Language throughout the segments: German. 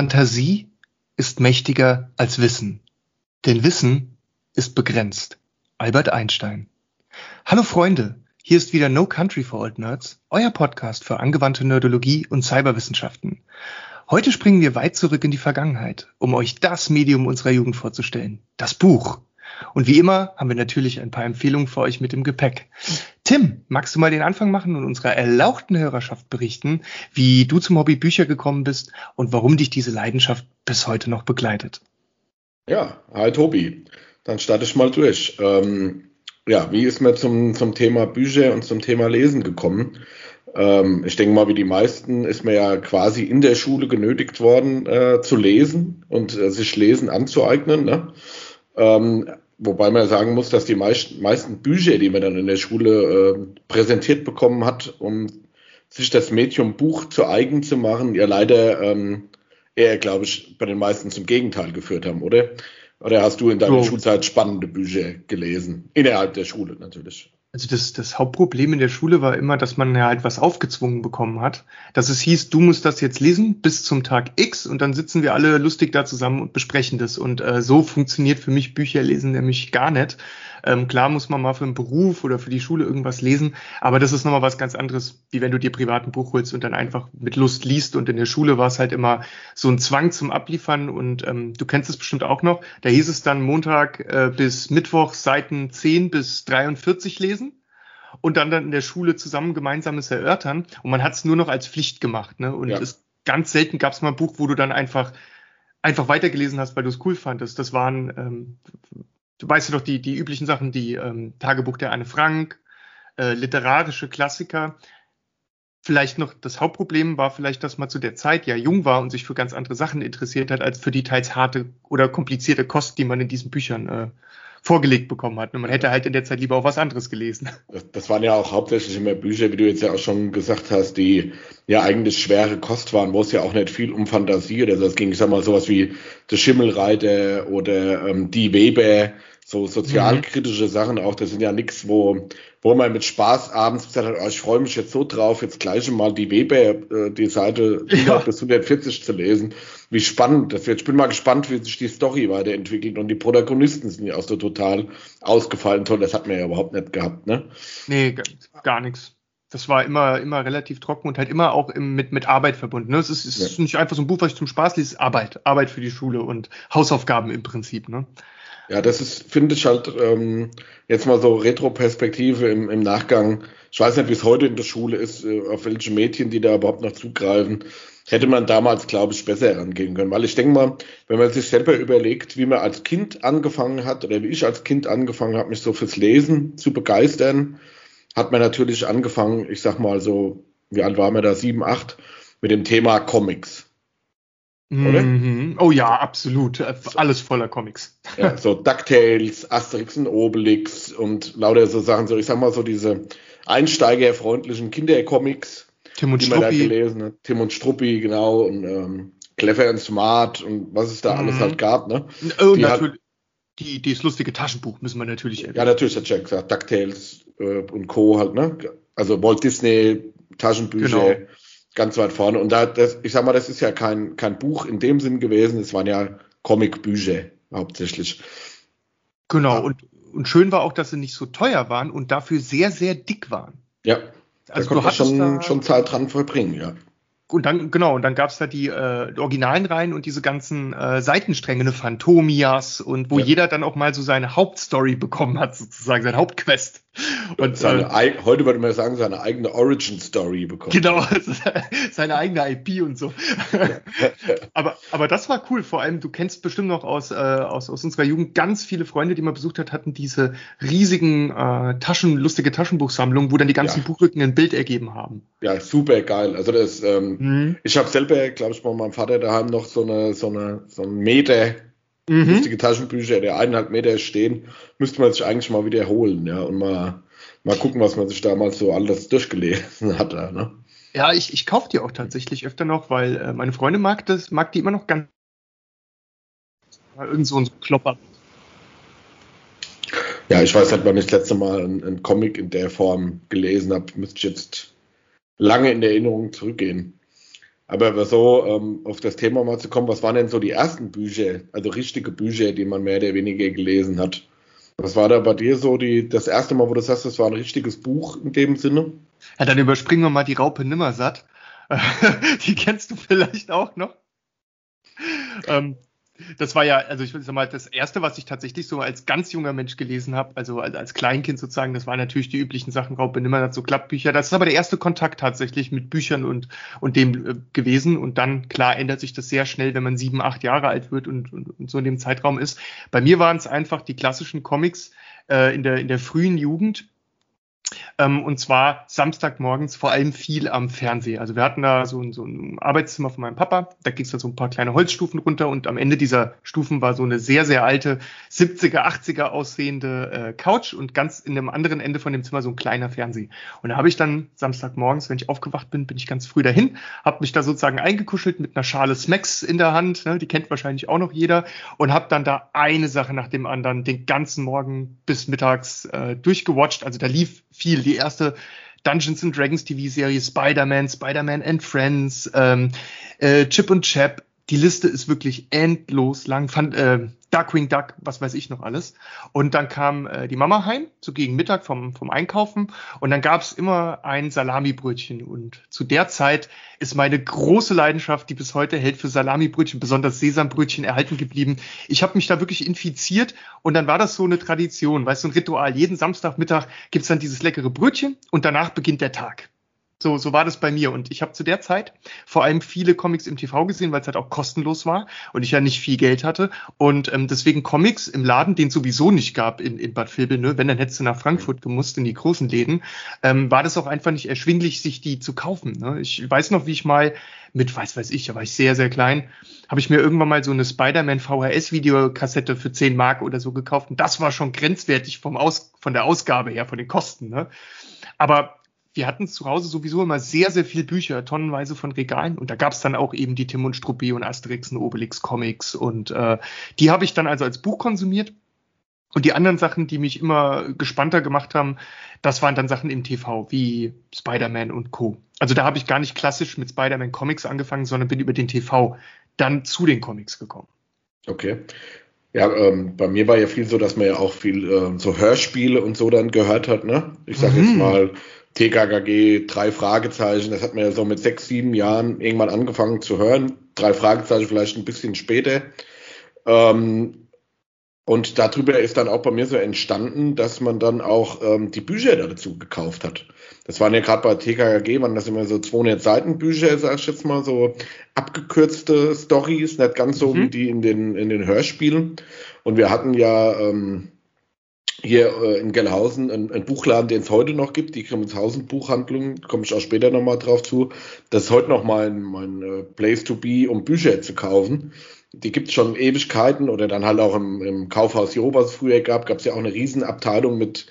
Fantasie ist mächtiger als Wissen, denn Wissen ist begrenzt. Albert Einstein. Hallo Freunde, hier ist wieder No Country for Old Nerds, euer Podcast für angewandte Nerdologie und Cyberwissenschaften. Heute springen wir weit zurück in die Vergangenheit, um euch das Medium unserer Jugend vorzustellen, das Buch. Und wie immer haben wir natürlich ein paar Empfehlungen für euch mit im Gepäck. Tim, magst du mal den Anfang machen und unserer erlauchten Hörerschaft berichten, wie du zum Hobby Bücher gekommen bist und warum dich diese Leidenschaft bis heute noch begleitet? Ja, hi Tobi. Dann starte ich mal durch. Ähm, ja, wie ist mir zum, zum Thema Bücher und zum Thema Lesen gekommen? Ähm, ich denke mal, wie die meisten ist mir ja quasi in der Schule genötigt worden, äh, zu lesen und äh, sich Lesen anzueignen. Ne? Ähm, wobei man sagen muss, dass die meisten, meisten Bücher, die man dann in der Schule äh, präsentiert bekommen hat, um sich das Medium Buch zu eigen zu machen, ja leider ähm, eher, glaube ich, bei den meisten zum Gegenteil geführt haben, oder? Oder hast du in deiner so. Schulzeit spannende Bücher gelesen? Innerhalb der Schule natürlich. Also das, das Hauptproblem in der Schule war immer, dass man ja halt was aufgezwungen bekommen hat. Dass es hieß, du musst das jetzt lesen bis zum Tag X und dann sitzen wir alle lustig da zusammen und besprechen das. Und äh, so funktioniert für mich Bücherlesen nämlich gar nicht. Ähm, klar muss man mal für einen Beruf oder für die Schule irgendwas lesen, aber das ist nochmal was ganz anderes, wie wenn du dir privat ein Buch holst und dann einfach mit Lust liest. Und in der Schule war es halt immer so ein Zwang zum Abliefern und ähm, du kennst es bestimmt auch noch. Da hieß es dann Montag äh, bis Mittwoch Seiten 10 bis 43 lesen und dann dann in der Schule zusammen gemeinsames erörtern. Und man hat es nur noch als Pflicht gemacht. Ne? Und ja. es, ganz selten gab es mal ein Buch, wo du dann einfach einfach weitergelesen hast, weil du es cool fandest. Das waren ähm, du weißt ja doch die, die üblichen Sachen, die ähm, Tagebuch der Anne Frank, äh, literarische Klassiker. Vielleicht noch das Hauptproblem war vielleicht, dass man zu der Zeit ja jung war und sich für ganz andere Sachen interessiert hat, als für die teils harte oder komplizierte Kost, die man in diesen Büchern äh, vorgelegt bekommen hat. Und man hätte halt in der Zeit lieber auch was anderes gelesen. Das, das, waren ja auch hauptsächlich immer Bücher, wie du jetzt ja auch schon gesagt hast, die ja eigentlich schwere Kost waren, wo es ja auch nicht viel um Fantasie oder so. Es ging, ich sag mal, sowas wie Der Schimmelreiter oder ähm, Die Weber so sozialkritische mhm. Sachen auch, das sind ja nichts, wo, wo man mit Spaß abends gesagt hat, oh, ich freue mich jetzt so drauf, jetzt gleich mal die Weber, äh, die Seite 100 ja. bis 140 zu lesen. Wie spannend das wird. Ich bin mal gespannt, wie sich die Story weiterentwickelt und die Protagonisten sind ja auch so total ausgefallen. Toll, das hat man ja überhaupt nicht gehabt, ne? Nee, gar nichts. Das war immer, immer relativ trocken und halt immer auch im, mit, mit Arbeit verbunden. Ne? Es ist, es ist ja. nicht einfach so ein Buch, was ich zum Spaß lese, es ist Arbeit. Arbeit für die Schule und Hausaufgaben im Prinzip. Ne? Ja, das ist, finde ich halt ähm, jetzt mal so Retro-Perspektive im, im Nachgang. Ich weiß nicht, wie es heute in der Schule ist, äh, auf welche Mädchen, die da überhaupt noch zugreifen. Hätte man damals, glaube ich, besser herangehen können. Weil ich denke mal, wenn man sich selber überlegt, wie man als Kind angefangen hat oder wie ich als Kind angefangen habe, mich so fürs Lesen zu begeistern, hat man natürlich angefangen, ich sag mal so, wie alt war man da, sieben, acht, mit dem Thema Comics. Oder? Mhm. Oh ja, absolut. Alles voller Comics. Ja, so DuckTales, Asterix und Obelix und lauter so Sachen. So, ich sag mal so diese einsteigerfreundlichen Kindercomics, Tim und die man da gelesen hat. Tim und Struppi, genau. Und ähm, Clever and Smart und was es da mhm. alles halt gab. Ne? Oh, die natürlich. Hat, die, das lustige Taschenbuch müssen wir natürlich erwähnen. Ja, natürlich hat Jack gesagt. DuckTales äh, und Co. halt, ne? Also Walt Disney, Taschenbücher. Genau ganz weit vorne. Und da, das, ich sag mal, das ist ja kein, kein Buch in dem Sinn gewesen, es waren ja Comicbücher hauptsächlich. Genau, ja. und, und schön war auch, dass sie nicht so teuer waren und dafür sehr, sehr dick waren. Ja, also da konnte man schon, da, schon Zeit dran verbringen, ja und dann, genau, und dann gab's da die äh, originalen Reihen und diese ganzen äh, Seitenstränge, ne Phantomias und wo ja. jeder dann auch mal so seine Hauptstory bekommen hat, sozusagen, sein Hauptquest. Und seine, äh, heute würde man sagen, seine eigene Origin-Story bekommen. Genau, seine eigene IP und so. aber, aber das war cool, vor allem, du kennst bestimmt noch aus, äh, aus, aus unserer Jugend ganz viele Freunde, die man besucht hat, hatten diese riesigen äh, Taschen, lustige Taschenbuchsammlungen, wo dann die ganzen ja. Buchrücken ein Bild ergeben haben. Ja, super geil. Also das, ähm, Mhm. Ich habe selber, glaube ich, bei meinem Vater daheim noch so eine, so eine, so einen Meter mhm. lustige Taschenbücher, der eineinhalb Meter stehen, müsste man sich eigentlich mal wiederholen, ja, und mal, mal gucken, was man sich damals so alles durchgelesen hat, ne? Ja, ich, ich kaufe die auch tatsächlich öfter noch, weil äh, meine Freundin mag das, mag die immer noch ganz. Irgend so ein Klopper. Ja, ich weiß nicht, wann ich das letzte Mal einen Comic in der Form gelesen habe. Müsste ich jetzt lange in der Erinnerung zurückgehen. Aber so ähm, auf das Thema mal zu kommen, was waren denn so die ersten Bücher, also richtige Bücher, die man mehr oder weniger gelesen hat? Was war da bei dir so die, das erste Mal, wo du sagst, das war ein richtiges Buch in dem Sinne? Ja, dann überspringen wir mal die Raupe Nimmersatt. die kennst du vielleicht auch noch. Ähm, das war ja, also ich sag mal, das erste, was ich tatsächlich so als ganz junger Mensch gelesen habe, also als, als Kleinkind sozusagen, das waren natürlich die üblichen Sachen, Raupe Nimmersatt, so Klappbücher. Das ist aber der erste Kontakt tatsächlich mit Büchern und, und dem äh, gewesen. Und dann, klar, ändert sich das sehr schnell, wenn man sieben, acht Jahre alt wird und, und, und so in dem Zeitraum ist. Bei mir waren es einfach die klassischen Comics äh, in, der, in der frühen Jugend ähm, und zwar Samstagmorgens vor allem viel am Fernseher. Also wir hatten da so ein, so ein Arbeitszimmer von meinem Papa, da ging es da so ein paar kleine Holzstufen runter und am Ende dieser Stufen war so eine sehr, sehr alte 70er, 80er aussehende äh, Couch und ganz in dem anderen Ende von dem Zimmer so ein kleiner Fernseher. Und da habe ich dann Samstagmorgens, wenn ich aufgewacht bin, bin ich ganz früh dahin, habe mich da sozusagen eingekuschelt mit einer Schale Smacks in der Hand, ne, die kennt wahrscheinlich auch noch jeder, und habe dann da eine Sache nach dem anderen den ganzen Morgen bis mittags äh, durchgewatcht. Also da lief viel. Die erste Dungeons and Dragons TV-Serie, Spider-Man, Spider-Man and Friends, ähm, äh, Chip und Chap. Die Liste ist wirklich endlos lang. Fand, äh, Duckwing Duck, was weiß ich noch alles. Und dann kam äh, die Mama heim, so gegen Mittag vom, vom Einkaufen. Und dann gab's immer ein Salamibrötchen. Und zu der Zeit ist meine große Leidenschaft, die bis heute hält, für Salamibrötchen, besonders Sesambrötchen erhalten geblieben. Ich habe mich da wirklich infiziert und dann war das so eine Tradition, weißt du, ein Ritual. Jeden Samstagmittag gibt's dann dieses leckere Brötchen und danach beginnt der Tag. So, so war das bei mir. Und ich habe zu der Zeit vor allem viele Comics im TV gesehen, weil es halt auch kostenlos war und ich ja nicht viel Geld hatte. Und ähm, deswegen Comics im Laden, den es sowieso nicht gab in, in Bad Vilbel, ne? wenn, dann hättest du nach Frankfurt gemusst, in die großen Läden, ähm, war das auch einfach nicht erschwinglich, sich die zu kaufen. Ne? Ich weiß noch, wie ich mal mit, weiß weiß ich, da war ich sehr, sehr klein, habe ich mir irgendwann mal so eine Spider-Man VHS-Videokassette für 10 Mark oder so gekauft. Und das war schon grenzwertig vom Aus, von der Ausgabe her, von den Kosten. Ne? Aber wir hatten zu Hause sowieso immer sehr, sehr viel Bücher, tonnenweise von Regalen. Und da gab es dann auch eben die Tim und Struppi und Asterix und Obelix Comics. Und äh, die habe ich dann also als Buch konsumiert. Und die anderen Sachen, die mich immer gespannter gemacht haben, das waren dann Sachen im TV, wie Spider-Man und Co. Also da habe ich gar nicht klassisch mit Spider-Man Comics angefangen, sondern bin über den TV dann zu den Comics gekommen. Okay. Ja, ähm, bei mir war ja viel so, dass man ja auch viel äh, so Hörspiele und so dann gehört hat, ne? Ich sag mhm. jetzt mal TKKG, drei Fragezeichen, das hat man ja so mit sechs, sieben Jahren irgendwann angefangen zu hören. Drei Fragezeichen vielleicht ein bisschen später. Ähm, und darüber ist dann auch bei mir so entstanden, dass man dann auch ähm, die Bücher dazu gekauft hat. Das waren ja gerade bei TKKG, waren das immer so 200 Seiten Bücher, sag ich jetzt mal, so abgekürzte Stories, nicht ganz so mhm. wie die in den, in den Hörspielen. Und wir hatten ja ähm, hier äh, in Gellhausen ein, ein Buchladen, den es heute noch gibt, die Grimmelshausen Buchhandlung, komme ich auch später nochmal drauf zu. Das ist heute noch mein, mein äh, Place to be, um Bücher zu kaufen. Die gibt es schon Ewigkeiten oder dann halt auch im, im Kaufhaus Jo, was es früher gab, gab es ja auch eine Riesenabteilung mit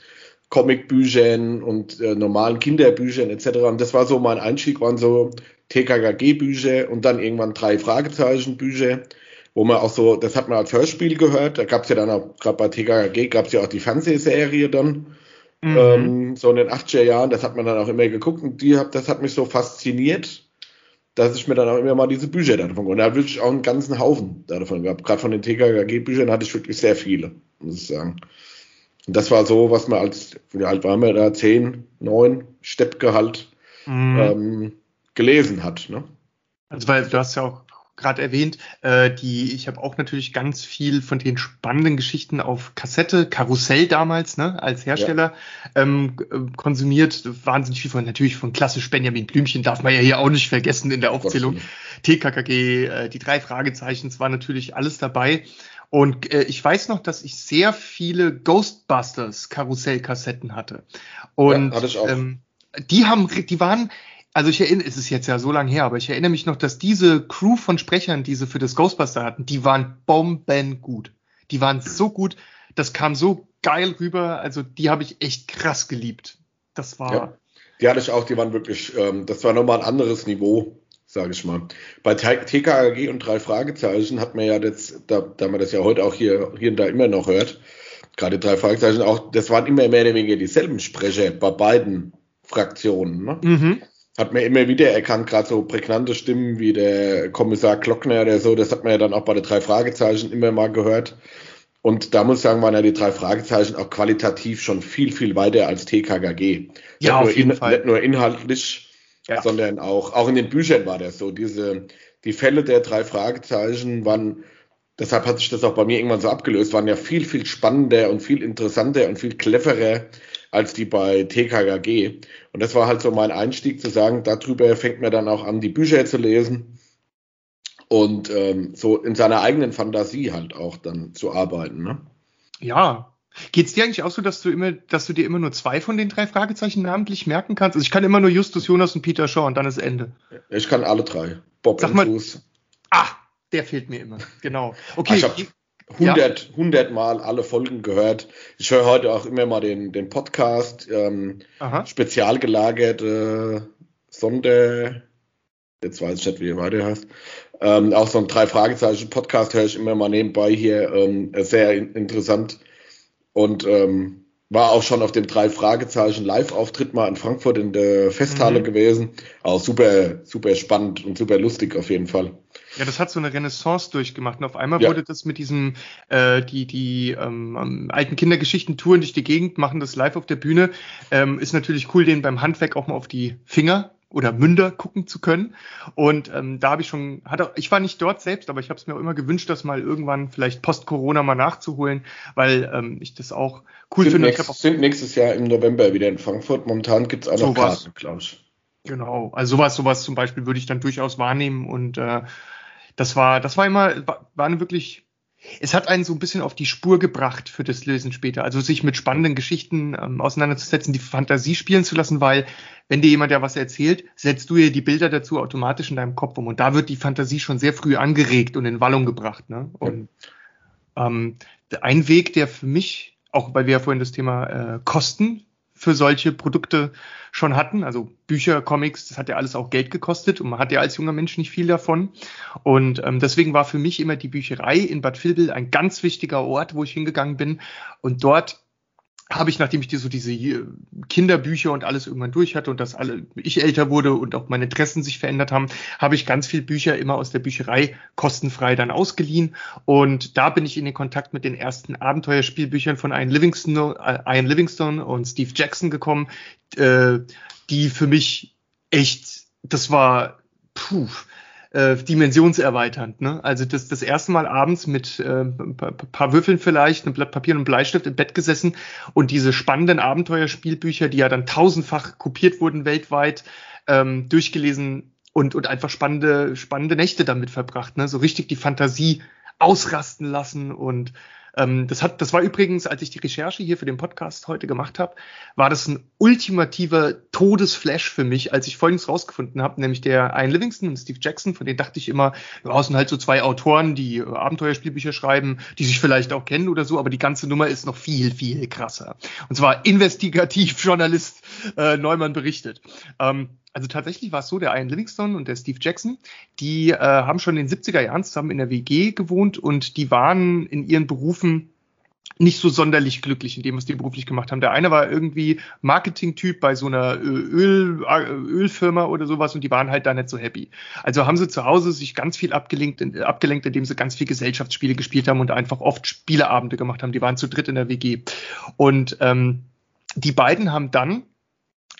Comicbüchern und äh, normalen Kinderbüchern etc. Und das war so mein Einstieg, waren so TKKG-Bücher und dann irgendwann drei Fragezeichen-Bücher wo man auch so, das hat man als Hörspiel gehört, da gab es ja dann auch, gerade bei TKG gab es ja auch die Fernsehserie dann, mhm. ähm, so in den 80er Jahren, das hat man dann auch immer geguckt und die hat, das hat mich so fasziniert, dass ich mir dann auch immer mal diese Bücher davon und da habe ich auch einen ganzen Haufen davon gehabt. Gerade von den TKG-Büchern hatte ich wirklich sehr viele, muss ich sagen. Und das war so, was man als, wie alt waren wir da, 10, 9, Steppgehalt mhm. ähm, gelesen hat. Ne? Also weil du hast ja auch gerade erwähnt, äh, die, ich habe auch natürlich ganz viel von den spannenden Geschichten auf Kassette, Karussell damals, ne, als Hersteller ja. ähm, konsumiert. Wahnsinnig viel von, natürlich von klassisch Benjamin Blümchen darf man ja hier auch nicht vergessen in der Aufzählung. TKKG, äh, die drei Fragezeichen, es war natürlich alles dabei. Und äh, ich weiß noch, dass ich sehr viele Ghostbusters Karussell-Kassetten hatte. Und ja, hatte. Ähm, die haben, die waren, also ich erinnere, es ist jetzt ja so lange her, aber ich erinnere mich noch, dass diese Crew von Sprechern, die sie für das Ghostbuster hatten, die waren bomben gut. Die waren so gut, das kam so geil rüber, also die habe ich echt krass geliebt. Das war. Ja, die hatte ich auch, die waren wirklich, ähm, das war nochmal ein anderes Niveau, sage ich mal. Bei TKAG und drei Fragezeichen hat man ja jetzt, da, da man das ja heute auch hier, hier und da immer noch hört, gerade drei Fragezeichen auch, das waren immer mehr oder weniger dieselben Sprecher bei beiden Fraktionen. Ne? Mhm hat man immer wieder erkannt, gerade so prägnante Stimmen wie der Kommissar Glockner oder so, das hat man ja dann auch bei den drei Fragezeichen immer mal gehört. Und da muss ich sagen, waren ja die drei Fragezeichen auch qualitativ schon viel, viel weiter als TKKG. Ja, nicht, auf jeden in, Fall. nicht nur inhaltlich, ja. sondern auch, auch in den Büchern war das so. Diese, die Fälle der drei Fragezeichen waren, deshalb hat sich das auch bei mir irgendwann so abgelöst, waren ja viel, viel spannender und viel interessanter und viel cleverer als die bei TKKG. Und das war halt so mein Einstieg zu sagen, darüber fängt man dann auch an, die Bücher zu lesen und ähm, so in seiner eigenen Fantasie halt auch dann zu arbeiten. Ne? Ja. Geht's dir eigentlich auch so, dass du immer, dass du dir immer nur zwei von den drei Fragezeichen namentlich merken kannst? Also ich kann immer nur Justus Jonas und Peter Shaw und dann ist Ende. Ich kann alle drei. Bob Sag mal, Fuß. Ah, der fehlt mir immer. Genau. Okay. Ich habe 100, ja. 100 Mal alle Folgen gehört. Ich höre heute auch immer mal den, den Podcast, ähm, spezial gelagerte Sonder, jetzt weiß ich nicht, wie er weiter heißt. Ähm, auch so ein drei Fragezeichen Podcast höre ich immer mal nebenbei hier, ähm, sehr interessant und ähm, war auch schon auf dem drei Fragezeichen Live-Auftritt mal in Frankfurt in der Festhalle mhm. gewesen. Auch super, super spannend und super lustig auf jeden Fall. Ja, das hat so eine Renaissance durchgemacht. Und auf einmal ja. wurde das mit diesem, äh, die, die ähm, ähm, alten Kindergeschichten touren durch die Gegend, machen das live auf der Bühne. Ähm, ist natürlich cool, denen beim Handwerk auch mal auf die Finger oder Münder gucken zu können. Und ähm, da habe ich schon, hatte, ich war nicht dort selbst, aber ich habe es mir auch immer gewünscht, das mal irgendwann vielleicht post-Corona mal nachzuholen, weil ähm, ich das auch cool sind finde. Nächst, auch sind nächstes Jahr im November wieder in Frankfurt. Momentan gibt es auch noch Karten, Klaus. Genau, also sowas, sowas zum Beispiel würde ich dann durchaus wahrnehmen und äh, das war, das war immer, war eine wirklich, es hat einen so ein bisschen auf die Spur gebracht für das Lösen später. Also sich mit spannenden Geschichten ähm, auseinanderzusetzen, die Fantasie spielen zu lassen, weil wenn dir jemand ja was erzählt, setzt du ja die Bilder dazu automatisch in deinem Kopf um. Und da wird die Fantasie schon sehr früh angeregt und in Wallung gebracht. Ne? Und ähm, ein Weg, der für mich, auch weil wir ja vorhin das Thema äh, Kosten für solche Produkte schon hatten. Also Bücher, Comics, das hat ja alles auch Geld gekostet und man hat ja als junger Mensch nicht viel davon. Und ähm, deswegen war für mich immer die Bücherei in Bad Vilbel ein ganz wichtiger Ort, wo ich hingegangen bin. Und dort habe ich, nachdem ich die, so diese äh, Kinderbücher und alles irgendwann durch hatte und dass alle, ich älter wurde und auch meine Interessen sich verändert haben, habe ich ganz viel Bücher immer aus der Bücherei kostenfrei dann ausgeliehen. Und da bin ich in den Kontakt mit den ersten Abenteuerspielbüchern von Ian Livingstone, äh, Ian Livingstone und Steve Jackson gekommen, äh, die für mich echt, das war, puh, äh, dimensionserweiternd. Ne? Also das, das erste Mal abends mit äh, ein paar Würfeln vielleicht, ein Blatt Papier und einem Bleistift im Bett gesessen und diese spannenden Abenteuerspielbücher, die ja dann tausendfach kopiert wurden weltweit, ähm, durchgelesen und, und einfach spannende, spannende Nächte damit verbracht. Ne? So richtig die Fantasie ausrasten lassen und ähm, das hat, das war übrigens, als ich die Recherche hier für den Podcast heute gemacht habe, war das ein ultimativer Todesflash für mich, als ich Folgendes rausgefunden habe, nämlich der Ian Livingston und Steve Jackson, von denen dachte ich immer, ja, sind halt so zwei Autoren, die äh, Abenteuerspielbücher schreiben, die sich vielleicht auch kennen oder so, aber die ganze Nummer ist noch viel, viel krasser. Und zwar Investigativjournalist äh, Neumann berichtet. Ähm, also tatsächlich war es so, der Ian Livingstone und der Steve Jackson, die äh, haben schon in den 70er Jahren zusammen in der WG gewohnt und die waren in ihren Berufen nicht so sonderlich glücklich in dem, was die beruflich gemacht haben. Der eine war irgendwie Marketing-Typ bei so einer Öl, Ölfirma oder sowas und die waren halt da nicht so happy. Also haben sie zu Hause sich ganz viel abgelenkt, abgelenkt, indem sie ganz viel Gesellschaftsspiele gespielt haben und einfach oft Spieleabende gemacht haben. Die waren zu dritt in der WG. Und ähm, die beiden haben dann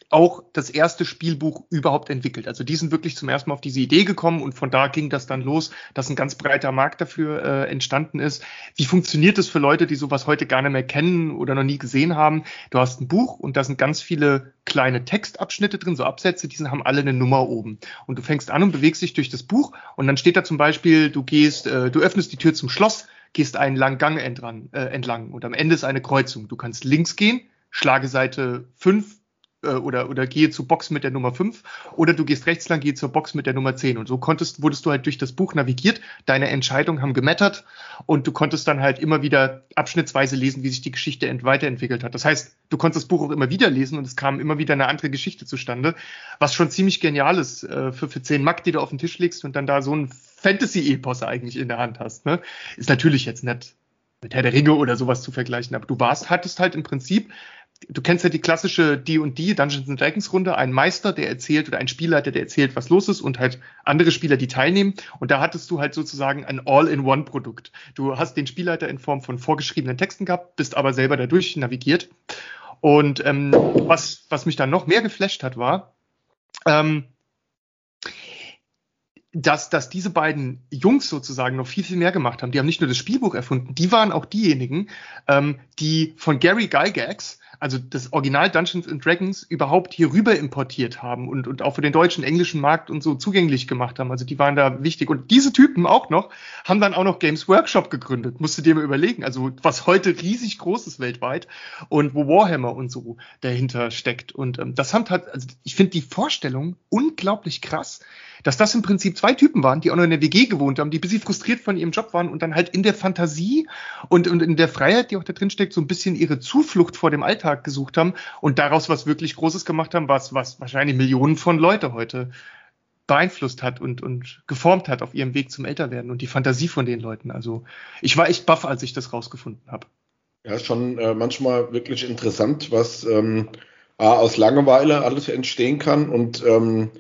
auch das erste Spielbuch überhaupt entwickelt. Also die sind wirklich zum ersten Mal auf diese Idee gekommen und von da ging das dann los, dass ein ganz breiter Markt dafür äh, entstanden ist. Wie funktioniert das für Leute, die sowas heute gar nicht mehr kennen oder noch nie gesehen haben? Du hast ein Buch und da sind ganz viele kleine Textabschnitte drin, so Absätze, die haben alle eine Nummer oben. Und du fängst an und bewegst dich durch das Buch und dann steht da zum Beispiel, du gehst, äh, du öffnest die Tür zum Schloss, gehst einen langen Gang entlang, äh, entlang und am Ende ist eine Kreuzung. Du kannst links gehen, schlage Seite 5 äh, oder, oder gehe zur Box mit der Nummer 5 oder du gehst rechts lang, gehe zur Box mit der Nummer 10. Und so konntest, wurdest du halt durch das Buch navigiert, deine Entscheidungen haben gemattert und du konntest dann halt immer wieder abschnittsweise lesen, wie sich die Geschichte weiterentwickelt hat. Das heißt, du konntest das Buch auch immer wieder lesen und es kam immer wieder eine andere Geschichte zustande, was schon ziemlich genial ist äh, für, für 10 Mark, die du auf den Tisch legst und dann da so ein Fantasy-Epos eigentlich in der Hand hast. Ne? Ist natürlich jetzt nicht mit Herr der Ringe oder sowas zu vergleichen, aber du warst, hattest halt im Prinzip du kennst ja die klassische D&D, Dungeons and Dragons Runde, ein Meister, der erzählt oder ein Spielleiter, der erzählt, was los ist und halt andere Spieler, die teilnehmen. Und da hattest du halt sozusagen ein All-in-One-Produkt. Du hast den Spielleiter in Form von vorgeschriebenen Texten gehabt, bist aber selber dadurch navigiert. Und ähm, was, was mich dann noch mehr geflasht hat, war, ähm, dass, dass diese beiden Jungs sozusagen noch viel, viel mehr gemacht haben. Die haben nicht nur das Spielbuch erfunden, die waren auch diejenigen, ähm, die von Gary Gygax, also das Original Dungeons and Dragons, überhaupt hier rüber importiert haben und, und auch für den deutschen, englischen Markt und so zugänglich gemacht haben. Also die waren da wichtig. Und diese Typen auch noch, haben dann auch noch Games Workshop gegründet. Musst du dir mal überlegen. Also was heute riesig groß ist weltweit und wo Warhammer und so dahinter steckt. Und ähm, das haben halt, also ich finde die Vorstellung unglaublich krass dass das im Prinzip zwei Typen waren, die auch noch in der WG gewohnt haben, die ein bisschen frustriert von ihrem Job waren und dann halt in der Fantasie und, und in der Freiheit, die auch da drin steckt, so ein bisschen ihre Zuflucht vor dem Alltag gesucht haben und daraus was wirklich Großes gemacht haben, was, was wahrscheinlich Millionen von Leute heute beeinflusst hat und, und geformt hat auf ihrem Weg zum Älterwerden und die Fantasie von den Leuten. Also ich war echt baff, als ich das rausgefunden habe. Ja, schon äh, manchmal wirklich interessant, was ähm, aus Langeweile alles entstehen kann und ähm,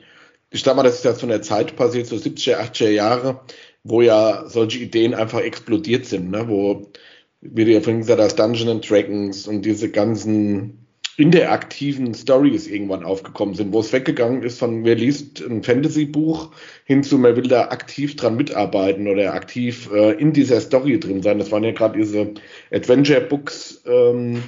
ich sag mal, das ist ja zu einer Zeit passiert, so 70er, 80er Jahre, wo ja solche Ideen einfach explodiert sind, ne? wo, wie du ja vorhin gesagt hast, Dungeons and Dragons und diese ganzen interaktiven Stories irgendwann aufgekommen sind, wo es weggegangen ist von, wer liest ein Fantasy-Buch hin zu, man will da aktiv dran mitarbeiten oder aktiv äh, in dieser Story drin sein. Das waren ja gerade diese Adventure-Books ähm,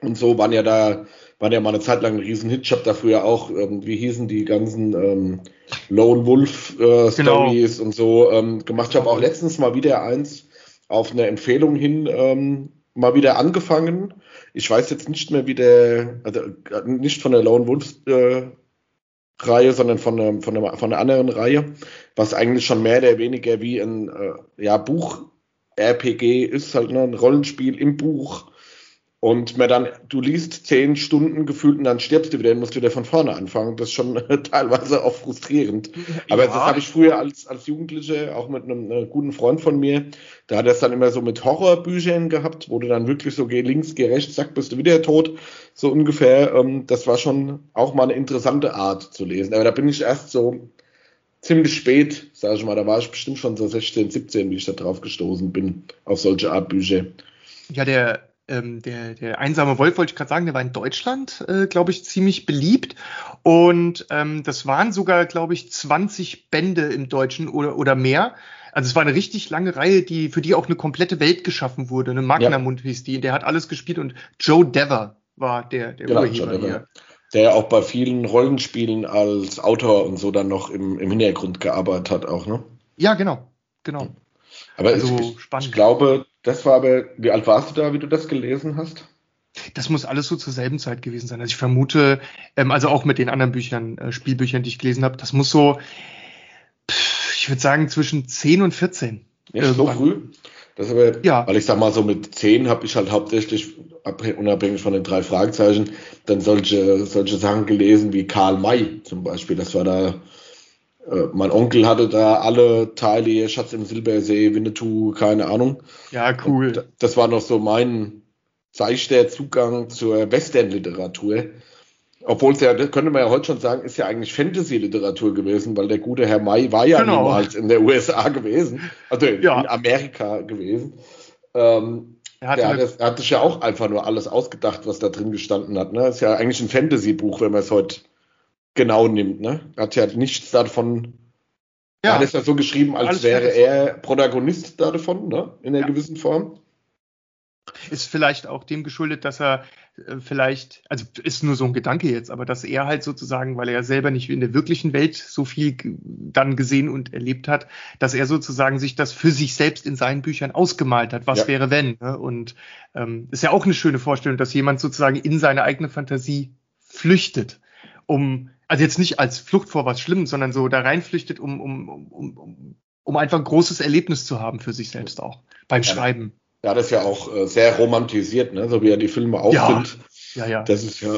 und so waren ja da waren ja mal eine Zeit lang ein Riesenhit. Ich habe da früher auch, ähm, wie hießen die ganzen ähm, Lone Wolf äh, genau. Stories genau. und so ähm, gemacht. Ich habe auch letztens mal wieder eins auf eine Empfehlung hin ähm, mal wieder angefangen. Ich weiß jetzt nicht mehr, wie der, also nicht von der Lone Wolf äh, Reihe, sondern von, der, von, der, von einer anderen Reihe, was eigentlich schon mehr oder weniger wie ein äh, ja, Buch-RPG ist, halt ne, ein Rollenspiel im Buch und mir dann, du liest zehn Stunden gefühlt und dann stirbst du wieder und musst wieder von vorne anfangen. Das ist schon teilweise auch frustrierend. Aber ja. das habe ich früher als, als Jugendliche, auch mit einem, einem, guten Freund von mir, da hat er es dann immer so mit Horrorbüchern gehabt, wo du dann wirklich so geh links, geh rechts, zack, bist du wieder tot. So ungefähr. Ähm, das war schon auch mal eine interessante Art zu lesen. Aber da bin ich erst so ziemlich spät, sage ich mal, da war ich bestimmt schon so 16, 17, wie ich da drauf gestoßen bin, auf solche Art Bücher. Ja, der ähm, der, der einsame Wolf, wollte ich gerade sagen, der war in Deutschland, äh, glaube ich, ziemlich beliebt. Und ähm, das waren sogar, glaube ich, 20 Bände im Deutschen oder, oder mehr. Also es war eine richtig lange Reihe, die, für die auch eine komplette Welt geschaffen wurde. Eine Magnamund ja. hieß die. Der hat alles gespielt und Joe Dever war der, der genau, Urheber hier. Der ja auch bei vielen Rollenspielen als Autor und so dann noch im, im Hintergrund gearbeitet hat, auch, ne? Ja, genau. Genau. Aber also, ich, ich, glaube, das war aber, wie alt warst du da, wie du das gelesen hast? Das muss alles so zur selben Zeit gewesen sein. Also ich vermute, ähm, also auch mit den anderen Büchern, äh, Spielbüchern, die ich gelesen habe, das muss so, pff, ich würde sagen, zwischen 10 und 14. Ja, so früh? Das aber, ja. weil ich sag mal, so mit 10 habe ich halt hauptsächlich, unabhängig von den drei Fragezeichen, dann solche, solche Sachen gelesen wie Karl May zum Beispiel. Das war da äh, mein Onkel hatte da alle Teile, Schatz im Silbersee, Winnetou, keine Ahnung. Ja, cool. Und das war noch so mein seichter Zugang zur Western-Literatur. Obwohl es ja, das könnte man ja heute schon sagen, ist ja eigentlich Fantasy-Literatur gewesen, weil der gute Herr May war ja genau. niemals in der USA gewesen, also ja. in Amerika gewesen. Ähm, er, hatte der, hat sich ja auch einfach nur alles ausgedacht, was da drin gestanden hat. Ne? Ist ja eigentlich ein Fantasy-Buch, wenn man es heute genau nimmt. Ne? Hat ja nichts davon. Ja. Hat es ja so geschrieben, als wäre er Protagonist davon, ne? in einer ja. gewissen Form. Ist vielleicht auch dem geschuldet, dass er äh, vielleicht, also ist nur so ein Gedanke jetzt, aber dass er halt sozusagen, weil er ja selber nicht in der wirklichen Welt so viel dann gesehen und erlebt hat, dass er sozusagen sich das für sich selbst in seinen Büchern ausgemalt hat. Was ja. wäre wenn? Ne? Und ähm, ist ja auch eine schöne Vorstellung, dass jemand sozusagen in seine eigene Fantasie flüchtet, um also jetzt nicht als Flucht vor was Schlimmem, sondern so da reinflüchtet, um, um, um, um, um einfach ein großes Erlebnis zu haben für sich selbst auch beim ja, Schreiben. Ja, das ist ja auch äh, sehr romantisiert, ne? so wie er die Filme auch ja. sind. Ja, ja. Das ist ja,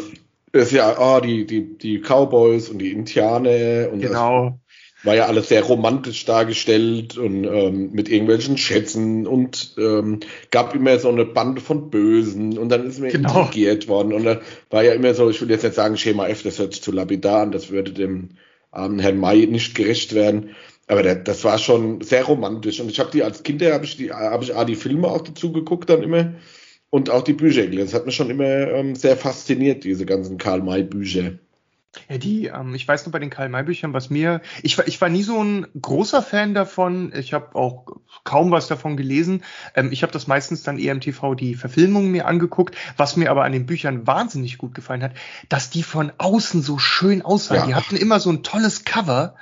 das ist ja, oh, die, die, die Cowboys und die Indianer und genau. War ja alles sehr romantisch dargestellt und ähm, mit irgendwelchen Schätzen und ähm, gab immer so eine Bande von Bösen und dann ist mir genau. intrigiert worden und dann war ja immer so, ich will jetzt nicht sagen Schema F, das hört sich zu lapidar an, das würde dem armen Herrn May nicht gerecht werden. Aber der, das war schon sehr romantisch und ich habe die als Kinder habe ich die habe ich A, die Filme auch dazu geguckt dann immer und auch die Bücher gelesen. Das hat mich schon immer ähm, sehr fasziniert, diese ganzen Karl May Bücher. Ja, die, ähm, ich weiß nur bei den Karl-May-Büchern, was mir, ich war, ich war nie so ein großer Fan davon. Ich habe auch kaum was davon gelesen. Ähm, ich habe das meistens dann eher im TV die Verfilmungen mir angeguckt. Was mir aber an den Büchern wahnsinnig gut gefallen hat, dass die von außen so schön aussahen. Ja. Die hatten immer so ein tolles Cover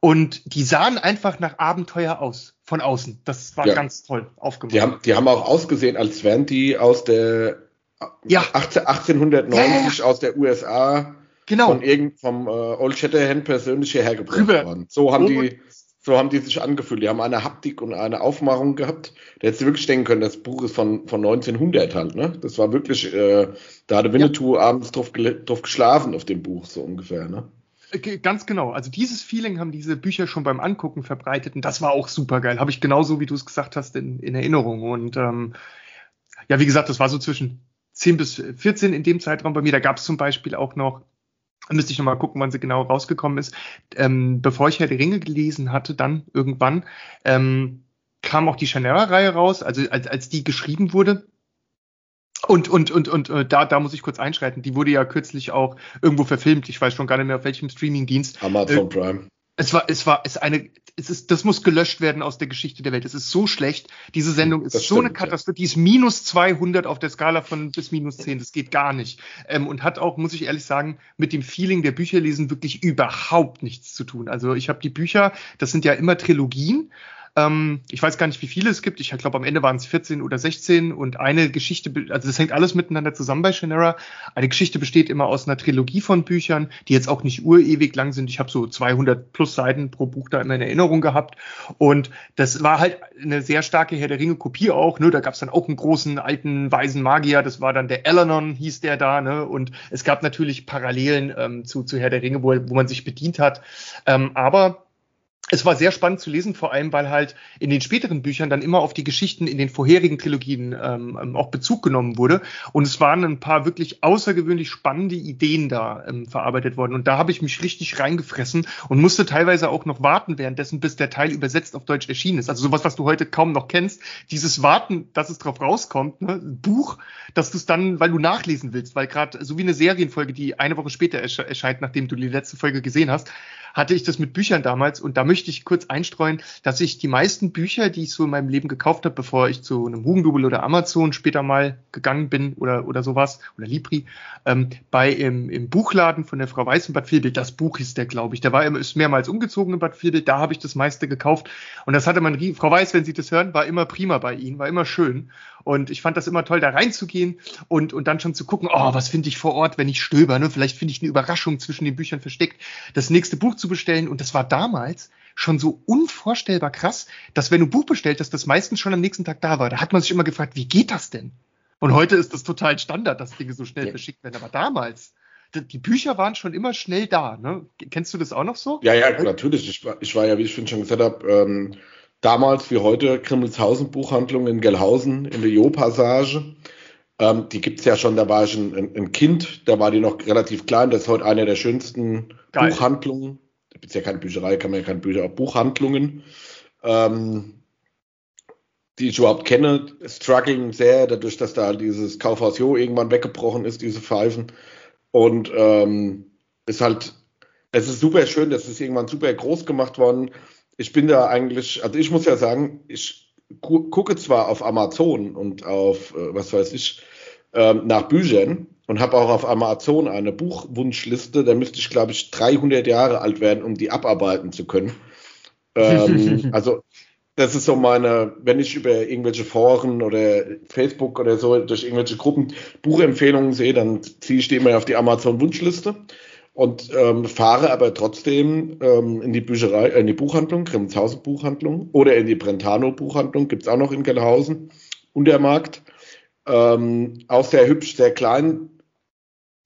und die sahen einfach nach Abenteuer aus. Von außen. Das war ja. ganz toll aufgemacht. Die haben, die haben auch ausgesehen, als wären die aus der ja. 18, 1890 aus der USA Genau. Von irgend, vom äh, Old Shatterhand persönlich hierher gebracht Rüber. worden. So haben die, so haben die sich angefühlt. Die haben eine Haptik und eine Aufmachung gehabt. Da hättest du wirklich denken können, das Buch ist von, von 1900 halt, ne? Das war wirklich, äh, da hatte Winnetou ja. abends drauf, drauf geschlafen auf dem Buch, so ungefähr, ne? Äh, ganz genau. Also dieses Feeling haben diese Bücher schon beim Angucken verbreitet und das war auch super geil. Habe ich genauso, wie du es gesagt hast, in, in Erinnerung. Und ähm, ja, wie gesagt, das war so zwischen 10 bis 14 in dem Zeitraum bei mir. Da gab es zum Beispiel auch noch müsste ich nochmal gucken, wann sie genau rausgekommen ist. Ähm, bevor ich Herr der Ringe gelesen hatte, dann irgendwann, ähm, kam auch die Chanera-Reihe raus, also als, als die geschrieben wurde. Und, und, und, und äh, da, da muss ich kurz einschreiten. Die wurde ja kürzlich auch irgendwo verfilmt. Ich weiß schon gar nicht mehr, auf welchem Streaming-Dienst. Amazon äh, Prime. Es war, es war, es eine, es ist, das muss gelöscht werden aus der Geschichte der Welt. Es ist so schlecht. Diese Sendung ist das so stimmt, eine Katastrophe. Ja. Die ist minus 200 auf der Skala von bis minus 10. Das geht gar nicht. Ähm, und hat auch, muss ich ehrlich sagen, mit dem Feeling der Bücher lesen wirklich überhaupt nichts zu tun. Also ich habe die Bücher, das sind ja immer Trilogien. Ähm, ich weiß gar nicht, wie viele es gibt. Ich glaube, am Ende waren es 14 oder 16 und eine Geschichte, also das hängt alles miteinander zusammen bei Shannara. Eine Geschichte besteht immer aus einer Trilogie von Büchern, die jetzt auch nicht urewig lang sind. Ich habe so 200 plus Seiten pro Buch da immer in Erinnerung gehabt und das war halt eine sehr starke Herr der Ringe Kopie auch. Ne? Da gab es dann auch einen großen alten weisen Magier. Das war dann der Elanon, hieß der da. Ne? Und es gab natürlich Parallelen ähm, zu, zu Herr der Ringe, wo, wo man sich bedient hat. Ähm, aber es war sehr spannend zu lesen, vor allem weil halt in den späteren Büchern dann immer auf die Geschichten in den vorherigen Trilogien ähm, ähm, auch Bezug genommen wurde. Und es waren ein paar wirklich außergewöhnlich spannende Ideen da ähm, verarbeitet worden. Und da habe ich mich richtig reingefressen und musste teilweise auch noch warten währenddessen, bis der Teil übersetzt auf Deutsch erschienen ist. Also sowas, was du heute kaum noch kennst. Dieses Warten, dass es drauf rauskommt, ne? Buch, dass du es dann, weil du nachlesen willst, weil gerade so wie eine Serienfolge, die eine Woche später ersche erscheint, nachdem du die letzte Folge gesehen hast, hatte ich das mit Büchern damals und da möchte ich kurz einstreuen, dass ich die meisten Bücher, die ich so in meinem Leben gekauft habe, bevor ich zu einem Hugendubel oder Amazon später mal gegangen bin oder, oder sowas, oder Libri, ähm, bei im, im Buchladen von der Frau Weiß in Bad Vilbel, das Buch ist der, glaube ich, der war immer, ist mehrmals umgezogen in Bad Vilbel, da habe ich das meiste gekauft. Und das hatte man, Frau Weiß, wenn Sie das hören, war immer prima bei Ihnen, war immer schön und ich fand das immer toll, da reinzugehen und, und dann schon zu gucken, oh, was finde ich vor Ort, wenn ich stöber, ne? vielleicht finde ich eine Überraschung zwischen den Büchern versteckt, das nächste Buch zu bestellen. Und das war damals schon so unvorstellbar krass, dass wenn du ein Buch bestellt hast, das meistens schon am nächsten Tag da war. Da hat man sich immer gefragt, wie geht das denn? Und heute ist das total Standard, dass Dinge so schnell ja. verschickt werden. Aber damals, die Bücher waren schon immer schnell da. Ne? Kennst du das auch noch so? Ja, ja, natürlich. Ich war, ich war ja, wie ich schon gesagt habe, ähm, damals wie heute Grimmelshausen Buchhandlung in Gelhausen in der Jo-Passage. Ähm, die es ja schon, da war ich ein, ein, Kind, da war die noch relativ klein. Das ist heute eine der schönsten Geil. Buchhandlungen. Da gibt es ja keine Bücherei, kann man ja keine Bücher, Buchhandlungen. Ähm, die ich überhaupt kenne, struggling sehr, dadurch, dass da dieses Kaufhaus Jo irgendwann weggebrochen ist, diese Pfeifen. Und ähm, ist halt, es ist super schön, das ist irgendwann super groß gemacht worden ich bin da eigentlich, also ich muss ja sagen, ich gu gucke zwar auf Amazon und auf, äh, was weiß ich, äh, nach Büchern und habe auch auf Amazon eine Buchwunschliste, da müsste ich, glaube ich, 300 Jahre alt werden, um die abarbeiten zu können. ähm, also das ist so meine, wenn ich über irgendwelche Foren oder Facebook oder so durch irgendwelche Gruppen Buchempfehlungen sehe, dann ziehe ich die immer auf die Amazon-Wunschliste und ähm, fahre aber trotzdem ähm, in die Bücherei, äh, in die Buchhandlung, Grimmelshausen Buchhandlung oder in die Brentano Buchhandlung, gibt's auch noch in Gelhausen und der Markt. Ähm, auch sehr hübsch, sehr klein,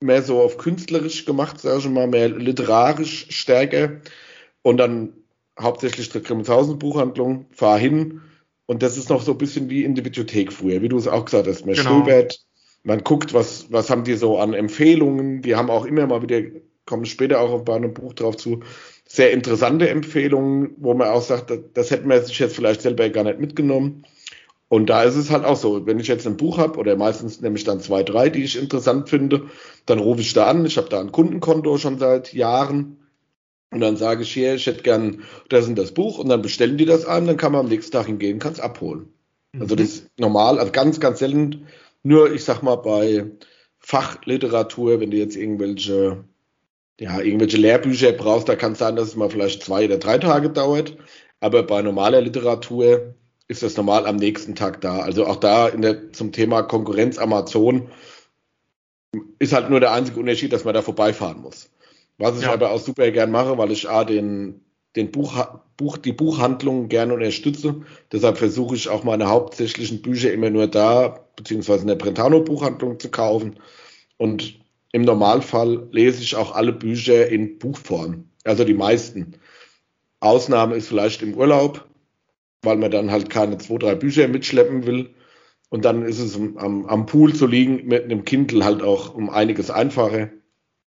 mehr so auf künstlerisch gemacht, sage ich mal, mehr literarisch stärker. Und dann hauptsächlich der Grimmelshausen Buchhandlung, fahre hin und das ist noch so ein bisschen wie in der Bibliothek früher, wie du es auch gesagt hast. Man genau. stöbert, man guckt, was, was haben die so an Empfehlungen. Die haben auch immer mal wieder, kommen später auch bei einem Buch drauf zu, sehr interessante Empfehlungen, wo man auch sagt, das, das hätten wir sich jetzt vielleicht selber gar nicht mitgenommen. Und da ist es halt auch so, wenn ich jetzt ein Buch habe, oder meistens nehme ich dann zwei, drei, die ich interessant finde, dann rufe ich da an. Ich habe da ein Kundenkonto schon seit Jahren. Und dann sage ich hier, ich hätte gern das und das Buch und dann bestellen die das ein, dann kann man am nächsten Tag hingehen, kann es abholen. Mhm. Also das ist normal, also ganz, ganz selten. Nur, ich sag mal, bei Fachliteratur, wenn du jetzt irgendwelche, ja, irgendwelche Lehrbücher brauchst, da kann es sein, dass es mal vielleicht zwei oder drei Tage dauert. Aber bei normaler Literatur ist das normal am nächsten Tag da. Also auch da in der, zum Thema Konkurrenz Amazon ist halt nur der einzige Unterschied, dass man da vorbeifahren muss. Was ich ja. aber auch super gern mache, weil ich A, den, den Buch, Buch, die Buchhandlung gerne unterstütze. Deshalb versuche ich auch meine hauptsächlichen Bücher immer nur da, beziehungsweise in der Brentano Buchhandlung zu kaufen. Und im Normalfall lese ich auch alle Bücher in Buchform. Also die meisten. Ausnahme ist vielleicht im Urlaub, weil man dann halt keine zwei, drei Bücher mitschleppen will. Und dann ist es am, am Pool zu liegen mit einem Kindle halt auch um einiges einfacher.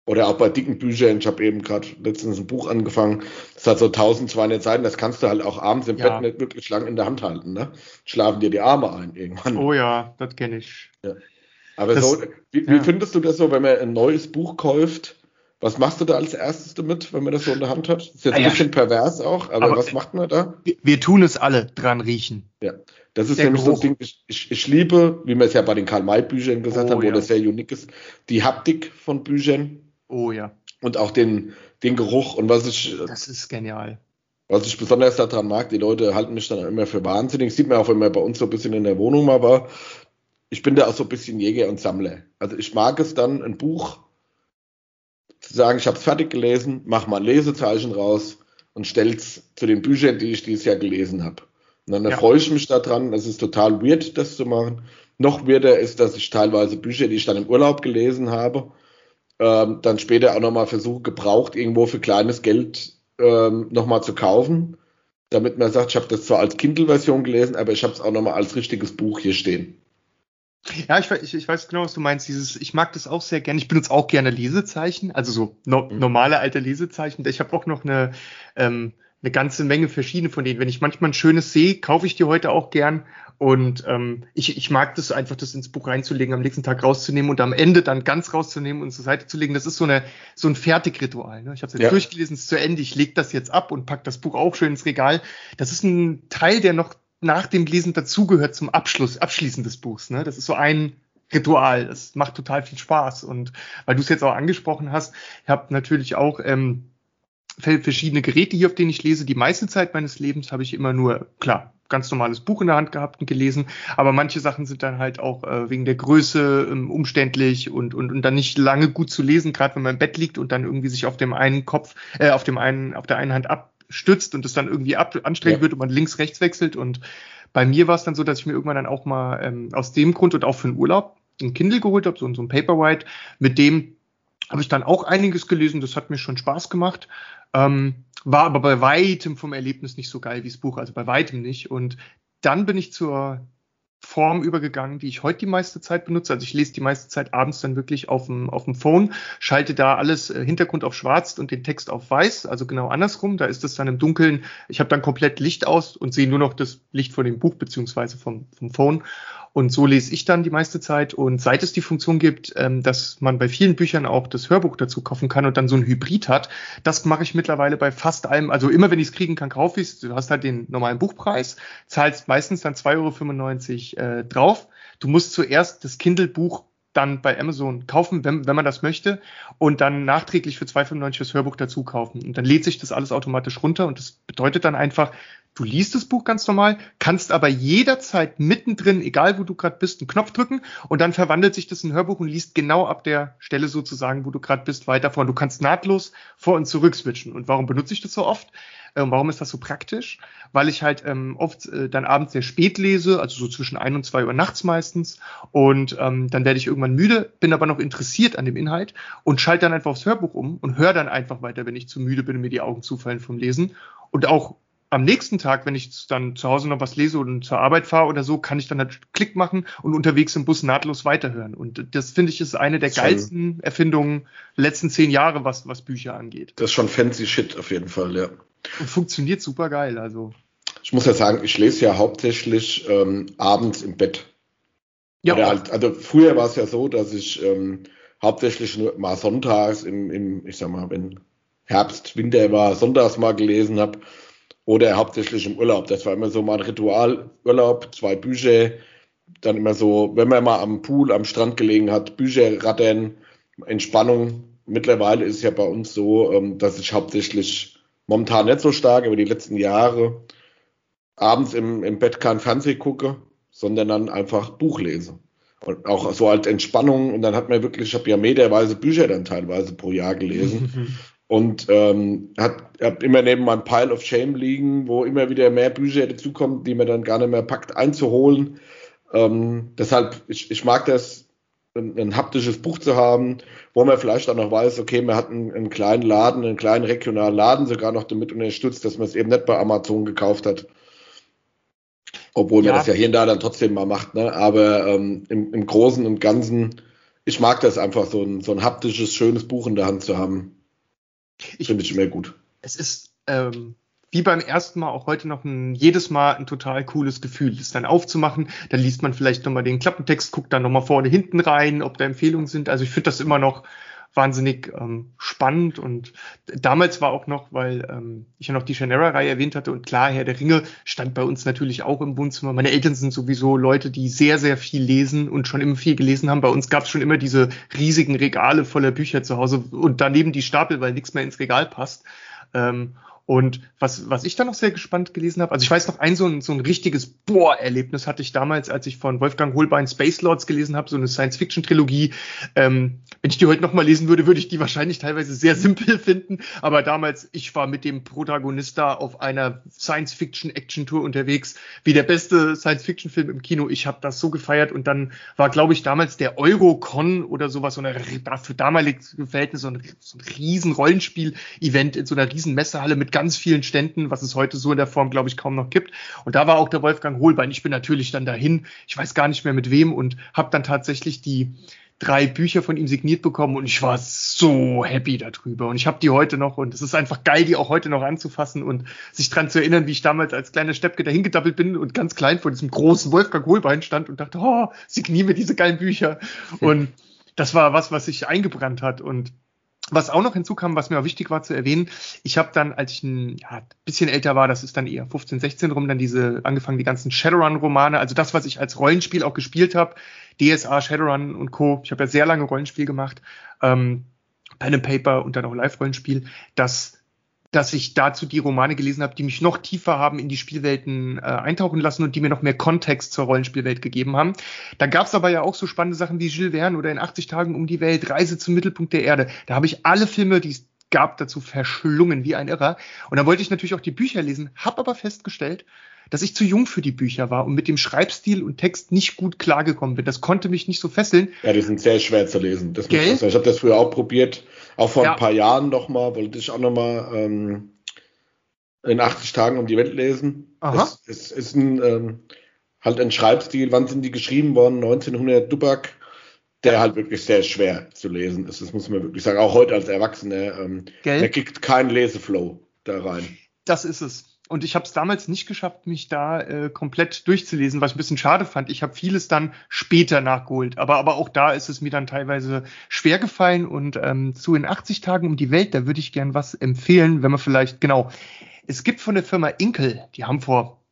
Oder auch bei dicken Büchern. Ich habe eben gerade letztens ein Buch angefangen. Das hat so 1200 Seiten. Das kannst du halt auch abends im ja. Bett nicht wirklich lang in der Hand halten. Ne? Schlafen dir die Arme ein irgendwann. Oh ja, das kenne ich. Ja. Aber das, so, wie, ja. wie, findest du das so, wenn man ein neues Buch kauft? Was machst du da als erstes damit, wenn man das so in der Hand hat? Das ist jetzt ein ah, bisschen pervers auch, aber, aber, was macht man da? Wir, wir, tun es alle dran riechen. Ja, das ist der nämlich Geruch. so ein Ding, ich, ich, ich, liebe, wie wir es ja bei den Karl-May-Büchern gesagt oh, haben, wo ja. das sehr unique ist, die Haptik von Büchern. Oh ja. Und auch den, den Geruch und was ich. Das ist genial. Was ich besonders daran mag, die Leute halten mich dann immer für wahnsinnig. Sieht man auch, wenn man bei uns so ein bisschen in der Wohnung mal war. Ich bin da auch so ein bisschen Jäger und Sammler. Also ich mag es dann, ein Buch zu sagen, ich habe es fertig gelesen, mach mal ein Lesezeichen raus und stell's zu den Büchern, die ich dieses Jahr gelesen habe. Und dann ja. freue ich mich daran. Es ist total weird, das zu machen. Noch weirder ist, dass ich teilweise Bücher, die ich dann im Urlaub gelesen habe, ähm, dann später auch nochmal versuche, gebraucht irgendwo für kleines Geld ähm, nochmal zu kaufen, damit man sagt, ich habe das zwar als Kindle-Version gelesen, aber ich habe es auch nochmal als richtiges Buch hier stehen. Ja, ich, ich, ich weiß genau, was du meinst. Dieses, ich mag das auch sehr gerne. Ich benutze auch gerne Lesezeichen, also so no, mhm. normale alte Lesezeichen. Ich habe auch noch eine, ähm, eine ganze Menge verschiedene von denen. Wenn ich manchmal ein schönes sehe, kaufe ich die heute auch gern. Und ähm, ich, ich mag das einfach, das ins Buch reinzulegen, am nächsten Tag rauszunehmen und am Ende dann ganz rauszunehmen und zur Seite zu legen. Das ist so, eine, so ein Fertigritual. Ne? Ich habe es jetzt ja. durchgelesen, es ist zu Ende, ich lege das jetzt ab und pack das Buch auch schön ins Regal. Das ist ein Teil, der noch nach dem Lesen dazugehört zum Abschluss, Abschließen des Buchs. Ne? Das ist so ein Ritual. Das macht total viel Spaß. Und weil du es jetzt auch angesprochen hast, ich habe natürlich auch ähm, verschiedene Geräte hier, auf denen ich lese. Die meiste Zeit meines Lebens habe ich immer nur, klar, ganz normales Buch in der Hand gehabt und gelesen, aber manche Sachen sind dann halt auch äh, wegen der Größe ähm, umständlich und, und, und dann nicht lange gut zu lesen, gerade wenn man im Bett liegt und dann irgendwie sich auf dem einen Kopf, äh, auf dem einen, auf der einen Hand abstützt und es dann irgendwie ab, anstrengend ja. wird und man links, rechts wechselt. Und bei mir war es dann so, dass ich mir irgendwann dann auch mal ähm, aus dem Grund und auch für den Urlaub ein Kindle geholt habe, so, so ein Paperwhite, mit dem habe ich dann auch einiges gelesen, das hat mir schon Spaß gemacht. Ähm, war aber bei weitem vom Erlebnis nicht so geil wie das Buch, also bei weitem nicht. Und dann bin ich zur Form übergegangen, die ich heute die meiste Zeit benutze. Also ich lese die meiste Zeit abends dann wirklich auf dem, auf dem Phone, schalte da alles äh, Hintergrund auf schwarz und den Text auf weiß, also genau andersrum. Da ist es dann im Dunkeln. Ich habe dann komplett Licht aus und sehe nur noch das Licht von dem Buch beziehungsweise vom, vom Phone. Und so lese ich dann die meiste Zeit. Und seit es die Funktion gibt, ähm, dass man bei vielen Büchern auch das Hörbuch dazu kaufen kann und dann so ein Hybrid hat, das mache ich mittlerweile bei fast allem. Also immer wenn ich es kriegen kann, kaufe ich es. Du hast halt den normalen Buchpreis, zahlst meistens dann 2,95 Euro äh, drauf. Du musst zuerst das Kindle-Buch dann bei Amazon kaufen, wenn, wenn man das möchte, und dann nachträglich für 2,95 das Hörbuch dazu kaufen. Und dann lädt sich das alles automatisch runter und das bedeutet dann einfach, Du liest das Buch ganz normal, kannst aber jederzeit mittendrin, egal wo du gerade bist, einen Knopf drücken und dann verwandelt sich das in Hörbuch und liest genau ab der Stelle sozusagen, wo du gerade bist, weiter vor. Und du kannst nahtlos vor und zurück switchen. Und warum benutze ich das so oft? Ähm, warum ist das so praktisch? Weil ich halt ähm, oft äh, dann abends sehr spät lese, also so zwischen ein und zwei Uhr nachts meistens. Und ähm, dann werde ich irgendwann müde, bin aber noch interessiert an dem Inhalt und schalte dann einfach aufs Hörbuch um und höre dann einfach weiter, wenn ich zu müde bin und mir die Augen zufallen vom Lesen. Und auch am nächsten Tag, wenn ich dann zu Hause noch was lese und zur Arbeit fahre oder so, kann ich dann halt Klick machen und unterwegs im Bus nahtlos weiterhören. Und das finde ich ist eine der geilsten Erfindungen der letzten zehn Jahre, was, was Bücher angeht. Das ist schon fancy Shit auf jeden Fall, ja. Und funktioniert super geil, also. Ich muss ja sagen, ich lese ja hauptsächlich ähm, abends im Bett. Ja. Halt, also früher war es ja so, dass ich ähm, hauptsächlich nur mal sonntags im, im, ich sag mal, wenn Herbst, Winter war, sonntags mal gelesen habe oder hauptsächlich im Urlaub. Das war immer so mein Ritual. Urlaub, zwei Bücher, dann immer so, wenn man mal am Pool, am Strand gelegen hat, Bücher rattern, Entspannung. Mittlerweile ist es ja bei uns so, ähm, dass ich hauptsächlich momentan nicht so stark, aber die letzten Jahre abends im, im Bett kein Fernsehen gucke, sondern dann einfach Buch lese. Und auch so als Entspannung. Und dann hat man wirklich, ich habe ja meterweise Bücher dann teilweise pro Jahr gelesen. und ähm, hat, hab immer neben meinem Pile of Shame liegen, wo immer wieder mehr Bücher dazukommen, die man dann gar nicht mehr packt einzuholen. Ähm, deshalb, ich, ich mag das, ein, ein, haptisches Buch zu haben, wo man vielleicht auch noch weiß, okay, man hat einen, einen kleinen Laden, einen kleinen regionalen Laden sogar noch damit unterstützt, dass man es eben nicht bei Amazon gekauft hat. Obwohl ja. man das ja hier und da dann trotzdem mal macht, ne? Aber ähm, im, im Großen und Ganzen, ich mag das einfach, so ein, so ein haptisches, schönes Buch in der Hand zu haben. Ich finde ich immer gut. Es ist ähm, wie beim ersten Mal auch heute noch ein, jedes Mal ein total cooles Gefühl, das dann aufzumachen. Dann liest man vielleicht nochmal den Klappentext, guckt dann nochmal vorne, hinten rein, ob da Empfehlungen sind. Also ich finde das immer noch wahnsinnig ähm, spannend und damals war auch noch, weil ähm, ich ja noch die Shannara-Reihe erwähnt hatte und klar, Herr der Ringe stand bei uns natürlich auch im Wohnzimmer. Meine Eltern sind sowieso Leute, die sehr, sehr viel lesen und schon immer viel gelesen haben. Bei uns gab es schon immer diese riesigen Regale voller Bücher zu Hause und daneben die Stapel, weil nichts mehr ins Regal passt. Ähm, und was, was ich da noch sehr gespannt gelesen habe, also ich weiß noch, ein so ein, so ein richtiges Boah-Erlebnis hatte ich damals, als ich von Wolfgang Holbein Space Lords gelesen habe, so eine Science-Fiction-Trilogie. Ähm, wenn ich die heute nochmal lesen würde, würde ich die wahrscheinlich teilweise sehr simpel finden. Aber damals, ich war mit dem Protagonist da auf einer Science-Fiction-Action-Tour unterwegs, wie der beste Science-Fiction-Film im Kino. Ich habe das so gefeiert und dann war, glaube ich, damals der Eurocon oder sowas, so eine, für damalige Verhältnisse so ein, so ein riesen Rollenspiel-Event in so einer riesen Messehalle mit ganz vielen Ständen, was es heute so in der Form, glaube ich, kaum noch gibt. Und da war auch der Wolfgang Holbein. Ich bin natürlich dann dahin, ich weiß gar nicht mehr mit wem und habe dann tatsächlich die drei Bücher von ihm signiert bekommen und ich war so happy darüber. Und ich habe die heute noch und es ist einfach geil, die auch heute noch anzufassen und sich dran zu erinnern, wie ich damals als kleiner Steppke dahin gedappelt bin und ganz klein vor diesem großen Wolfgang Holbein stand und dachte, oh, signier mir diese geilen Bücher. Und das war was, was sich eingebrannt hat. Und was auch noch hinzukam, was mir auch wichtig war zu erwähnen, ich habe dann, als ich ein ja, bisschen älter war, das ist dann eher 15, 16 rum, dann diese angefangen, die ganzen Shadowrun-Romane, also das, was ich als Rollenspiel auch gespielt habe, DSA, Shadowrun und Co. Ich habe ja sehr lange Rollenspiel gemacht, ähm, Pen and Paper und dann auch Live-Rollenspiel, das dass ich dazu die Romane gelesen habe, die mich noch tiefer haben in die Spielwelten äh, eintauchen lassen und die mir noch mehr Kontext zur Rollenspielwelt gegeben haben. Da gab es aber ja auch so spannende Sachen wie Jules Verne oder in 80 Tagen um die Welt, Reise zum Mittelpunkt der Erde. Da habe ich alle Filme, die es gab, dazu verschlungen wie ein Irrer. Und da wollte ich natürlich auch die Bücher lesen, habe aber festgestellt, dass ich zu jung für die Bücher war und mit dem Schreibstil und Text nicht gut klargekommen bin. Das konnte mich nicht so fesseln. Ja, die sind sehr schwer zu lesen. Das Gell? Ich, ich habe das früher auch probiert, auch vor ja. ein paar Jahren nochmal, wollte ich auch nochmal ähm, in 80 Tagen um die Welt lesen. Es, es ist ein, ähm, halt ein Schreibstil, wann sind die geschrieben worden? 1900 Dubak, der halt wirklich sehr schwer zu lesen ist. Das muss man wirklich sagen. Auch heute als Erwachsener, ähm, der kriegt keinen Leseflow da rein. Das ist es. Und ich habe es damals nicht geschafft, mich da äh, komplett durchzulesen, was ich ein bisschen schade fand. Ich habe vieles dann später nachgeholt. Aber, aber auch da ist es mir dann teilweise schwer gefallen. Und ähm, zu in 80 Tagen um die Welt, da würde ich gern was empfehlen, wenn man vielleicht, genau. Es gibt von der Firma Inkel, die haben vor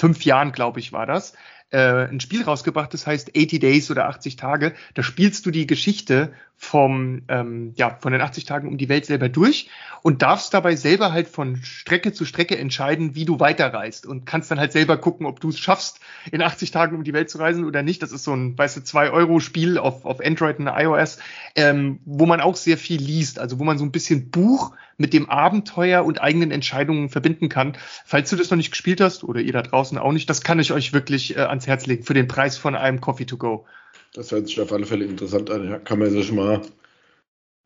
fünf Jahren, glaube ich, war das, äh, ein Spiel rausgebracht, das heißt 80 Days oder 80 Tage. Da spielst du die Geschichte vom, ähm, ja, von den 80 Tagen um die Welt selber durch und darfst dabei selber halt von Strecke zu Strecke entscheiden, wie du weiterreist und kannst dann halt selber gucken, ob du es schaffst, in 80 Tagen um die Welt zu reisen oder nicht. Das ist so ein, weißt du, 2-Euro-Spiel auf, auf Android und iOS, ähm, wo man auch sehr viel liest, also wo man so ein bisschen Buch mit dem Abenteuer und eigenen Entscheidungen verbinden kann. Falls du das noch nicht gespielt hast oder ihr da draußen auch nicht, das kann ich euch wirklich äh, ans Herz legen für den Preis von einem Coffee to go. Das hört sich auf alle Fälle interessant an. Ja, kann man sich mal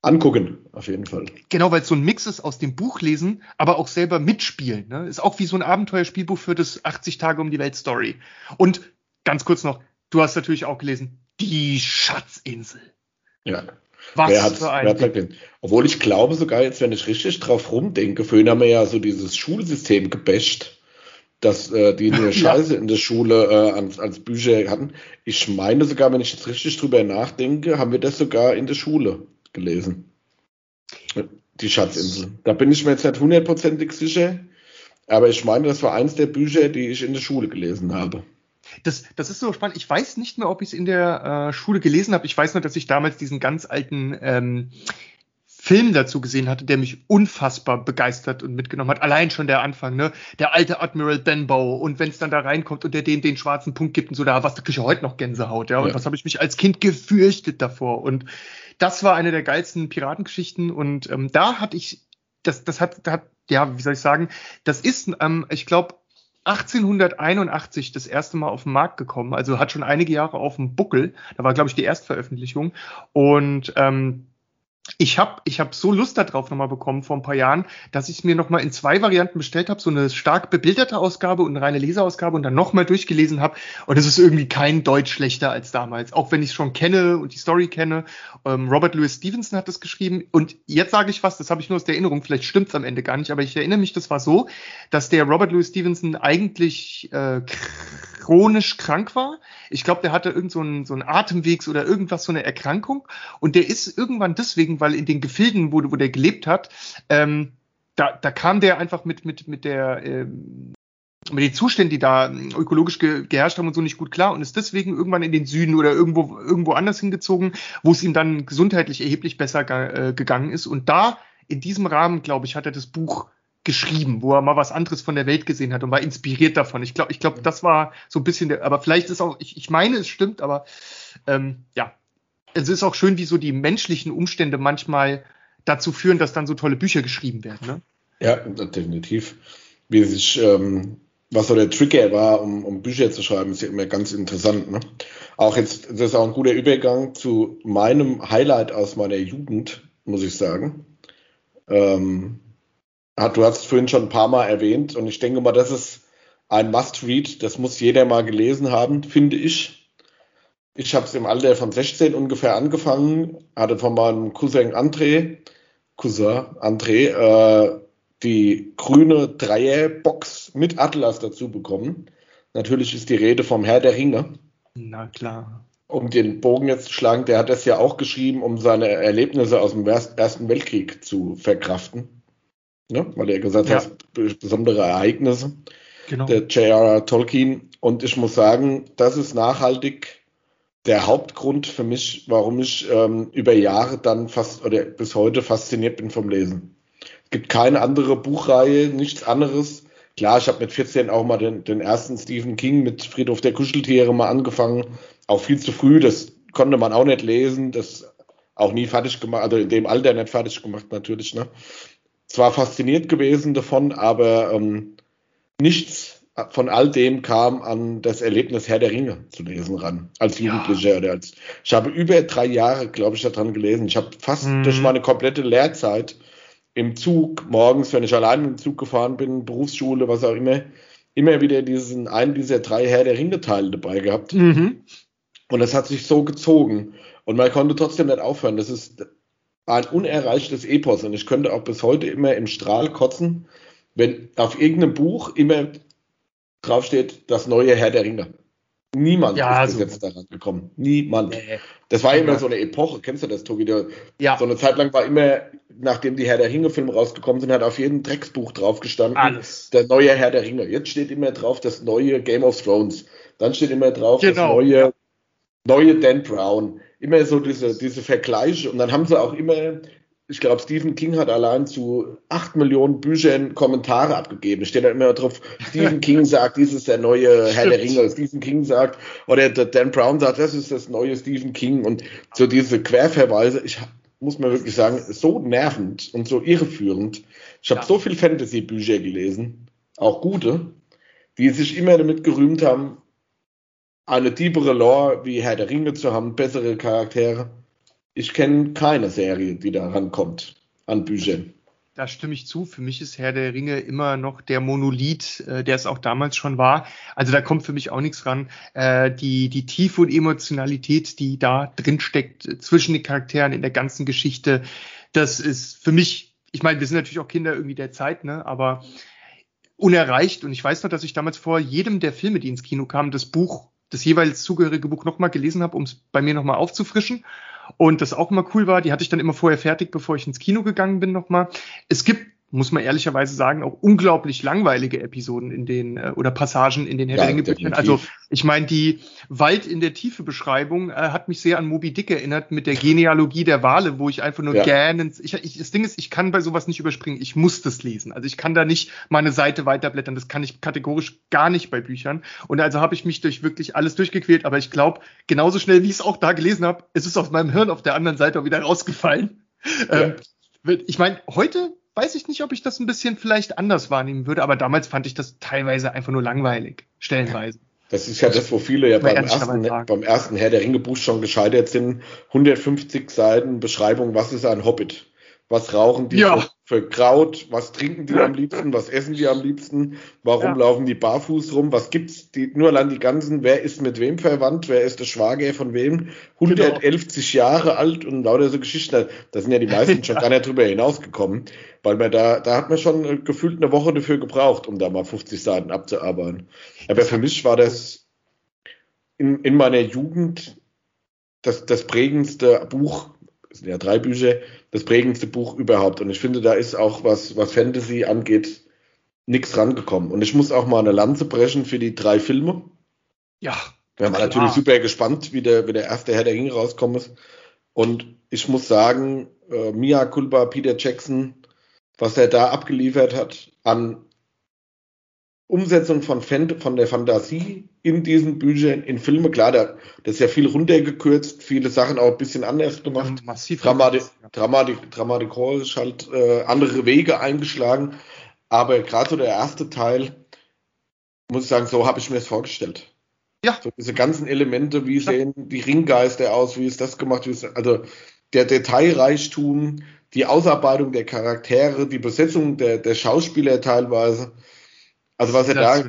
Angucken, auf jeden Fall. Genau, weil es so ein Mix ist aus dem Buch lesen, aber auch selber mitspielen. Ne? Ist auch wie so ein Abenteuerspielbuch für das 80 Tage um die Welt Story. Und ganz kurz noch, du hast natürlich auch gelesen, die Schatzinsel. Ja. Was wer für ein. Wer hat Obwohl ich glaube sogar jetzt, wenn ich richtig drauf rumdenke, vorhin haben wir ja so dieses Schulsystem gebasht dass äh, die eine Scheiße in der Schule äh, als, als Bücher hatten. Ich meine sogar, wenn ich jetzt richtig drüber nachdenke, haben wir das sogar in der Schule gelesen. Die Schatzinsel. Da bin ich mir jetzt nicht hundertprozentig sicher, aber ich meine, das war eins der Bücher, die ich in der Schule gelesen habe. Das, das ist so spannend. Ich weiß nicht mehr, ob ich es in der äh, Schule gelesen habe. Ich weiß nur, dass ich damals diesen ganz alten ähm, Film dazu gesehen hatte, der mich unfassbar begeistert und mitgenommen hat. Allein schon der Anfang, ne? Der alte Admiral Benbow und wenn es dann da reinkommt und der dem den schwarzen Punkt gibt und so, da was da kriege ich heute noch Gänsehaut, ja. Und ja. was habe ich mich als Kind gefürchtet davor. Und das war eine der geilsten Piratengeschichten und ähm, da hatte ich, das, das hat, hat, ja, wie soll ich sagen, das ist, ähm, ich glaube, 1881 das erste Mal auf den Markt gekommen, also hat schon einige Jahre auf dem Buckel. Da war, glaube ich, die Erstveröffentlichung. Und ähm, ich habe ich hab so Lust darauf nochmal bekommen vor ein paar Jahren, dass ich mir nochmal in zwei Varianten bestellt habe, so eine stark bebilderte Ausgabe und eine reine Leserausgabe und dann nochmal durchgelesen habe. Und es ist irgendwie kein Deutsch schlechter als damals, auch wenn ich es schon kenne und die Story kenne. Ähm, Robert Louis Stevenson hat das geschrieben. Und jetzt sage ich was, das habe ich nur aus der Erinnerung, vielleicht stimmt es am Ende gar nicht, aber ich erinnere mich, das war so, dass der Robert Louis Stevenson eigentlich äh, chronisch krank war. Ich glaube, der hatte irgend so einen, so einen Atemwegs oder irgendwas, so eine Erkrankung. Und der ist irgendwann deswegen, weil in den Gefilden, wo, wo der gelebt hat, ähm, da, da kam der einfach mit, mit, mit der, ähm, mit den Zuständen, die da ähm, ökologisch ge geherrscht haben und so nicht gut klar und ist deswegen irgendwann in den Süden oder irgendwo, irgendwo anders hingezogen, wo es ihm dann gesundheitlich erheblich besser äh, gegangen ist. Und da, in diesem Rahmen, glaube ich, hat er das Buch geschrieben, wo er mal was anderes von der Welt gesehen hat und war inspiriert davon. Ich glaube, ich glaube, das war so ein bisschen der, aber vielleicht ist auch, ich, ich meine, es stimmt, aber ähm, ja, es ist auch schön, wie so die menschlichen Umstände manchmal dazu führen, dass dann so tolle Bücher geschrieben werden. Ne? Ja, definitiv. Wie sich, ähm, was so der Trigger war, um, um Bücher zu schreiben, ist ja immer ganz interessant. Ne? Auch jetzt, das ist auch ein guter Übergang zu meinem Highlight aus meiner Jugend, muss ich sagen. Ähm, du hast es vorhin schon ein paar Mal erwähnt und ich denke mal, das ist ein Must-Read, das muss jeder mal gelesen haben, finde ich. Ich habe es im Alter von 16 ungefähr angefangen, hatte von meinem Cousin André, Cousin André, äh, die grüne Dreierbox mit Atlas dazu bekommen. Natürlich ist die Rede vom Herr der Ringe. Na klar. Um den Bogen jetzt zu schlagen, der hat das ja auch geschrieben, um seine Erlebnisse aus dem Ersten Weltkrieg zu verkraften ne? weil er gesagt ja. hat, besondere Ereignisse. Genau. Der J.R.R. Tolkien. Und ich muss sagen, das ist nachhaltig der Hauptgrund für mich, warum ich ähm, über Jahre dann fast oder bis heute fasziniert bin vom Lesen. Es gibt keine andere Buchreihe, nichts anderes. Klar, ich habe mit 14 auch mal den, den ersten Stephen King mit Friedhof der Kuscheltiere mal angefangen. Auch viel zu früh, das konnte man auch nicht lesen, das auch nie fertig gemacht, also in dem Alter nicht fertig gemacht natürlich. Ne? zwar fasziniert gewesen davon, aber ähm, nichts von all dem kam an das Erlebnis Herr der Ringe zu lesen ran, als Jugendlicher ja. oder als. Ich habe über drei Jahre, glaube ich, daran gelesen. Ich habe fast mhm. durch meine komplette Lehrzeit im Zug, morgens, wenn ich allein im Zug gefahren bin, Berufsschule, was auch immer, immer wieder diesen einen dieser drei Herr der Ringe-Teile dabei gehabt. Mhm. Und das hat sich so gezogen. Und man konnte trotzdem nicht aufhören. Das ist ein unerreichtes Epos und ich könnte auch bis heute immer im Strahl kotzen, wenn auf irgendeinem Buch immer draufsteht, das neue Herr der Ringe. Niemand ja, ist bis jetzt daran gekommen. Niemand. Nee. Das war immer so eine Epoche. Kennst du das, Tobi? Ja. So eine Zeit lang war immer, nachdem die Herr der Ringe-Filme rausgekommen sind, hat auf jedem Drecksbuch drauf gestanden, Alles. der neue Herr der Ringe. Jetzt steht immer drauf, das neue Game of Thrones. Dann steht immer drauf, genau. das neue, neue Dan Brown immer so diese, diese Vergleiche und dann haben sie auch immer, ich glaube, Stephen King hat allein zu acht Millionen Büchern Kommentare abgegeben. Steht da immer drauf, Stephen King sagt, dies ist der neue Herr der Ringe. Stephen King sagt, oder Dan Brown sagt, das ist das neue Stephen King. Und so diese Querverweise, ich muss mir wirklich sagen, so nervend und so irreführend. Ich habe ja. so viel Fantasy-Bücher gelesen, auch gute, die sich immer damit gerühmt haben, eine tiefere Lore wie Herr der Ringe zu haben, bessere Charaktere. Ich kenne keine Serie, die da rankommt an Büchern. Da stimme ich zu. Für mich ist Herr der Ringe immer noch der Monolith, äh, der es auch damals schon war. Also da kommt für mich auch nichts ran. Äh, die, die Tiefe und Emotionalität, die da drin steckt äh, zwischen den Charakteren in der ganzen Geschichte, das ist für mich, ich meine, wir sind natürlich auch Kinder irgendwie der Zeit, ne? aber unerreicht. Und ich weiß noch, dass ich damals vor jedem der Filme, die ins Kino kamen, das Buch, das jeweils zugehörige Buch nochmal gelesen habe, um es bei mir nochmal aufzufrischen. Und das auch immer cool war, die hatte ich dann immer vorher fertig, bevor ich ins Kino gegangen bin nochmal. Es gibt muss man ehrlicherweise sagen, auch unglaublich langweilige Episoden in den äh, oder Passagen in den Herr ja, Büchern. Also ich meine, die Wald in der Tiefe Beschreibung äh, hat mich sehr an Moby Dick erinnert mit der Genealogie der Wale, wo ich einfach nur ja. gähnend. Ich, ich, das Ding ist, ich kann bei sowas nicht überspringen. Ich muss das lesen. Also ich kann da nicht meine Seite weiterblättern. Das kann ich kategorisch gar nicht bei Büchern. Und also habe ich mich durch wirklich alles durchgequält. Aber ich glaube, genauso schnell wie ich es auch da gelesen habe, ist es aus meinem Hirn auf der anderen Seite auch wieder rausgefallen. Ja. Ähm, ich meine, heute weiß ich nicht, ob ich das ein bisschen vielleicht anders wahrnehmen würde, aber damals fand ich das teilweise einfach nur langweilig, stellenweise. Das ist ja das, wo viele ja beim ersten, beim ersten Herr der Ringe Buch schon gescheitert sind. 150 Seiten Beschreibung, was ist ein Hobbit? Was rauchen die ja. für, für, Kraut? Was trinken die am liebsten? Was essen die am liebsten? Warum ja. laufen die barfuß rum? Was gibt's? Die, nur allein die ganzen, wer ist mit wem verwandt? Wer ist der Schwager von wem? 111 genau. Jahre alt und lauter so Geschichten. Da sind ja die meisten schon gar nicht drüber hinausgekommen, weil man da, da hat man schon gefühlt eine Woche dafür gebraucht, um da mal 50 Seiten abzuarbeiten. Aber für mich war das in, in meiner Jugend das, das prägendste Buch, es sind ja drei Bücher, das prägendste Buch überhaupt. Und ich finde, da ist auch, was, was Fantasy angeht, nichts rangekommen. Und ich muss auch mal eine Lanze brechen für die drei Filme. Ja. Wir waren natürlich super gespannt, wie der, wie der erste Herr der Ringe rauskommt. Und ich muss sagen, äh, Mia Kulba, Peter Jackson, was er da abgeliefert hat an Umsetzung von, Fan von der Fantasie in diesen Büchern, in Filme, klar, da, das ist ja viel runtergekürzt, viele Sachen auch ein bisschen anders gemacht. Massiv. Dramatik, ja. Dramatik, dramatikorisch halt äh, andere Wege eingeschlagen. Aber gerade so der erste Teil, muss ich sagen, so habe ich mir es vorgestellt. Ja. So diese ganzen Elemente, wie ja. sehen die Ringgeister aus, wie ist das gemacht, wie ist, also der Detailreichtum, die Ausarbeitung der Charaktere, die Besetzung der, der Schauspieler teilweise, also was er da,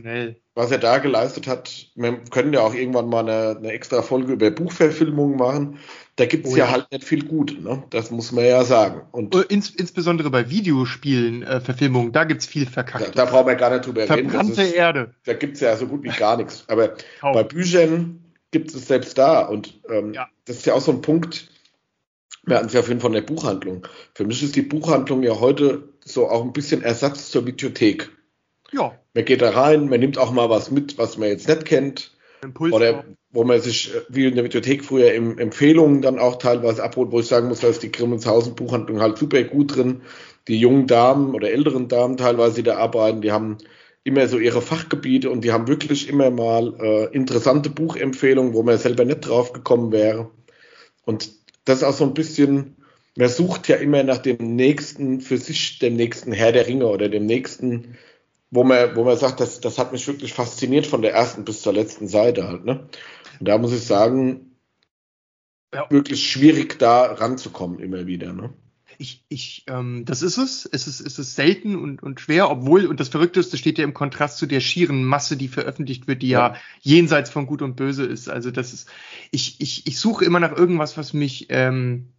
was er da geleistet hat, wir können ja auch irgendwann mal eine, eine extra Folge über Buchverfilmungen machen. Da gibt es oh, ja. ja. halt nicht viel gut, ne? Das muss man ja sagen. Und äh, Ins, insbesondere bei Videospielen, äh, Verfilmungen, da gibt es viel verkackt. Da, da brauchen wir gar nicht drüber reden. Verbrannte Erde. Da gibt es ja so gut wie gar nichts. Aber Kaum. bei Büchern gibt es selbst da. Und ähm, ja. das ist ja auch so ein Punkt, wir hatten es ja vorhin von der Buchhandlung. Für mich ist die Buchhandlung ja heute so auch ein bisschen Ersatz zur Bibliothek. Ja. Man geht da rein, man nimmt auch mal was mit, was man jetzt nicht kennt. Impuls oder wo man sich, äh, wie in der Bibliothek früher, im Empfehlungen dann auch teilweise abholt, wo ich sagen muss, da ist die Grimmenshausen Buchhandlung halt super gut drin. Die jungen Damen oder älteren Damen teilweise, die da arbeiten, die haben immer so ihre Fachgebiete und die haben wirklich immer mal äh, interessante Buchempfehlungen, wo man selber nicht drauf gekommen wäre. Und das ist auch so ein bisschen, man sucht ja immer nach dem nächsten, für sich dem nächsten Herr der Ringe oder dem nächsten wo man, wo man sagt, das, das hat mich wirklich fasziniert von der ersten bis zur letzten Seite halt, ne? Und da muss ich sagen, ja. wirklich schwierig da ranzukommen immer wieder, ne? Ich, ich, ähm, das ist es. Es ist, es ist selten und, und schwer, obwohl, und das Verrückteste steht ja im Kontrast zu der schieren Masse, die veröffentlicht wird, die ja, ja jenseits von Gut und Böse ist. Also das ist, ich, ich, ich suche immer nach irgendwas, was mich, ähm,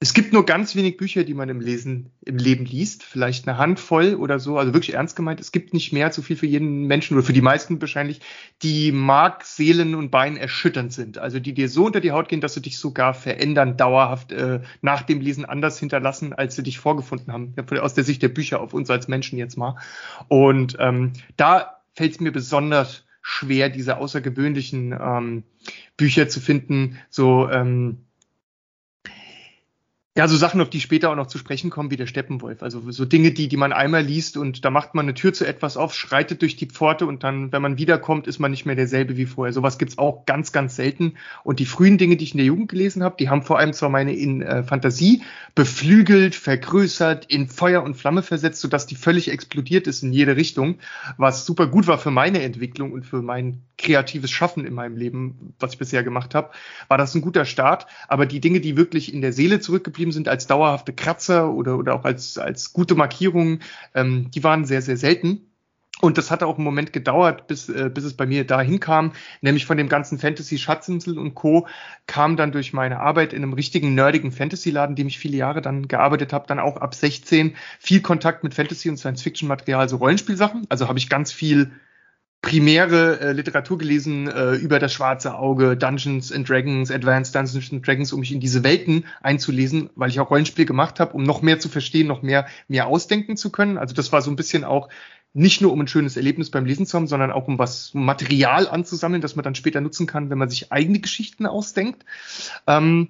es gibt nur ganz wenig Bücher, die man im Lesen, im Leben liest. Vielleicht eine Handvoll oder so. Also wirklich ernst gemeint. Es gibt nicht mehr zu viel für jeden Menschen oder für die meisten wahrscheinlich, die Mark, Seelen und Bein erschütternd sind. Also die dir so unter die Haut gehen, dass sie dich sogar verändern, dauerhaft äh, nach dem Lesen anders hinterlassen, als sie dich vorgefunden haben. Aus der Sicht der Bücher auf uns als Menschen jetzt mal. Und ähm, da fällt es mir besonders schwer, diese außergewöhnlichen ähm, Bücher zu finden. So, ähm, Ja, so Sachen, auf die später auch noch zu sprechen kommen, wie der Steppenwolf. Also so Dinge, die, die man einmal liest und da macht man eine Tür zu etwas auf, schreitet durch die Pforte und dann, wenn man wiederkommt, ist man nicht mehr derselbe wie vorher. Sowas gibt's auch ganz, ganz selten. Und die frühen Dinge, die ich in der Jugend gelesen habe, die haben vor allem zwar meine in, äh, Fantasie beflügelt, vergrößert, in Feuer und Flamme versetzt, sodass die völlig explodiert ist in jede Richtung, was super gut war für meine Entwicklung und für mein kreatives Schaffen in meinem Leben, was ich bisher gemacht habe, war das ein guter Start. Aber die Dinge, die wirklich in der Seele zurückgeblieben sind als dauerhafte Kratzer oder, oder auch als, als gute Markierungen, ähm, die waren sehr, sehr selten. Und das hatte auch einen Moment gedauert, bis, äh, bis es bei mir dahin kam, nämlich von dem ganzen Fantasy Schatzinsel und Co. kam dann durch meine Arbeit in einem richtigen nerdigen Fantasy-Laden, dem ich viele Jahre dann gearbeitet habe, dann auch ab 16 viel Kontakt mit Fantasy und Science-Fiction-Material, so Rollenspielsachen. Also habe ich ganz viel primäre äh, Literatur gelesen äh, über das schwarze Auge, Dungeons and Dragons, Advanced Dungeons and Dragons, um mich in diese Welten einzulesen, weil ich auch Rollenspiel gemacht habe, um noch mehr zu verstehen, noch mehr mehr ausdenken zu können. Also das war so ein bisschen auch nicht nur um ein schönes Erlebnis beim Lesen zu haben, sondern auch um was Material anzusammeln, das man dann später nutzen kann, wenn man sich eigene Geschichten ausdenkt. Ähm,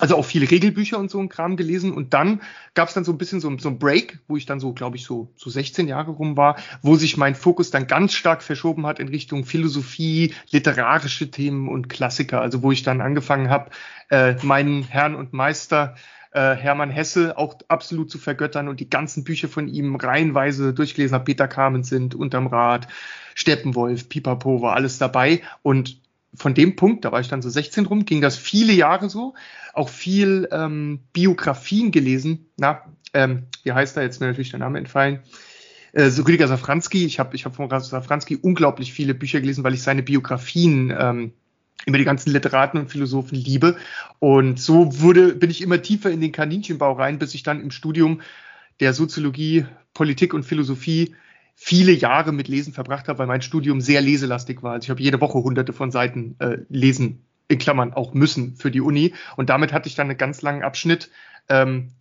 also auch viele Regelbücher und so ein Kram gelesen. Und dann gab es dann so ein bisschen so, so ein Break, wo ich dann so, glaube ich, so, so 16 Jahre rum war, wo sich mein Fokus dann ganz stark verschoben hat in Richtung Philosophie, literarische Themen und Klassiker. Also wo ich dann angefangen habe, äh, meinen Herrn und Meister äh, Hermann Hesse auch absolut zu vergöttern und die ganzen Bücher von ihm reihenweise durchgelesen habe. Peter Carmen sind, Unterm Rad, Steppenwolf, Pipapo war alles dabei. Und von dem Punkt, da war ich dann so 16 rum, ging das viele Jahre so. Auch viel ähm, Biografien gelesen. Na, ähm, wie heißt er jetzt mir natürlich der Name entfallen? Äh, so Rüdiger Safranski. Ich habe ich hab von Safranski unglaublich viele Bücher gelesen, weil ich seine Biografien ähm, über die ganzen Literaten und Philosophen liebe. Und so wurde, bin ich immer tiefer in den Kaninchenbau rein, bis ich dann im Studium der Soziologie, Politik und Philosophie viele Jahre mit Lesen verbracht habe, weil mein Studium sehr leselastig war. Also ich habe jede Woche hunderte von Seiten äh, lesen, in Klammern auch müssen für die Uni. Und damit hatte ich dann einen ganz langen Abschnitt. Ähm,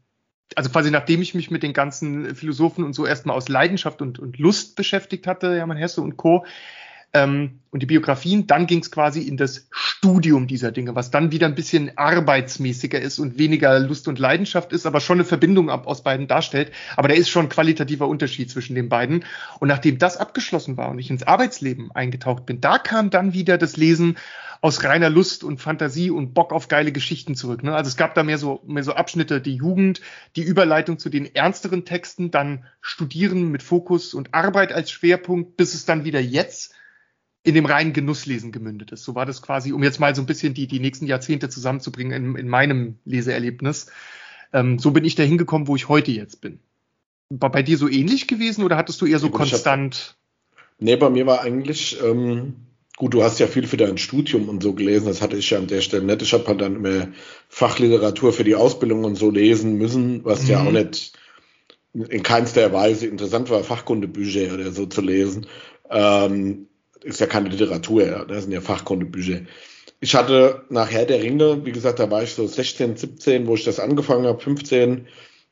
also quasi nachdem ich mich mit den ganzen Philosophen und so erstmal aus Leidenschaft und, und Lust beschäftigt hatte, Hermann Hesse und Co., ähm, und die Biografien, dann ging es quasi in das Studium dieser Dinge, was dann wieder ein bisschen arbeitsmäßiger ist und weniger Lust und Leidenschaft ist, aber schon eine Verbindung ab, aus beiden darstellt. Aber da ist schon ein qualitativer Unterschied zwischen den beiden. Und nachdem das abgeschlossen war und ich ins Arbeitsleben eingetaucht bin, da kam dann wieder das Lesen aus reiner Lust und Fantasie und Bock auf geile Geschichten zurück. Ne? Also es gab da mehr so, mehr so Abschnitte, die Jugend, die Überleitung zu den ernsteren Texten, dann Studieren mit Fokus und Arbeit als Schwerpunkt, bis es dann wieder jetzt in dem reinen Genusslesen gemündet ist. So war das quasi, um jetzt mal so ein bisschen die, die nächsten Jahrzehnte zusammenzubringen in, in meinem Leseerlebnis. Ähm, so bin ich da hingekommen, wo ich heute jetzt bin. War bei dir so ähnlich gewesen oder hattest du eher so ja, konstant? Hab, nee, bei mir war eigentlich, ähm, gut, du hast ja viel für dein Studium und so gelesen, das hatte ich ja an der Stelle nicht. Ich habe halt dann immer Fachliteratur für die Ausbildung und so lesen müssen, was mhm. ja auch nicht in keinster Weise interessant war, Fachkundebücher oder so zu lesen. Ähm, ist ja keine Literatur, ja, das sind ja Fachkundebücher. Ich hatte nachher der Ringe, wie gesagt, da war ich so 16, 17, wo ich das angefangen habe, 15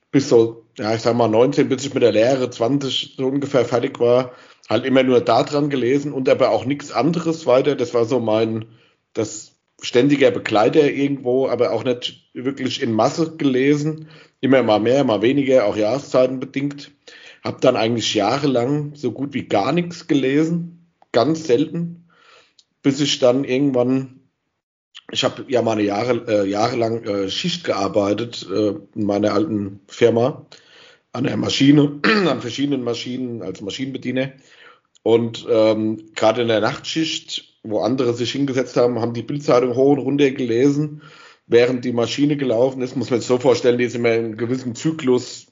bis so, ja, ich sag mal 19, bis ich mit der Lehre 20 so ungefähr fertig war, halt immer nur da dran gelesen und aber auch nichts anderes weiter. Das war so mein, das ständiger Begleiter irgendwo, aber auch nicht wirklich in Masse gelesen. Immer mal mehr, mal weniger, auch Jahreszeiten bedingt. Hab dann eigentlich jahrelang so gut wie gar nichts gelesen ganz selten, bis ich dann irgendwann, ich habe ja mal eine Jahre, äh, jahrelang äh, Schicht gearbeitet äh, in meiner alten Firma an der Maschine, an verschiedenen Maschinen als Maschinenbediener. Und ähm, gerade in der Nachtschicht, wo andere sich hingesetzt haben, haben die Bildzeitung hoch und runter gelesen, während die Maschine gelaufen ist. Muss man sich so vorstellen, die ist immer in einem gewissen Zyklus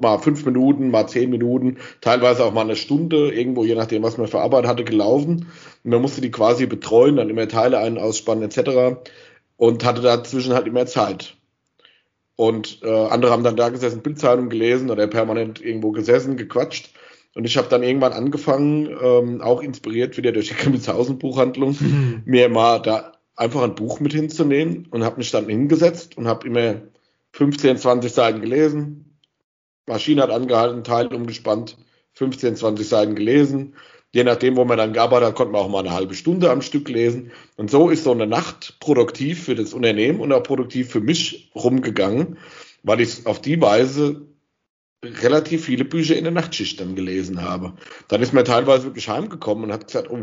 mal fünf Minuten, mal zehn Minuten, teilweise auch mal eine Stunde, irgendwo, je nachdem, was man für Arbeit hatte, gelaufen. Und man musste die quasi betreuen, dann immer Teile ein, ausspannen, etc. Und hatte dazwischen halt immer Zeit. Und äh, andere haben dann da gesessen, Bildzeitung gelesen oder permanent irgendwo gesessen, gequatscht. Und ich habe dann irgendwann angefangen, ähm, auch inspiriert wieder durch die Grimmelshausen Buchhandlung, mhm. mir mal da einfach ein Buch mit hinzunehmen und habe mich dann hingesetzt und habe immer 15, 20 Seiten gelesen, Maschine hat angehalten, Teil umgespannt, 15, 20 Seiten gelesen. Je nachdem, wo man dann gearbeitet hat, konnte man auch mal eine halbe Stunde am Stück lesen. Und so ist so eine Nacht produktiv für das Unternehmen und auch produktiv für mich rumgegangen. weil ich auf die Weise relativ viele Bücher in der Nachtschicht dann gelesen habe. Dann ist mir teilweise wirklich heimgekommen und hat gesagt, oh,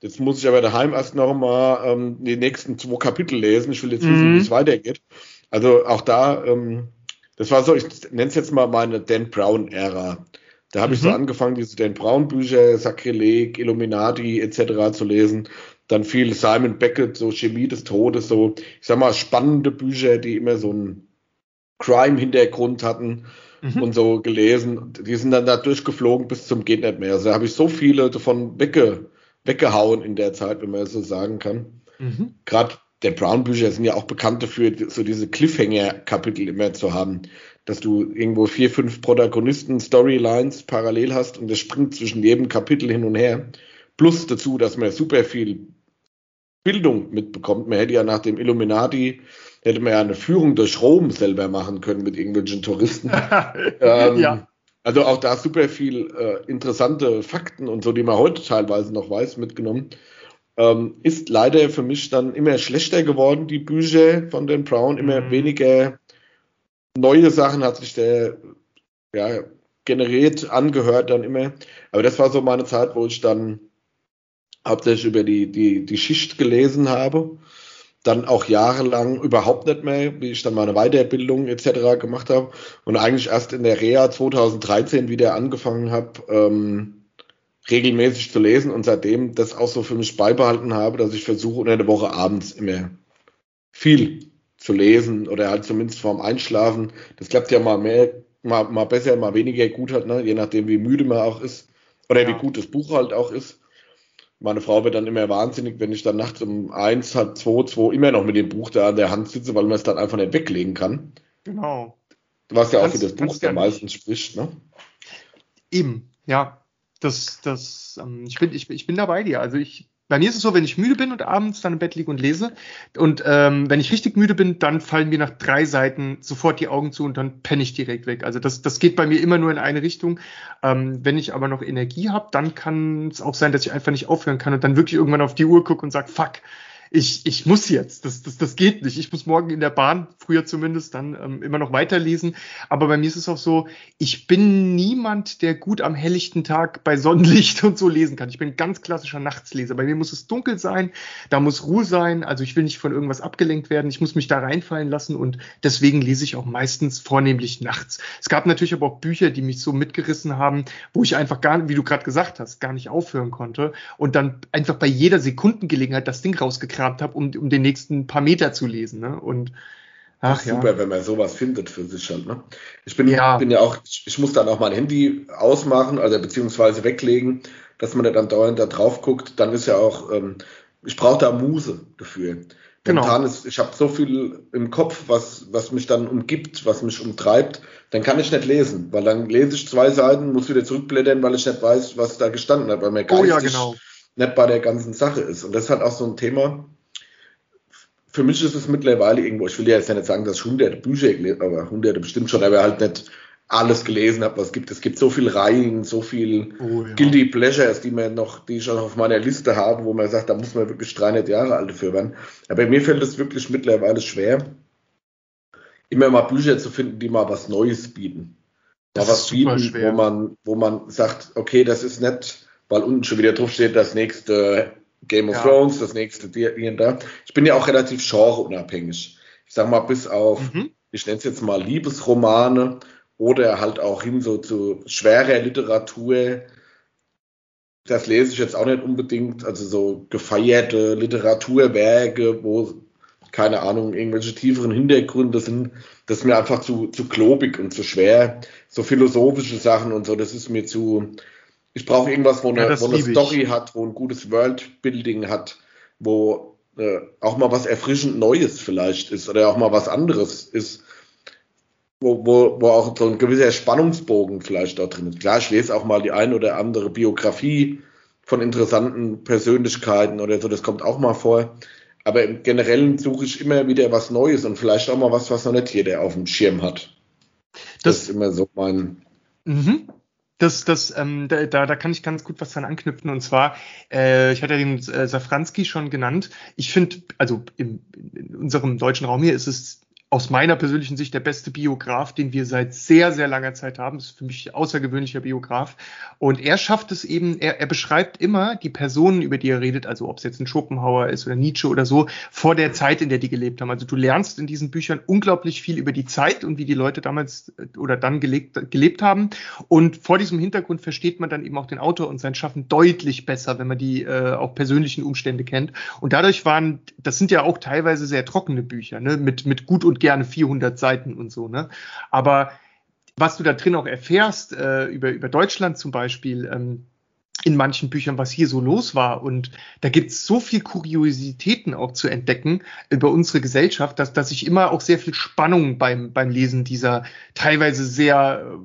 jetzt muss ich aber daheim erst noch mal ähm, die nächsten zwei Kapitel lesen. Ich will jetzt wissen, mhm. wie es weitergeht. Also auch da, ähm, das war so, ich nenne es jetzt mal meine Dan Brown-Ära. Da habe mhm. ich so mhm. angefangen, diese Dan Brown-Bücher, Sakrileg, Illuminati etc. zu lesen. Dann viel Simon Beckett, so Chemie des Todes, so, ich sag mal, spannende Bücher, die immer so einen Crime-Hintergrund hatten mhm. und so gelesen. Die sind dann da durchgeflogen bis zum geht nicht mehr. Also da habe ich so viele davon wegge, weggehauen in der Zeit, wenn man das so sagen kann. Mhm. Gerade der Brown-Bücher sind ja auch bekannt dafür, so diese Cliffhanger-Kapitel immer zu haben, dass du irgendwo vier, fünf Protagonisten, Storylines parallel hast und das springt zwischen jedem Kapitel hin und her. Plus dazu, dass man super viel Bildung mitbekommt. Man hätte ja nach dem Illuminati hätte man ja eine Führung durch Rom selber machen können mit irgendwelchen Touristen. ähm, ja. Also auch da super viel äh, interessante Fakten und so, die man heute teilweise noch weiß, mitgenommen. Ähm, ist leider für mich dann immer schlechter geworden, die Bücher von den Brown, immer mhm. weniger neue Sachen hat sich der ja, generiert, angehört dann immer. Aber das war so meine Zeit, wo ich dann hauptsächlich über die, die, die Schicht gelesen habe dann auch jahrelang überhaupt nicht mehr, wie ich dann meine Weiterbildung etc. gemacht habe und eigentlich erst in der Reha 2013 wieder angefangen habe, ähm, regelmäßig zu lesen und seitdem das auch so für mich beibehalten habe, dass ich versuche unter der Woche abends immer viel zu lesen oder halt zumindest vorm Einschlafen. Das klappt ja mal mehr, mal, mal besser, mal weniger gut hat, ne? je nachdem wie müde man auch ist oder ja. wie gut das Buch halt auch ist meine Frau wird dann immer wahnsinnig, wenn ich dann nachts um eins, halb zwei, zwei immer noch mit dem Buch da an der Hand sitze, weil man es dann einfach nicht weglegen kann. Genau. Was ja auch für das Buch der meistens spricht, ne? Eben, ja. Das, das, ähm, ich bin, ich, ich bin da bei dir. Also ich bei mir ist es so, wenn ich müde bin und abends dann im Bett liege und lese und ähm, wenn ich richtig müde bin, dann fallen mir nach drei Seiten sofort die Augen zu und dann penne ich direkt weg. Also das, das geht bei mir immer nur in eine Richtung. Ähm, wenn ich aber noch Energie habe, dann kann es auch sein, dass ich einfach nicht aufhören kann und dann wirklich irgendwann auf die Uhr gucke und sage, fuck, ich, ich muss jetzt, das, das, das geht nicht. Ich muss morgen in der Bahn, früher zumindest, dann ähm, immer noch weiterlesen. Aber bei mir ist es auch so, ich bin niemand, der gut am helllichten Tag bei Sonnenlicht und so lesen kann. Ich bin ein ganz klassischer Nachtsleser. Bei mir muss es dunkel sein, da muss Ruhe sein. Also ich will nicht von irgendwas abgelenkt werden. Ich muss mich da reinfallen lassen und deswegen lese ich auch meistens vornehmlich nachts. Es gab natürlich aber auch Bücher, die mich so mitgerissen haben, wo ich einfach gar, wie du gerade gesagt hast, gar nicht aufhören konnte und dann einfach bei jeder Sekundengelegenheit das Ding rausgekriegt rausgekramt habe, um, um den nächsten paar Meter zu lesen. Ne? Und Ach, super, ja. wenn man sowas findet für sich halt. Ne? Ich bin ja. bin ja auch, ich, ich muss dann auch mein Handy ausmachen, also beziehungsweise weglegen, dass man dann dauernd da drauf guckt. Dann ist ja auch, ähm, ich brauche da Muse dafür. Genau. Momentan ist, ich habe so viel im Kopf, was, was mich dann umgibt, was mich umtreibt, dann kann ich nicht lesen, weil dann lese ich zwei Seiten, muss wieder zurückblättern, weil ich nicht weiß, was da gestanden hat, weil mir geistig oh ja, genau nicht bei der ganzen Sache ist. Und das ist halt auch so ein Thema. Für mich ist es mittlerweile irgendwo, ich will ja jetzt nicht sagen, dass ich hunderte Bücher gelesen aber hunderte bestimmt schon, aber halt nicht alles gelesen habe, was es gibt. Es gibt so viel Reihen, so viel oh, ja. Guilty Pleasures, die man noch, die ich auch auf meiner Liste habe, wo man sagt, da muss man wirklich 300 Jahre alt dafür werden. Aber mir fällt es wirklich mittlerweile schwer, immer mal Bücher zu finden, die mal was Neues bieten. Mal was bieten, schwer. wo man, wo man sagt, okay, das ist nicht weil unten schon wieder drauf steht, das nächste Game of ja. Thrones, das nächste hier und da. Ich bin ja auch relativ genreunabhängig. Ich sag mal, bis auf, mhm. ich nenne es jetzt mal Liebesromane oder halt auch hin so zu schwerer Literatur. Das lese ich jetzt auch nicht unbedingt, also so gefeierte Literaturwerke, wo keine Ahnung, irgendwelche tieferen Hintergründe sind, das ist mir einfach zu, zu klobig und zu schwer. So philosophische Sachen und so, das ist mir zu, ich brauche irgendwas, wo eine, ja, wo eine Story ich. hat, wo ein gutes Worldbuilding hat, wo äh, auch mal was erfrischend Neues vielleicht ist oder auch mal was anderes ist, wo, wo, wo auch so ein gewisser Spannungsbogen vielleicht da drin ist. Klar, ich lese auch mal die ein oder andere Biografie von interessanten Persönlichkeiten oder so, das kommt auch mal vor. Aber im Generellen suche ich immer wieder was Neues und vielleicht auch mal was, was noch nicht jeder auf dem Schirm hat. Das, das ist immer so mein. Mhm das, das, ähm, da, da kann ich ganz gut was dran anknüpfen. Und zwar, äh, ich hatte ja den äh, Safranski schon genannt. Ich finde, also im, in unserem deutschen Raum hier ist es aus meiner persönlichen Sicht der beste Biograf, den wir seit sehr, sehr langer Zeit haben. Das ist für mich außergewöhnlicher Biograf. Und er schafft es eben, er, er beschreibt immer die Personen, über die er redet, also ob es jetzt ein Schopenhauer ist oder Nietzsche oder so, vor der Zeit, in der die gelebt haben. Also du lernst in diesen Büchern unglaublich viel über die Zeit und wie die Leute damals äh, oder dann gelebt, gelebt haben. Und vor diesem Hintergrund versteht man dann eben auch den Autor und sein Schaffen deutlich besser, wenn man die äh, auch persönlichen Umstände kennt. Und dadurch waren, das sind ja auch teilweise sehr trockene Bücher, ne? mit, mit gut und und gerne 400 Seiten und so, ne? Aber was du da drin auch erfährst, äh, über, über Deutschland zum Beispiel, ähm, in manchen Büchern, was hier so los war. Und da gibt es so viel Kuriositäten auch zu entdecken über unsere Gesellschaft, dass, dass ich immer auch sehr viel Spannung beim, beim Lesen dieser teilweise sehr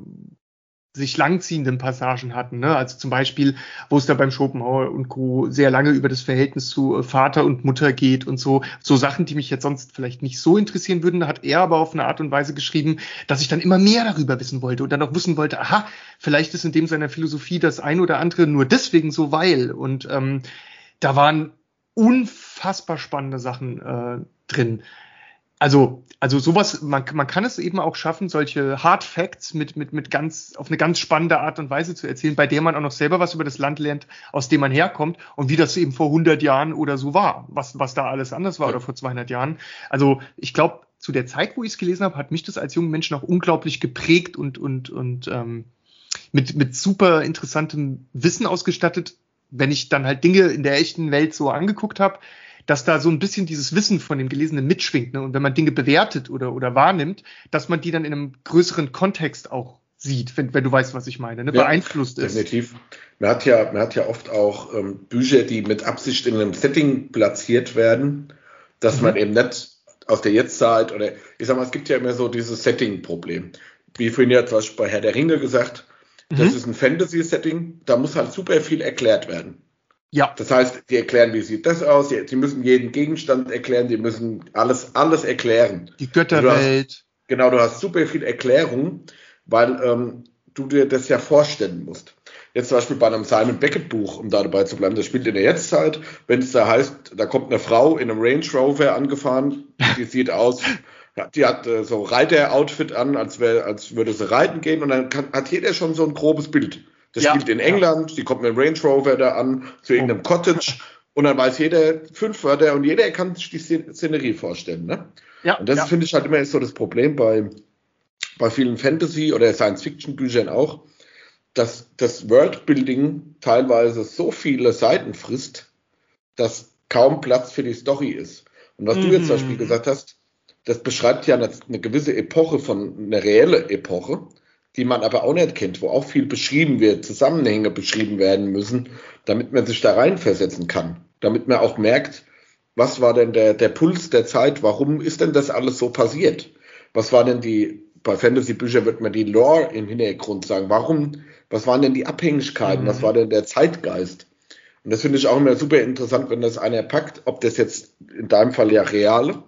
sich langziehenden Passagen hatten. Ne? Also zum Beispiel, wo es da beim Schopenhauer und Co. sehr lange über das Verhältnis zu äh, Vater und Mutter geht und so, so Sachen, die mich jetzt sonst vielleicht nicht so interessieren würden, hat er aber auf eine Art und Weise geschrieben, dass ich dann immer mehr darüber wissen wollte und dann auch wissen wollte, aha, vielleicht ist in dem seiner Philosophie das ein oder andere nur deswegen so, weil. Und ähm, da waren unfassbar spannende Sachen äh, drin also, also sowas, man, man kann es eben auch schaffen, solche Hard Facts mit, mit, mit ganz, auf eine ganz spannende Art und Weise zu erzählen, bei der man auch noch selber was über das Land lernt, aus dem man herkommt und wie das eben vor 100 Jahren oder so war, was, was da alles anders war oder vor 200 Jahren. Also, ich glaube, zu der Zeit, wo ich es gelesen habe, hat mich das als jungen Menschen auch unglaublich geprägt und, und, und ähm, mit, mit super interessantem Wissen ausgestattet, wenn ich dann halt Dinge in der echten Welt so angeguckt habe, dass da so ein bisschen dieses Wissen von dem Gelesenen mitschwingt. Ne? Und wenn man Dinge bewertet oder, oder wahrnimmt, dass man die dann in einem größeren Kontext auch sieht, wenn, wenn du weißt, was ich meine, ne? Ja, beeinflusst ist. Definitiv. Man hat ja, man hat ja oft auch ähm, Bücher, die mit Absicht in einem Setting platziert werden, dass mhm. man eben nicht aus der Jetztzeit oder ich sag mal, es gibt ja immer so dieses Setting-Problem. Wie vorhin ja zum Beispiel bei Herr der Ringe gesagt, mhm. das ist ein Fantasy-Setting, da muss halt super viel erklärt werden. Ja. Das heißt, die erklären, wie sieht das aus, sie müssen jeden Gegenstand erklären, die müssen alles, alles erklären. Die Götterwelt. Hast, genau, du hast super viel Erklärung, weil ähm, du dir das ja vorstellen musst. Jetzt zum Beispiel bei einem Simon Beckett Buch, um da dabei zu bleiben, das spielt in der Jetztzeit, wenn es da heißt, da kommt eine Frau in einem Range Rover angefahren, die sieht aus, die hat äh, so Reiter-Outfit an, als, wär, als würde sie reiten gehen und dann kann, hat jeder schon so ein grobes Bild. Das ja, spielt in England, die kommt mit dem Range Rover da an, zu irgendeinem oh. Cottage und dann weiß jeder fünf Wörter und jeder kann sich die Szenerie vorstellen. Ne? Ja, und das ja. finde ich halt immer so das Problem bei, bei vielen Fantasy- oder Science-Fiction-Büchern auch, dass das Worldbuilding teilweise so viele Seiten frisst, dass kaum Platz für die Story ist. Und was mhm. du jetzt zum Beispiel mhm. gesagt hast, das beschreibt ja eine, eine gewisse Epoche von, eine reelle Epoche die man aber auch nicht kennt, wo auch viel beschrieben wird, Zusammenhänge beschrieben werden müssen, damit man sich da reinversetzen kann, damit man auch merkt, was war denn der, der Puls der Zeit, warum ist denn das alles so passiert? Was war denn die, bei Fantasy-Büchern wird man die Lore im Hintergrund sagen, warum, was waren denn die Abhängigkeiten, mhm. was war denn der Zeitgeist? Und das finde ich auch immer super interessant, wenn das einer packt, ob das jetzt in deinem Fall ja real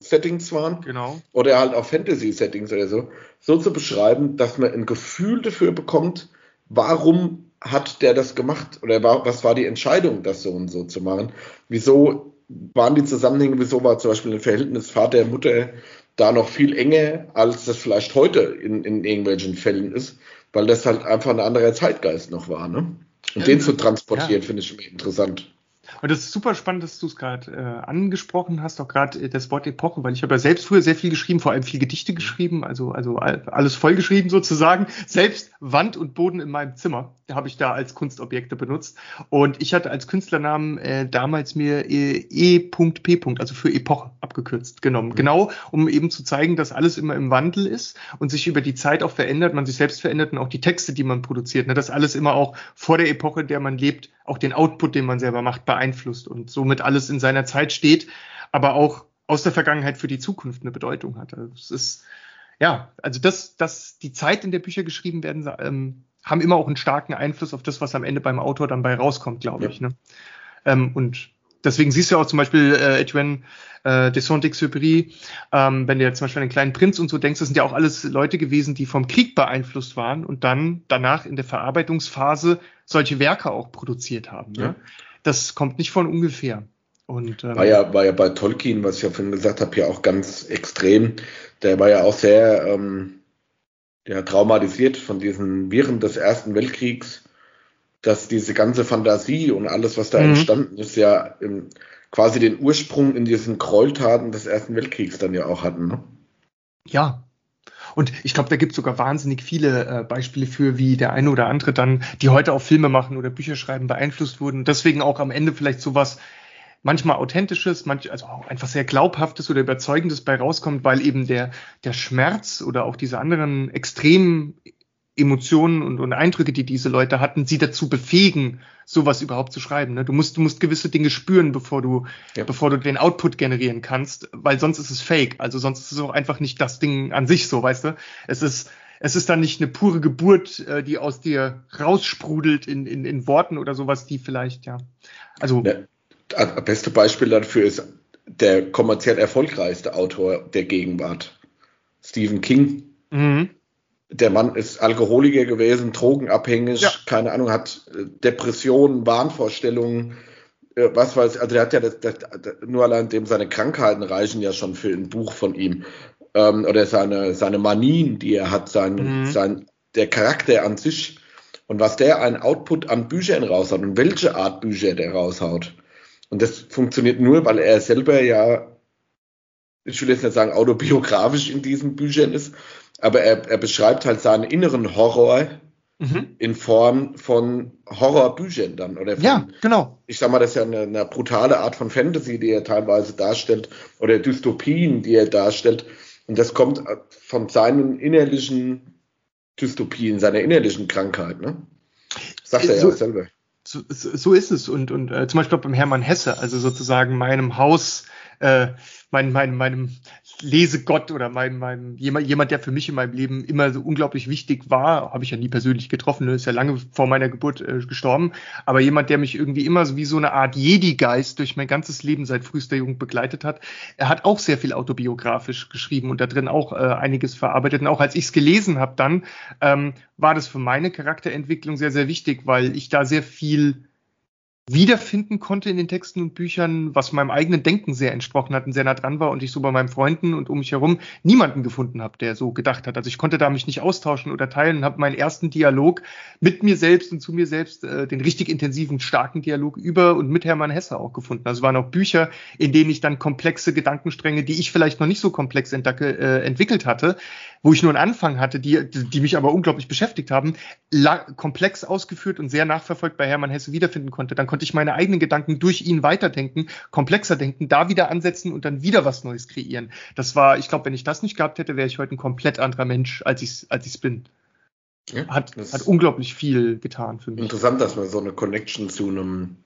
Settings waren. Genau. Oder halt auch Fantasy-Settings oder so. So zu beschreiben, dass man ein Gefühl dafür bekommt, warum hat der das gemacht? Oder was war die Entscheidung, das so und so zu machen? Wieso waren die Zusammenhänge, wieso war zum Beispiel ein Verhältnis Vater, Mutter da noch viel enger, als das vielleicht heute in, in irgendwelchen Fällen ist, weil das halt einfach ein anderer Zeitgeist noch war, ne? Und ja, den zu transportieren, ja. finde ich interessant. Und das ist super spannend, dass du es gerade äh, angesprochen hast, auch gerade äh, das Wort Epoche, weil ich habe ja selbst früher sehr viel geschrieben, vor allem viel Gedichte geschrieben, also, also alles vollgeschrieben sozusagen. Selbst Wand und Boden in meinem Zimmer habe ich da als Kunstobjekte benutzt. Und ich hatte als Künstlernamen äh, damals mir E.P. also für Epoche abgekürzt genommen. Mhm. Genau, um eben zu zeigen, dass alles immer im Wandel ist und sich über die Zeit auch verändert, man sich selbst verändert und auch die Texte, die man produziert, ne, dass alles immer auch vor der Epoche, in der man lebt, auch den Output, den man selber macht, beeinflusst und somit alles in seiner Zeit steht, aber auch aus der Vergangenheit für die Zukunft eine Bedeutung hat. Also es ist, ja, also das, dass die Zeit, in der Bücher geschrieben werden, ähm, haben immer auch einen starken Einfluss auf das, was am Ende beim Autor dann bei rauskommt, glaube ja. ich. Ne? Ähm, und deswegen siehst du auch zum Beispiel äh, Etienne äh, de Saint-Exupéry, ähm, wenn du jetzt zum Beispiel an den kleinen Prinz und so denkst, das sind ja auch alles Leute gewesen, die vom Krieg beeinflusst waren und dann danach in der Verarbeitungsphase solche Werke auch produziert haben. Ne? Ja. Das kommt nicht von ungefähr. Und, ähm, war, ja, war ja bei Tolkien, was ich ja vorhin gesagt habe, ja auch ganz extrem. Der war ja auch sehr ähm, ja, traumatisiert von diesen Viren des Ersten Weltkriegs, dass diese ganze Fantasie und alles, was da mhm. entstanden ist, ja im, quasi den Ursprung in diesen Gräueltaten des Ersten Weltkriegs dann ja auch hatten. Ne? Ja, und ich glaube, da gibt es sogar wahnsinnig viele äh, Beispiele für, wie der eine oder andere dann, die heute auch Filme machen oder Bücher schreiben, beeinflusst wurden. Deswegen auch am Ende vielleicht sowas manchmal authentisches, manch, also auch einfach sehr glaubhaftes oder überzeugendes bei rauskommt, weil eben der, der Schmerz oder auch diese anderen extremen Emotionen und, und Eindrücke, die diese Leute hatten, sie dazu befähigen, sowas überhaupt zu schreiben. Ne? Du musst, du musst gewisse Dinge spüren, bevor du, ja. bevor du den Output generieren kannst, weil sonst ist es fake. Also sonst ist es auch einfach nicht das Ding an sich so, weißt du? Es ist, es ist dann nicht eine pure Geburt, äh, die aus dir raussprudelt in, in, in Worten oder sowas, die vielleicht, ja. Also. Ja, das beste Beispiel dafür ist der kommerziell erfolgreichste Autor der Gegenwart, Stephen King. Mhm der Mann ist Alkoholiker gewesen, drogenabhängig, ja. keine Ahnung, hat äh, Depressionen, Wahnvorstellungen, äh, was weiß, also der hat ja das, das, nur allein dem seine Krankheiten reichen ja schon für ein Buch von ihm. Ähm, oder seine, seine Manien, die er hat, sein, mhm. sein, der Charakter an sich und was der ein Output an Büchern raushaut und welche Art Bücher der raushaut. Und das funktioniert nur, weil er selber ja, ich will jetzt nicht sagen autobiografisch in diesen Büchern ist, aber er, er beschreibt halt seinen inneren Horror mhm. in Form von Horrorbüchern dann. Oder von, ja, genau. Ich sag mal, das ist ja eine, eine, brutale Art von Fantasy, die er teilweise darstellt, oder Dystopien, die er darstellt. Und das kommt von seinen innerlichen Dystopien, seiner innerlichen Krankheit, ne? Sagt er so, ja selber. So, so, ist es. Und, und äh, zum Beispiel beim Hermann Hesse, also sozusagen meinem Haus, äh, mein, mein, meinem Lesegott oder mein, mein, jemand, jemand, der für mich in meinem Leben immer so unglaublich wichtig war, habe ich ja nie persönlich getroffen, ne, ist ja lange vor meiner Geburt äh, gestorben, aber jemand, der mich irgendwie immer so wie so eine Art Jedi-Geist durch mein ganzes Leben seit frühester Jugend begleitet hat, er hat auch sehr viel autobiografisch geschrieben und da drin auch äh, einiges verarbeitet. Und auch als ich es gelesen habe, dann ähm, war das für meine Charakterentwicklung sehr, sehr wichtig, weil ich da sehr viel wiederfinden konnte in den Texten und Büchern, was meinem eigenen Denken sehr entsprochen hat und sehr nah dran war und ich so bei meinen Freunden und um mich herum niemanden gefunden habe, der so gedacht hat. Also ich konnte da mich nicht austauschen oder teilen und habe meinen ersten Dialog mit mir selbst und zu mir selbst, äh, den richtig intensiven, starken Dialog über und mit Hermann Hesse auch gefunden. Also es waren auch Bücher, in denen ich dann komplexe Gedankenstränge, die ich vielleicht noch nicht so komplex entdecke, äh, entwickelt hatte, wo ich nur einen Anfang hatte, die, die mich aber unglaublich beschäftigt haben, komplex ausgeführt und sehr nachverfolgt bei Hermann Hesse wiederfinden konnte. Dann konnte ich meine eigenen Gedanken durch ihn weiterdenken, komplexer denken, da wieder ansetzen und dann wieder was Neues kreieren. Das war, ich glaube, wenn ich das nicht gehabt hätte, wäre ich heute ein komplett anderer Mensch, als ich als ich's bin. Ja, hat, hat unglaublich viel getan für mich. Interessant, dass man so eine Connection zu einem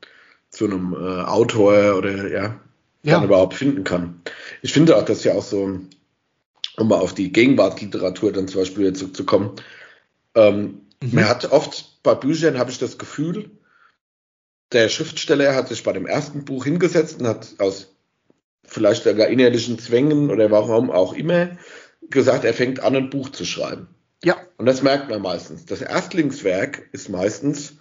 zu einem äh, Autor oder ja, ja. überhaupt finden kann. Ich finde auch, dass ja auch so um mal auf die Gegenwartsliteratur dann zum Beispiel zurückzukommen. Ähm, mhm. Man hat oft bei Büchern, habe ich das Gefühl, der Schriftsteller hat sich bei dem ersten Buch hingesetzt und hat aus vielleicht sogar innerlichen Zwängen oder warum auch immer gesagt, er fängt an, ein Buch zu schreiben. Ja. Und das merkt man meistens. Das Erstlingswerk ist meistens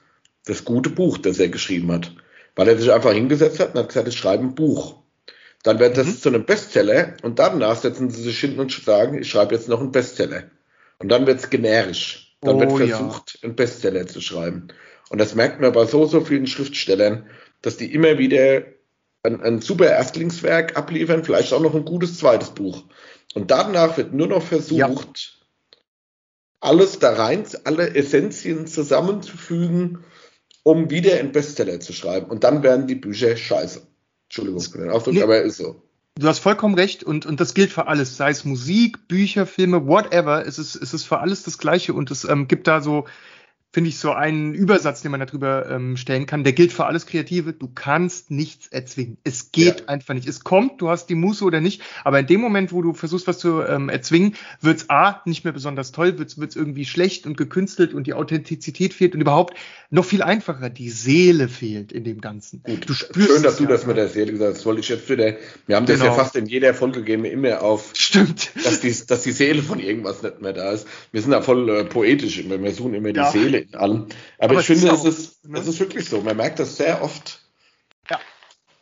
das gute Buch, das er geschrieben hat. Weil er sich einfach hingesetzt hat und hat gesagt, ich schreibe ein Buch. Dann wird das mhm. zu einem Bestseller und danach setzen sie sich hin und sagen, ich schreibe jetzt noch einen Bestseller. Und dann wird es generisch. Dann oh, wird versucht, ja. einen Bestseller zu schreiben. Und das merkt man bei so, so vielen Schriftstellern, dass die immer wieder ein, ein super Erstlingswerk abliefern, vielleicht auch noch ein gutes zweites Buch. Und danach wird nur noch versucht, ja. alles da rein, alle Essenzien zusammenzufügen, um wieder einen Bestseller zu schreiben. Und dann werden die Bücher scheiße. Entschuldigung für den Ausdruck, nee, aber ist so. Du hast vollkommen recht und, und das gilt für alles, sei es Musik, Bücher, Filme, whatever, es ist, es ist für alles das Gleiche und es ähm, gibt da so finde ich, so einen Übersatz, den man darüber ähm, stellen kann. Der gilt für alles Kreative. Du kannst nichts erzwingen. Es geht ja. einfach nicht. Es kommt, du hast die Muße oder nicht. Aber in dem Moment, wo du versuchst, was zu ähm, erzwingen, wird's A, nicht mehr besonders toll, wird's wird's irgendwie schlecht und gekünstelt und die Authentizität fehlt und überhaupt noch viel einfacher, die Seele fehlt in dem Ganzen. Gut, du spürst Schön, dass du das mit der Seele gesagt hast. Das wollte ich jetzt wieder, wir haben das genau. ja fast in jeder Folge gehen wir immer auf, Stimmt. Dass, die, dass die Seele von irgendwas nicht mehr da ist. Wir sind da voll äh, poetisch, wir suchen immer ja. die Seele allem. Aber, Aber ich finde, es ist, ne? es ist wirklich so. Man merkt das sehr oft. Ja.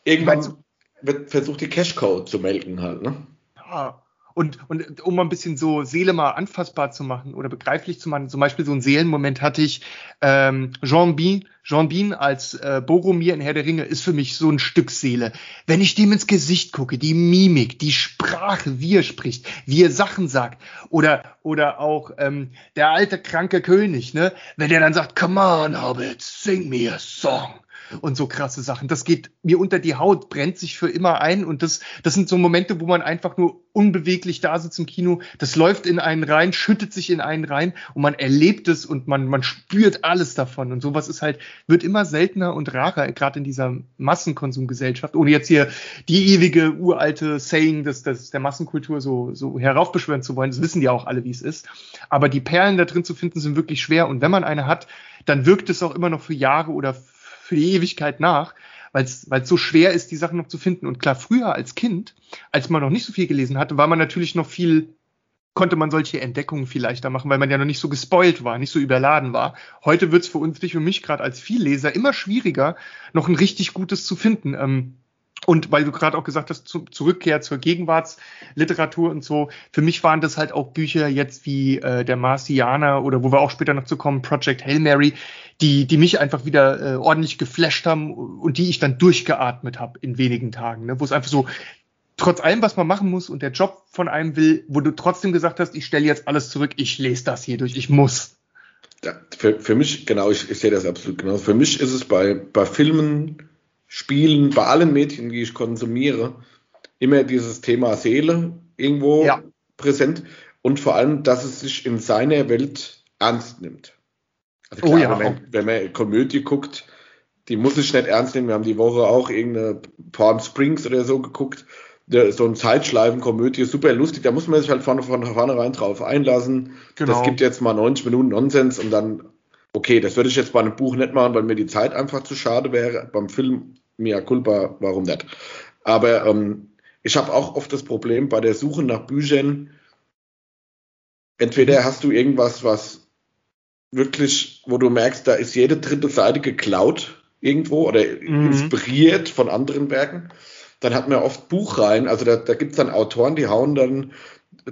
Irgendwann. wird versucht, die Cash-Code zu melden halt, ne? Ja. Und, und um mal ein bisschen so Seele mal anfassbar zu machen oder begreiflich zu machen, zum Beispiel so einen Seelenmoment hatte ich, ähm, Jean Bean, Jean Bean als äh, Boromir in Herr der Ringe ist für mich so ein Stück Seele. Wenn ich dem ins Gesicht gucke, die Mimik, die Sprache, wie er spricht, wie er Sachen sagt oder, oder auch ähm, der alte kranke König, ne, wenn der dann sagt, come on, Hobbit, sing me a song und so krasse Sachen. Das geht mir unter die Haut, brennt sich für immer ein und das, das sind so Momente, wo man einfach nur unbeweglich da sitzt im Kino. Das läuft in einen rein, schüttet sich in einen rein und man erlebt es und man, man spürt alles davon. Und sowas ist halt, wird immer seltener und rarer, gerade in dieser Massenkonsumgesellschaft, ohne jetzt hier die ewige uralte Saying des, des, der Massenkultur so, so heraufbeschwören zu wollen. Das wissen die auch alle, wie es ist. Aber die Perlen da drin zu finden, sind wirklich schwer. Und wenn man eine hat, dann wirkt es auch immer noch für Jahre oder für die Ewigkeit nach, weil es so schwer ist, die Sachen noch zu finden. Und klar, früher als Kind, als man noch nicht so viel gelesen hatte, war man natürlich noch viel, konnte man solche Entdeckungen viel leichter machen, weil man ja noch nicht so gespoilt war, nicht so überladen war. Heute wird es für uns, dich und mich gerade als Vielleser immer schwieriger, noch ein richtig gutes zu finden. Ähm, und weil du gerade auch gesagt hast, zu, Zurückkehr zur Gegenwartsliteratur und so, für mich waren das halt auch Bücher jetzt wie äh, der Marcianer oder wo wir auch später noch zu kommen, Project Hail Mary, die, die mich einfach wieder äh, ordentlich geflasht haben und die ich dann durchgeatmet habe in wenigen Tagen. Ne? Wo es einfach so, trotz allem, was man machen muss und der Job von einem will, wo du trotzdem gesagt hast, ich stelle jetzt alles zurück, ich lese das hier durch, ich muss. Ja, für, für mich, genau, ich, ich sehe das absolut genau. Für mich ist es bei, bei Filmen, Spielen, bei allen Medien, die ich konsumiere, immer dieses Thema Seele irgendwo ja. präsent und vor allem, dass es sich in seiner Welt ernst nimmt. Also klar, oh ja, wenn, man, wenn man Komödie guckt, die muss ich nicht ernst nehmen. Wir haben die Woche auch irgendeine Palm Springs oder so geguckt. So ein Zeitschleifen-Komödie, super lustig. Da muss man sich halt von, von vornherein drauf einlassen. Genau. Das gibt jetzt mal 90 Minuten Nonsens und dann, okay, das würde ich jetzt bei einem Buch nicht machen, weil mir die Zeit einfach zu schade wäre. Beim Film mia culpa, warum nicht? Aber ähm, ich habe auch oft das Problem bei der Suche nach Büchern, entweder mhm. hast du irgendwas, was wirklich, wo du merkst, da ist jede dritte Seite geklaut irgendwo oder mhm. inspiriert von anderen Werken. Dann hat man oft Buchreihen, also da, da gibt es dann Autoren, die hauen dann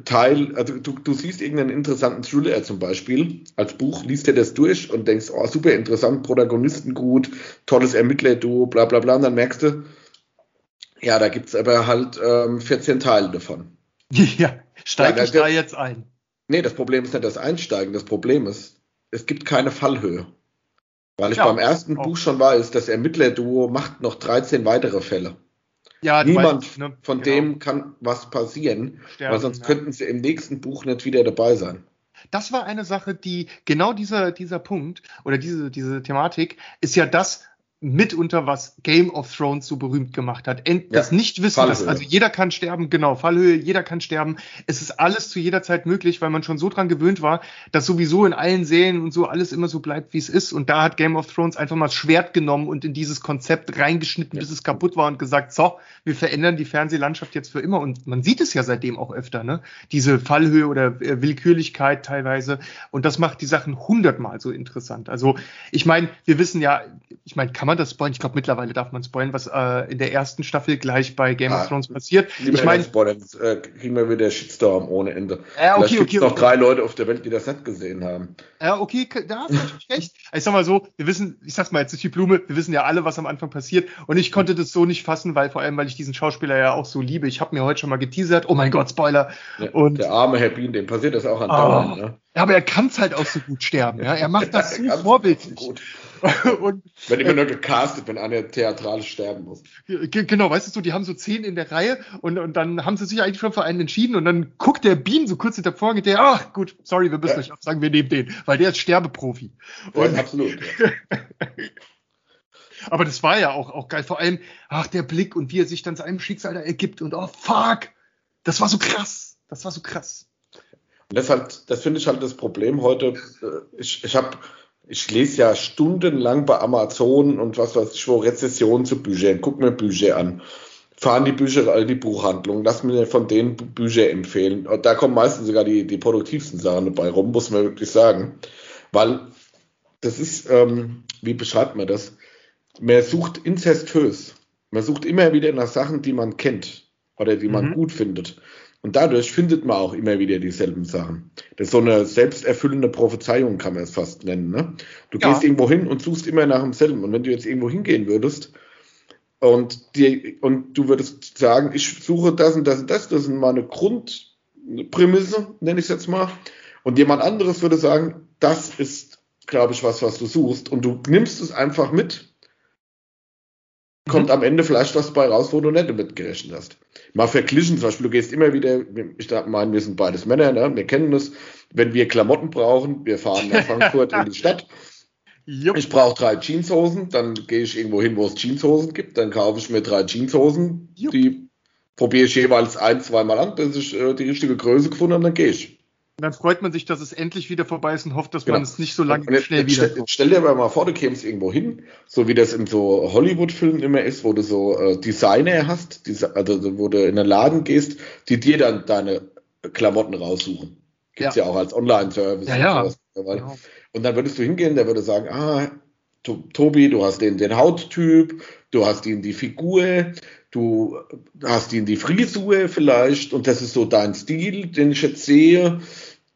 Teil, also du, du siehst irgendeinen interessanten Thriller zum Beispiel als Buch, liest dir das durch und denkst, oh, super interessant, Protagonisten gut, tolles Ermittler-Duo, bla bla bla, und dann merkst du, ja, da gibt's aber halt ähm, 14 Teile davon. Ja, steig ja, ich da jetzt ein? Nee, das Problem ist nicht das Einsteigen, das Problem ist, es gibt keine Fallhöhe. Weil ich ja, beim ersten auch. Buch schon weiß, das Ermittler-Duo macht noch 13 weitere Fälle. Ja, Niemand weißt, ne? von genau. dem kann was passieren, Sterben, weil sonst ja. könnten sie im nächsten Buch nicht wieder dabei sein. Das war eine Sache, die genau dieser, dieser Punkt oder diese, diese Thematik ist ja das, mitunter was Game of Thrones so berühmt gemacht hat. End, ja, das Nichtwissen, dass, also jeder kann sterben, genau, Fallhöhe, jeder kann sterben. Es ist alles zu jeder Zeit möglich, weil man schon so dran gewöhnt war, dass sowieso in allen Serien und so alles immer so bleibt, wie es ist. Und da hat Game of Thrones einfach mal das Schwert genommen und in dieses Konzept reingeschnitten, ja. bis es kaputt war und gesagt, so, wir verändern die Fernsehlandschaft jetzt für immer. Und man sieht es ja seitdem auch öfter, ne? Diese Fallhöhe oder äh, Willkürlichkeit teilweise. Und das macht die Sachen hundertmal so interessant. Also ich meine, wir wissen ja, ich meine, kann man das spoilern? Ich glaube, mittlerweile darf man spoilern, was äh, in der ersten Staffel gleich bei Game ah, of Thrones passiert. Ich meine, spoilern, äh, kriegen wir wieder Shitstorm ohne Ende. Ja, okay, Vielleicht okay, okay, noch drei Leute auf der Welt, die das nicht gesehen haben. Ja, okay, da hast du natürlich recht. Ich sag mal so, wir wissen, ich sag's mal jetzt nicht die Blume, wir wissen ja alle, was am Anfang passiert. Und ich konnte das so nicht fassen, weil vor allem, weil ich diesen Schauspieler ja auch so liebe. Ich habe mir heute schon mal geteasert, oh mein Gott, Spoiler. Ja, und der arme Herr Bean, dem passiert das auch andauernd. Oh, ne? Ja, aber er kann's halt auch so gut sterben. Ja? Er macht das so vorbildlich. Gut. und, Wenn immer nur gecastet, wenn einer theatralisch sterben muss. Genau, weißt du so, die haben so zehn in der Reihe und, und dann haben sie sich eigentlich schon für einen entschieden und dann guckt der Bean so kurz hinter vorne, der, ach gut, sorry, wir müssen ja. euch absagen, wir nehmen den, weil der ist Sterbeprofi. Und, ja, absolut. Aber das war ja auch, auch geil. Vor allem, ach, der Blick und wie er sich dann seinem Schicksal da ergibt und oh fuck, das war so krass. Das war so krass. Und das, halt, das finde ich halt das Problem heute. Äh, ich, ich habe ich lese ja stundenlang bei Amazon und was weiß ich wo Rezessionen zu Büchern. Guck mir Bücher an. Fahren die Bücher all die Buchhandlungen. Lass mir von denen Bücher empfehlen. Und da kommen meistens sogar die, die produktivsten Sachen dabei rum, muss man wirklich sagen. Weil das ist, ähm, wie beschreibt man das? Man sucht inzestös. Man sucht immer wieder nach Sachen, die man kennt oder die man mhm. gut findet. Und dadurch findet man auch immer wieder dieselben Sachen. Das ist so eine selbsterfüllende Prophezeiung, kann man es fast nennen. Ne? Du ja. gehst irgendwo hin und suchst immer nach demselben. Und wenn du jetzt irgendwo hingehen würdest und, die, und du würdest sagen, ich suche das und das und das, das sind meine Grundprämisse, nenne ich es jetzt mal. Und jemand anderes würde sagen, das ist, glaube ich, was, was du suchst. Und du nimmst es einfach mit kommt mhm. am Ende vielleicht was bei raus, wo du nicht damit gerechnet hast. Mal verglichen, zum Beispiel, du gehst immer wieder, ich meine, wir sind beides Männer, ne? wir kennen das, wenn wir Klamotten brauchen, wir fahren nach Frankfurt in die Stadt, Jupp. ich brauche drei Jeanshosen, dann gehe ich irgendwo hin, wo es Jeanshosen gibt, dann kaufe ich mir drei Jeanshosen, Jupp. die probiere ich jeweils ein, zweimal an, bis ich äh, die richtige Größe gefunden habe, dann gehe ich. Und dann freut man sich, dass es endlich wieder vorbei ist und hofft, dass genau. man es nicht so lange jetzt, schnell wieder. Stell, stell dir mal vor, du kämst irgendwo hin, so wie das in so Hollywood-Filmen immer ist, wo du so äh, Designer hast, also wo du in einen Laden gehst, die dir dann deine Klamotten raussuchen. Gibt's ja, ja auch als Online-Service. Ja, ja. Und, genau. und dann würdest du hingehen, der würde sagen, ah, Tobi, du hast den, den Hauttyp, du hast ihn die Figur, du hast ihn die Frisur vielleicht und das ist so dein Stil, den ich jetzt sehe.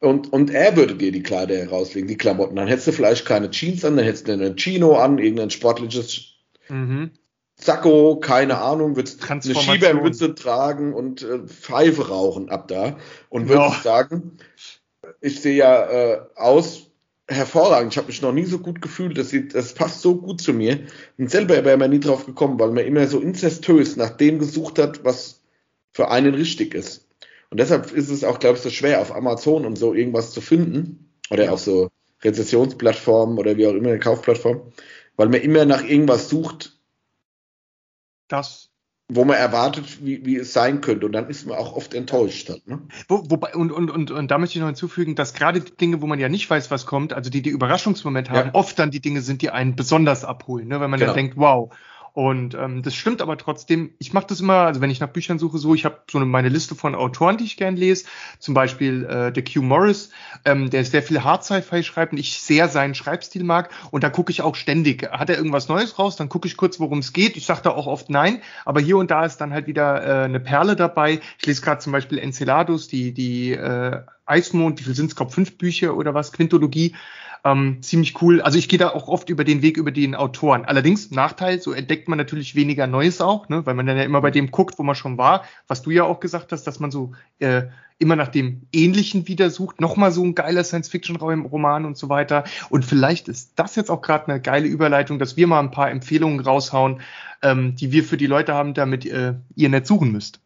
Und, und er würde dir die Kleider herauslegen, die Klamotten. Dann hättest du vielleicht keine Jeans an, dann hättest du einen Chino an, irgendein sportliches mhm. Sakko, keine Ahnung, würdest eine Schiebermütze tragen und äh, Pfeife rauchen ab da. Und würdest ja. sagen, ich sehe ja äh, aus hervorragend. Ich habe mich noch nie so gut gefühlt. Das, sieht, das passt so gut zu mir. Und selber wäre man nie drauf gekommen, weil man immer so inzestös nach dem gesucht hat, was für einen richtig ist. Und deshalb ist es auch, glaube ich, so schwer, auf Amazon und so irgendwas zu finden. Oder auf so Rezessionsplattformen oder wie auch immer, eine Kaufplattform. Weil man immer nach irgendwas sucht, das wo man erwartet, wie, wie es sein könnte. Und dann ist man auch oft enttäuscht. Dann, ne? Wo, wobei, und, und, und, und da möchte ich noch hinzufügen, dass gerade die Dinge, wo man ja nicht weiß, was kommt, also die die Überraschungsmoment haben, ja. oft dann die Dinge sind, die einen besonders abholen, ne? weil man genau. dann denkt, wow, und ähm, das stimmt aber trotzdem. Ich mache das immer, also wenn ich nach Büchern suche, so, ich habe so eine, meine Liste von Autoren, die ich gern lese. Zum Beispiel äh, der Q Morris, ähm, der sehr viel Hard Sci-Fi schreibt und ich sehr seinen Schreibstil mag. Und da gucke ich auch ständig. Hat er irgendwas Neues raus? Dann gucke ich kurz, worum es geht. Ich sage da auch oft nein, aber hier und da ist dann halt wieder äh, eine Perle dabei. Ich lese gerade zum Beispiel Enceladus, die, die äh, Eismond, wie viel sind es, glaube fünf Bücher oder was, Quintologie. Ähm, ziemlich cool. Also ich gehe da auch oft über den Weg über den Autoren. Allerdings, Nachteil, so entdeckt man natürlich weniger Neues auch, ne? weil man dann ja immer bei dem guckt, wo man schon war. Was du ja auch gesagt hast, dass man so äh, immer nach dem Ähnlichen wieder sucht. Nochmal so ein geiler Science-Fiction-Roman und so weiter. Und vielleicht ist das jetzt auch gerade eine geile Überleitung, dass wir mal ein paar Empfehlungen raushauen, ähm, die wir für die Leute haben, damit äh, ihr nicht suchen müsst.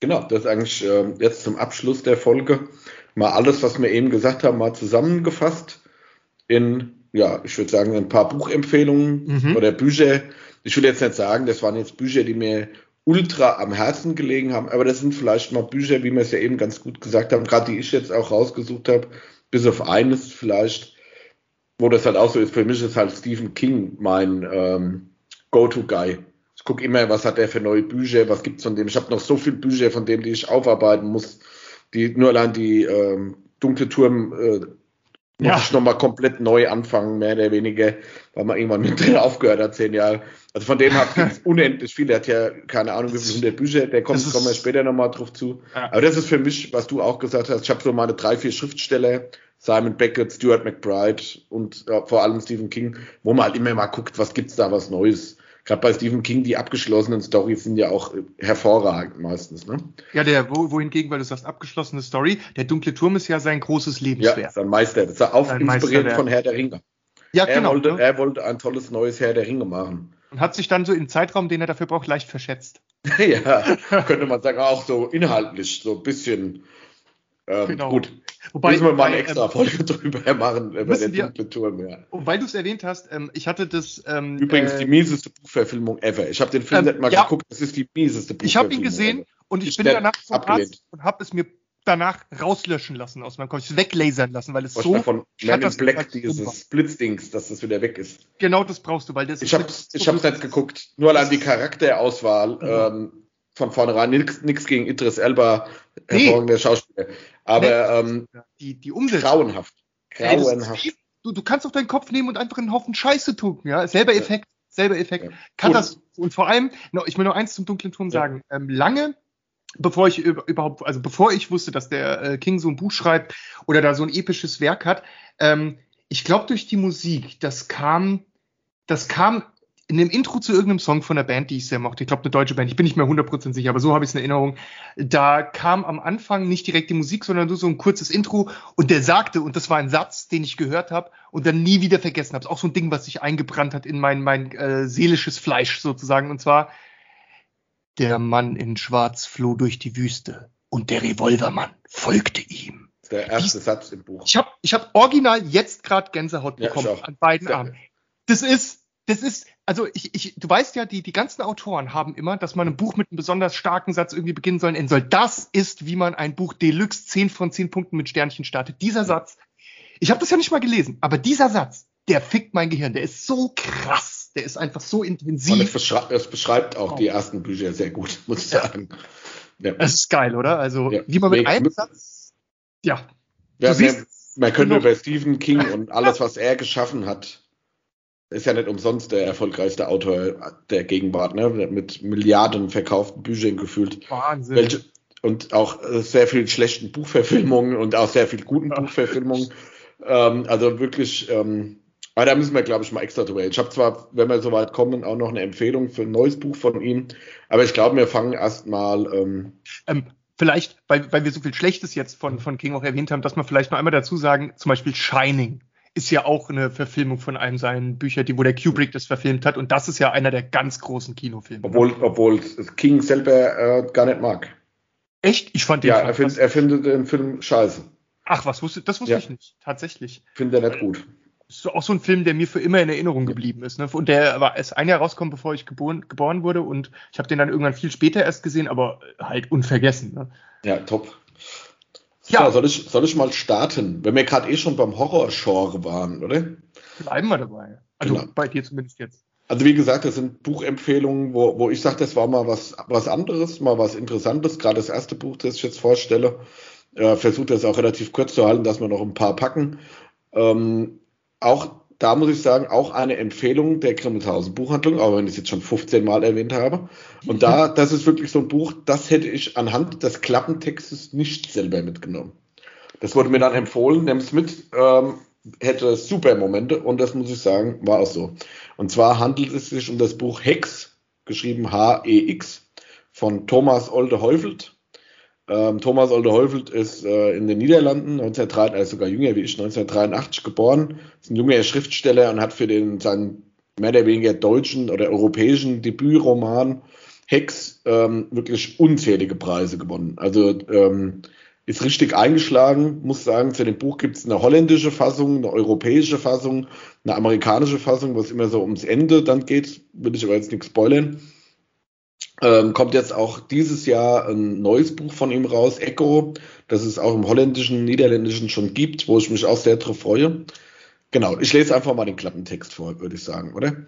Genau, das ist eigentlich äh, jetzt zum Abschluss der Folge mal alles, was wir eben gesagt haben, mal zusammengefasst in, ja, ich würde sagen, ein paar Buchempfehlungen mhm. oder Bücher. Ich will jetzt nicht sagen, das waren jetzt Bücher, die mir ultra am Herzen gelegen haben, aber das sind vielleicht mal Bücher, wie wir es ja eben ganz gut gesagt haben, gerade die ich jetzt auch rausgesucht habe, bis auf eines vielleicht, wo das halt auch so ist, für mich ist halt Stephen King mein ähm, Go-To-Guy. Ich gucke immer, was hat er für neue Bücher, was gibt's von dem. Ich habe noch so viele Bücher von dem, die ich aufarbeiten muss, die nur allein die ähm, Dunkle Turm äh, ja. muss ich nochmal komplett neu anfangen, mehr oder weniger, weil man irgendwann mit drin aufgehört hat, zehn Jahre. Also von dem hat es unendlich viel. Er hat ja keine Ahnung, wie viele hundert Bücher, der kommt, kommen wir später nochmal drauf zu. Ja. Aber das ist für mich, was du auch gesagt hast, ich habe so meine drei, vier Schriftsteller, Simon Beckett, Stuart McBride und äh, vor allem Stephen King, wo man halt immer mal guckt, was gibt's da was Neues gerade bei Stephen King, die abgeschlossenen Stories sind ja auch hervorragend meistens. Ne? Ja, der, wo, wohingegen, weil du sagst, abgeschlossene Story, der dunkle Turm ist ja sein großes Lebenswerk. Ja, sein Meister. Das ist ja auch sein inspiriert von Herr der Ringe. Ja, er genau. Wollte, ne? Er wollte ein tolles neues Herr der Ringe machen. Und hat sich dann so im Zeitraum, den er dafür braucht, leicht verschätzt. ja, könnte man sagen, auch so inhaltlich, so ein bisschen. Ähm, genau. Gut, Wobei, müssen wir mal eine extra ähm, Folge drüber machen, über den dunkle Turm. Ja. Und weil du es erwähnt hast, ähm, ich hatte das. Ähm, Übrigens äh, die mieseste Buchverfilmung ever. Ich habe den Film ähm, mal ja, geguckt, das ist die mieseste Buchverfilmung. Ich habe ihn gesehen ever. und ich, ich bin danach zum Arzt und habe es mir danach rauslöschen lassen aus meinem Kopf, ich weglasern lassen, weil es Was so von Man in Black dieses Blitzdings, dass das wieder weg ist. Genau, das brauchst du, weil das Ich habe ich hab's nicht geguckt, nur allein die Charakterauswahl mhm. ähm, von vornherein nichts gegen Idris Elba, nee. hervorragender Schauspieler. Aber nee. ähm, die, die Umsetzung. Grauenhaft. Grauenhaft. Hey, du, du kannst auf deinen Kopf nehmen und einfach einen Haufen Scheiße tun, ja, selber Effekt. selber Effekt. Ja. Katastrophe. Und vor allem, ich will nur eins zum dunklen Turm sagen. Ähm, lange bevor ich überhaupt, also bevor ich wusste, dass der äh, King so ein Buch schreibt oder da so ein episches Werk hat, ähm, ich glaube durch die Musik, das kam, das kam in dem Intro zu irgendeinem Song von der Band, die ich sehr mochte, ich glaube eine deutsche Band, ich bin nicht mehr 100% sicher, aber so habe ich es in Erinnerung, da kam am Anfang nicht direkt die Musik, sondern nur so ein kurzes Intro. Und der sagte, und das war ein Satz, den ich gehört habe und dann nie wieder vergessen habe, auch so ein Ding, was sich eingebrannt hat in mein, mein äh, seelisches Fleisch sozusagen, und zwar, der Mann in Schwarz floh durch die Wüste und der Revolvermann folgte ihm. Der erste Dies, Satz im Buch. Ich habe ich hab original jetzt gerade Gänsehaut bekommen ja, an beiden Armen. Das ist, das ist, also ich, ich, du weißt ja, die, die ganzen Autoren haben immer, dass man ein Buch mit einem besonders starken Satz irgendwie beginnen soll, enden soll. Das ist, wie man ein Buch Deluxe 10 von 10 Punkten mit Sternchen startet. Dieser Satz, ich habe das ja nicht mal gelesen, aber dieser Satz, der fickt mein Gehirn. Der ist so krass. Der ist einfach so intensiv. Und es, beschreibt, es beschreibt auch oh. die ersten Bücher sehr gut, muss ich sagen. Ja. Das ist geil, oder? Also, ja. wie man mit einem Satz, ja. ja man, man könnte über Stephen King und alles, was er geschaffen hat, ist ja nicht umsonst der erfolgreichste Autor der Gegenwart, ne? mit Milliarden verkauften Büchern gefühlt. Wahnsinn. Welche, und auch äh, sehr viel schlechten Buchverfilmungen und auch sehr viel guten Buchverfilmungen. Ähm, also wirklich, ähm, aber da müssen wir, glaube ich, mal extra drüber reden. Ich habe zwar, wenn wir so weit kommen, auch noch eine Empfehlung für ein neues Buch von ihm, aber ich glaube, wir fangen erstmal. Ähm, ähm, vielleicht, weil, weil wir so viel Schlechtes jetzt von, von King auch erwähnt haben, dass man vielleicht noch einmal dazu sagen, zum Beispiel Shining ist ja auch eine Verfilmung von einem seiner Bücher, die, wo der Kubrick das verfilmt hat. Und das ist ja einer der ganz großen Kinofilme. Obwohl, obwohl King selber äh, gar nicht mag. Echt? Ich fand den. Ja, er, find, er findet den Film scheiße. Ach, was wusste, das wusste ja. ich nicht. Tatsächlich. Finde er nicht gut. Ist auch so ein Film, der mir für immer in Erinnerung geblieben ist. Ne? Und der war erst ein Jahr rausgekommen, bevor ich geboren, geboren wurde. Und ich habe den dann irgendwann viel später erst gesehen, aber halt unvergessen. Ne? Ja, top. Ja. So, soll, ich, soll ich mal starten? Wenn wir gerade eh schon beim Horror-Genre waren, oder? Bleiben wir dabei. Also genau. bei dir zumindest jetzt. Also wie gesagt, das sind Buchempfehlungen, wo, wo ich sage, das war mal was, was anderes, mal was Interessantes. Gerade das erste Buch, das ich jetzt vorstelle, äh, versucht das auch relativ kurz zu halten, dass wir noch ein paar packen. Ähm, auch da muss ich sagen, auch eine Empfehlung der Grimmelshausen Buchhandlung, auch wenn ich es jetzt schon 15 Mal erwähnt habe. Und da, das ist wirklich so ein Buch, das hätte ich anhand des Klappentextes nicht selber mitgenommen. Das wurde mir dann empfohlen, nimm es mit, ähm, hätte super Momente und das muss ich sagen, war auch so. Und zwar handelt es sich um das Buch Hex, geschrieben H-E-X, von Thomas Olde Heufelt. Ähm, Thomas Olde-Heufelt ist äh, in den Niederlanden, 1903, also sogar jünger wie ich, 1983 geboren, ist ein junger Schriftsteller und hat für den, seinen mehr oder weniger deutschen oder europäischen Debütroman Hex ähm, wirklich unzählige Preise gewonnen. Also ähm, ist richtig eingeschlagen, muss sagen, zu dem Buch gibt es eine holländische Fassung, eine europäische Fassung, eine amerikanische Fassung, was immer so ums Ende dann geht, will ich aber jetzt nichts spoilern. Ähm, kommt jetzt auch dieses Jahr ein neues Buch von ihm raus, Echo, das es auch im holländischen, niederländischen schon gibt, wo ich mich auch sehr drauf freue. Genau, ich lese einfach mal den Klappentext vor, würde ich sagen, oder?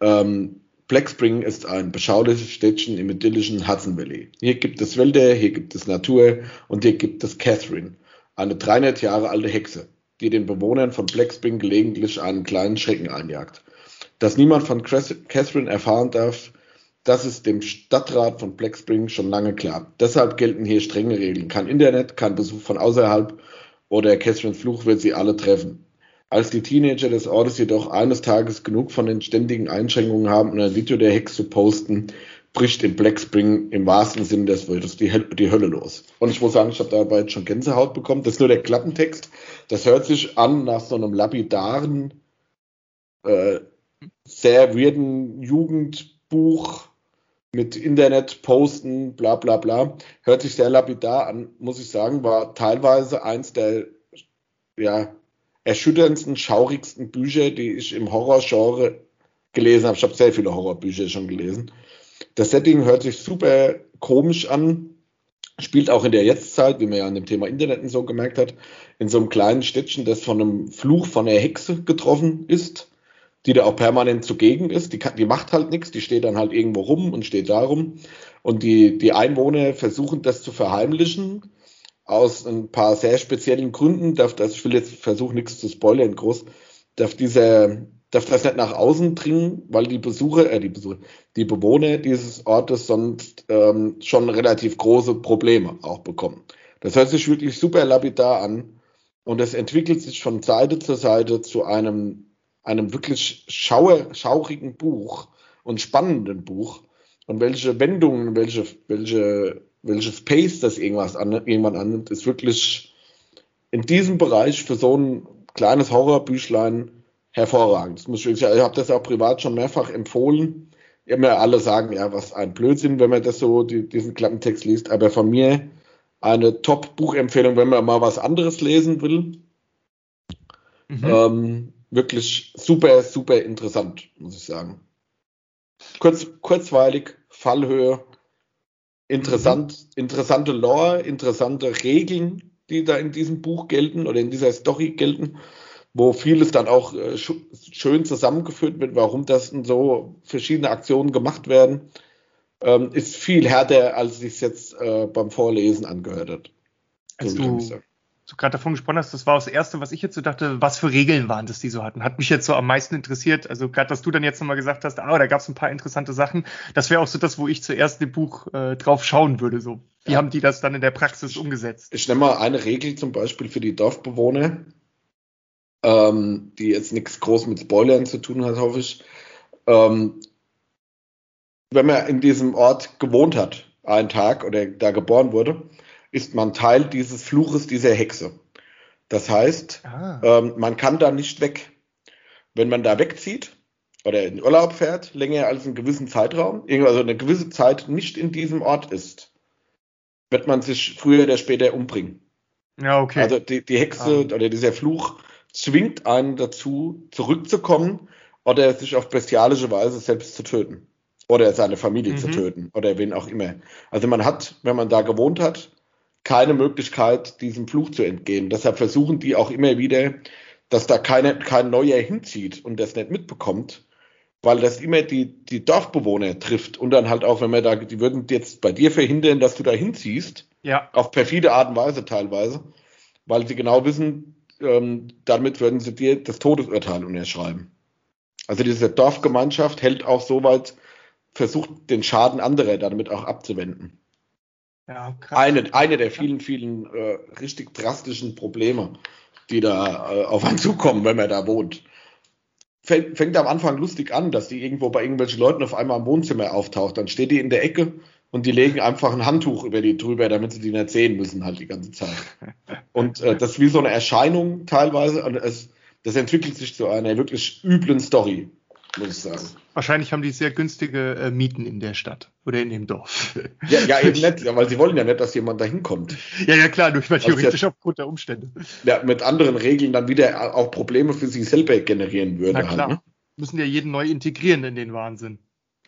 Ähm, Black Spring ist ein beschauliches Städtchen im idyllischen Hudson Valley. Hier gibt es Wälder, hier gibt es Natur und hier gibt es Catherine, eine 300 Jahre alte Hexe, die den Bewohnern von Black Spring gelegentlich einen kleinen Schrecken einjagt. Dass niemand von Catherine erfahren darf, das ist dem Stadtrat von Black Spring schon lange klar. Deshalb gelten hier strenge Regeln. Kein Internet, kein Besuch von außerhalb oder Catherines Fluch wird sie alle treffen. Als die Teenager des Ortes jedoch eines Tages genug von den ständigen Einschränkungen haben, um ein Video der Hex zu posten, bricht in Black Spring im wahrsten Sinne des Wortes die, die Hölle los. Und ich muss sagen, ich habe dabei jetzt schon Gänsehaut bekommen. Das ist nur der Klappentext. Das hört sich an nach so einem lapidaren, äh, sehr weirden Jugendbuch mit Internet posten, bla bla bla. Hört sich sehr lapidar an, muss ich sagen, war teilweise eins der ja, erschütterndsten, schaurigsten Bücher, die ich im Horrorgenre gelesen habe. Ich habe sehr viele Horrorbücher schon gelesen. Das Setting hört sich super komisch an, spielt auch in der Jetztzeit, wie man ja an dem Thema Internet und so gemerkt hat, in so einem kleinen Städtchen, das von einem Fluch von einer Hexe getroffen ist die da auch permanent zugegen ist. Die, kann, die macht halt nichts, die steht dann halt irgendwo rum und steht da rum. Und die, die Einwohner versuchen das zu verheimlichen aus ein paar sehr speziellen Gründen. Darf das, ich will jetzt versuchen, nichts zu spoilern groß, darf dieser darf das nicht nach außen dringen, weil die Besucher, äh, die Besucher, die Bewohner dieses Ortes sonst ähm, schon relativ große Probleme auch bekommen. Das hört sich wirklich super lapidar an und es entwickelt sich von Seite zu Seite zu einem, einem wirklich schauer, schaurigen Buch und spannenden Buch. Und welche Wendungen, welche, welche, welches Pace das irgendwas an, irgendwann annimmt, ist wirklich in diesem Bereich für so ein kleines Horrorbüchlein hervorragend. Das muss ich, ich habe das auch privat schon mehrfach empfohlen. Immer alle sagen, ja, was ein Blödsinn, wenn man das so, die, diesen Klappentext liest. Aber von mir eine Top-Buchempfehlung, wenn man mal was anderes lesen will. Mhm. Ähm, wirklich super, super interessant, muss ich sagen. Kurz, kurzweilig, Fallhöhe, interessant, mhm. interessante Lore, interessante Regeln, die da in diesem Buch gelten oder in dieser Story gelten wo vieles dann auch äh, schön zusammengeführt wird, warum das in so verschiedene Aktionen gemacht werden, ähm, ist viel härter, als sich jetzt äh, beim Vorlesen angehört hat. So du, du gerade davon gesprochen hast, das war das Erste, was ich jetzt so dachte, was für Regeln waren das, die so hatten. Hat mich jetzt so am meisten interessiert. Also gerade, dass du dann jetzt nochmal gesagt hast, ah, da gab es ein paar interessante Sachen. Das wäre auch so das, wo ich zuerst im Buch äh, drauf schauen würde. So, wie ja. haben die das dann in der Praxis umgesetzt? Ich nehme mal eine Regel zum Beispiel für die Dorfbewohner ähm, die jetzt nichts groß mit Spoilern zu tun hat, hoffe ich. Ähm, wenn man in diesem Ort gewohnt hat, einen Tag oder da geboren wurde, ist man Teil dieses Fluches dieser Hexe. Das heißt, ah. ähm, man kann da nicht weg. Wenn man da wegzieht oder in Urlaub fährt, länger als einen gewissen Zeitraum, also eine gewisse Zeit nicht in diesem Ort ist, wird man sich früher oder später umbringen. Ja, okay. Also die, die Hexe ah. oder dieser Fluch zwingt einen dazu, zurückzukommen oder sich auf bestialische Weise selbst zu töten. Oder seine Familie mhm. zu töten oder wen auch immer. Also man hat, wenn man da gewohnt hat, keine Möglichkeit, diesem Fluch zu entgehen. Deshalb versuchen die auch immer wieder, dass da keine, kein Neuer hinzieht und das nicht mitbekommt, weil das immer die, die Dorfbewohner trifft und dann halt auch, wenn man da, die würden jetzt bei dir verhindern, dass du da hinziehst. Ja. Auf perfide Art und Weise teilweise, weil sie genau wissen, ähm, damit würden sie dir das Todesurteil unterschreiben. Also diese Dorfgemeinschaft hält auch so weit, versucht den Schaden anderer damit auch abzuwenden. Ja, krass. Eine, eine der vielen, vielen äh, richtig drastischen Probleme, die da äh, auf einen zukommen, wenn man da wohnt. Fängt, fängt am Anfang lustig an, dass die irgendwo bei irgendwelchen Leuten auf einmal im Wohnzimmer auftaucht. Dann steht die in der Ecke und die legen einfach ein Handtuch über die drüber, damit sie die nicht sehen müssen halt die ganze Zeit. Und äh, das ist wie so eine Erscheinung teilweise und es, das entwickelt sich zu einer wirklich üblen Story, muss ich sagen. Wahrscheinlich haben die sehr günstige äh, Mieten in der Stadt oder in dem Dorf. Ja, ja eben nicht, weil sie wollen ja nicht, dass jemand da hinkommt. Ja, ja, klar, durch mal theoretisch ja, aufgrund der Umstände. Ja, mit anderen Regeln dann wieder auch Probleme für sich selber generieren würde. Na halt, klar. Halt, ne? Müssen ja jeden neu integrieren in den Wahnsinn.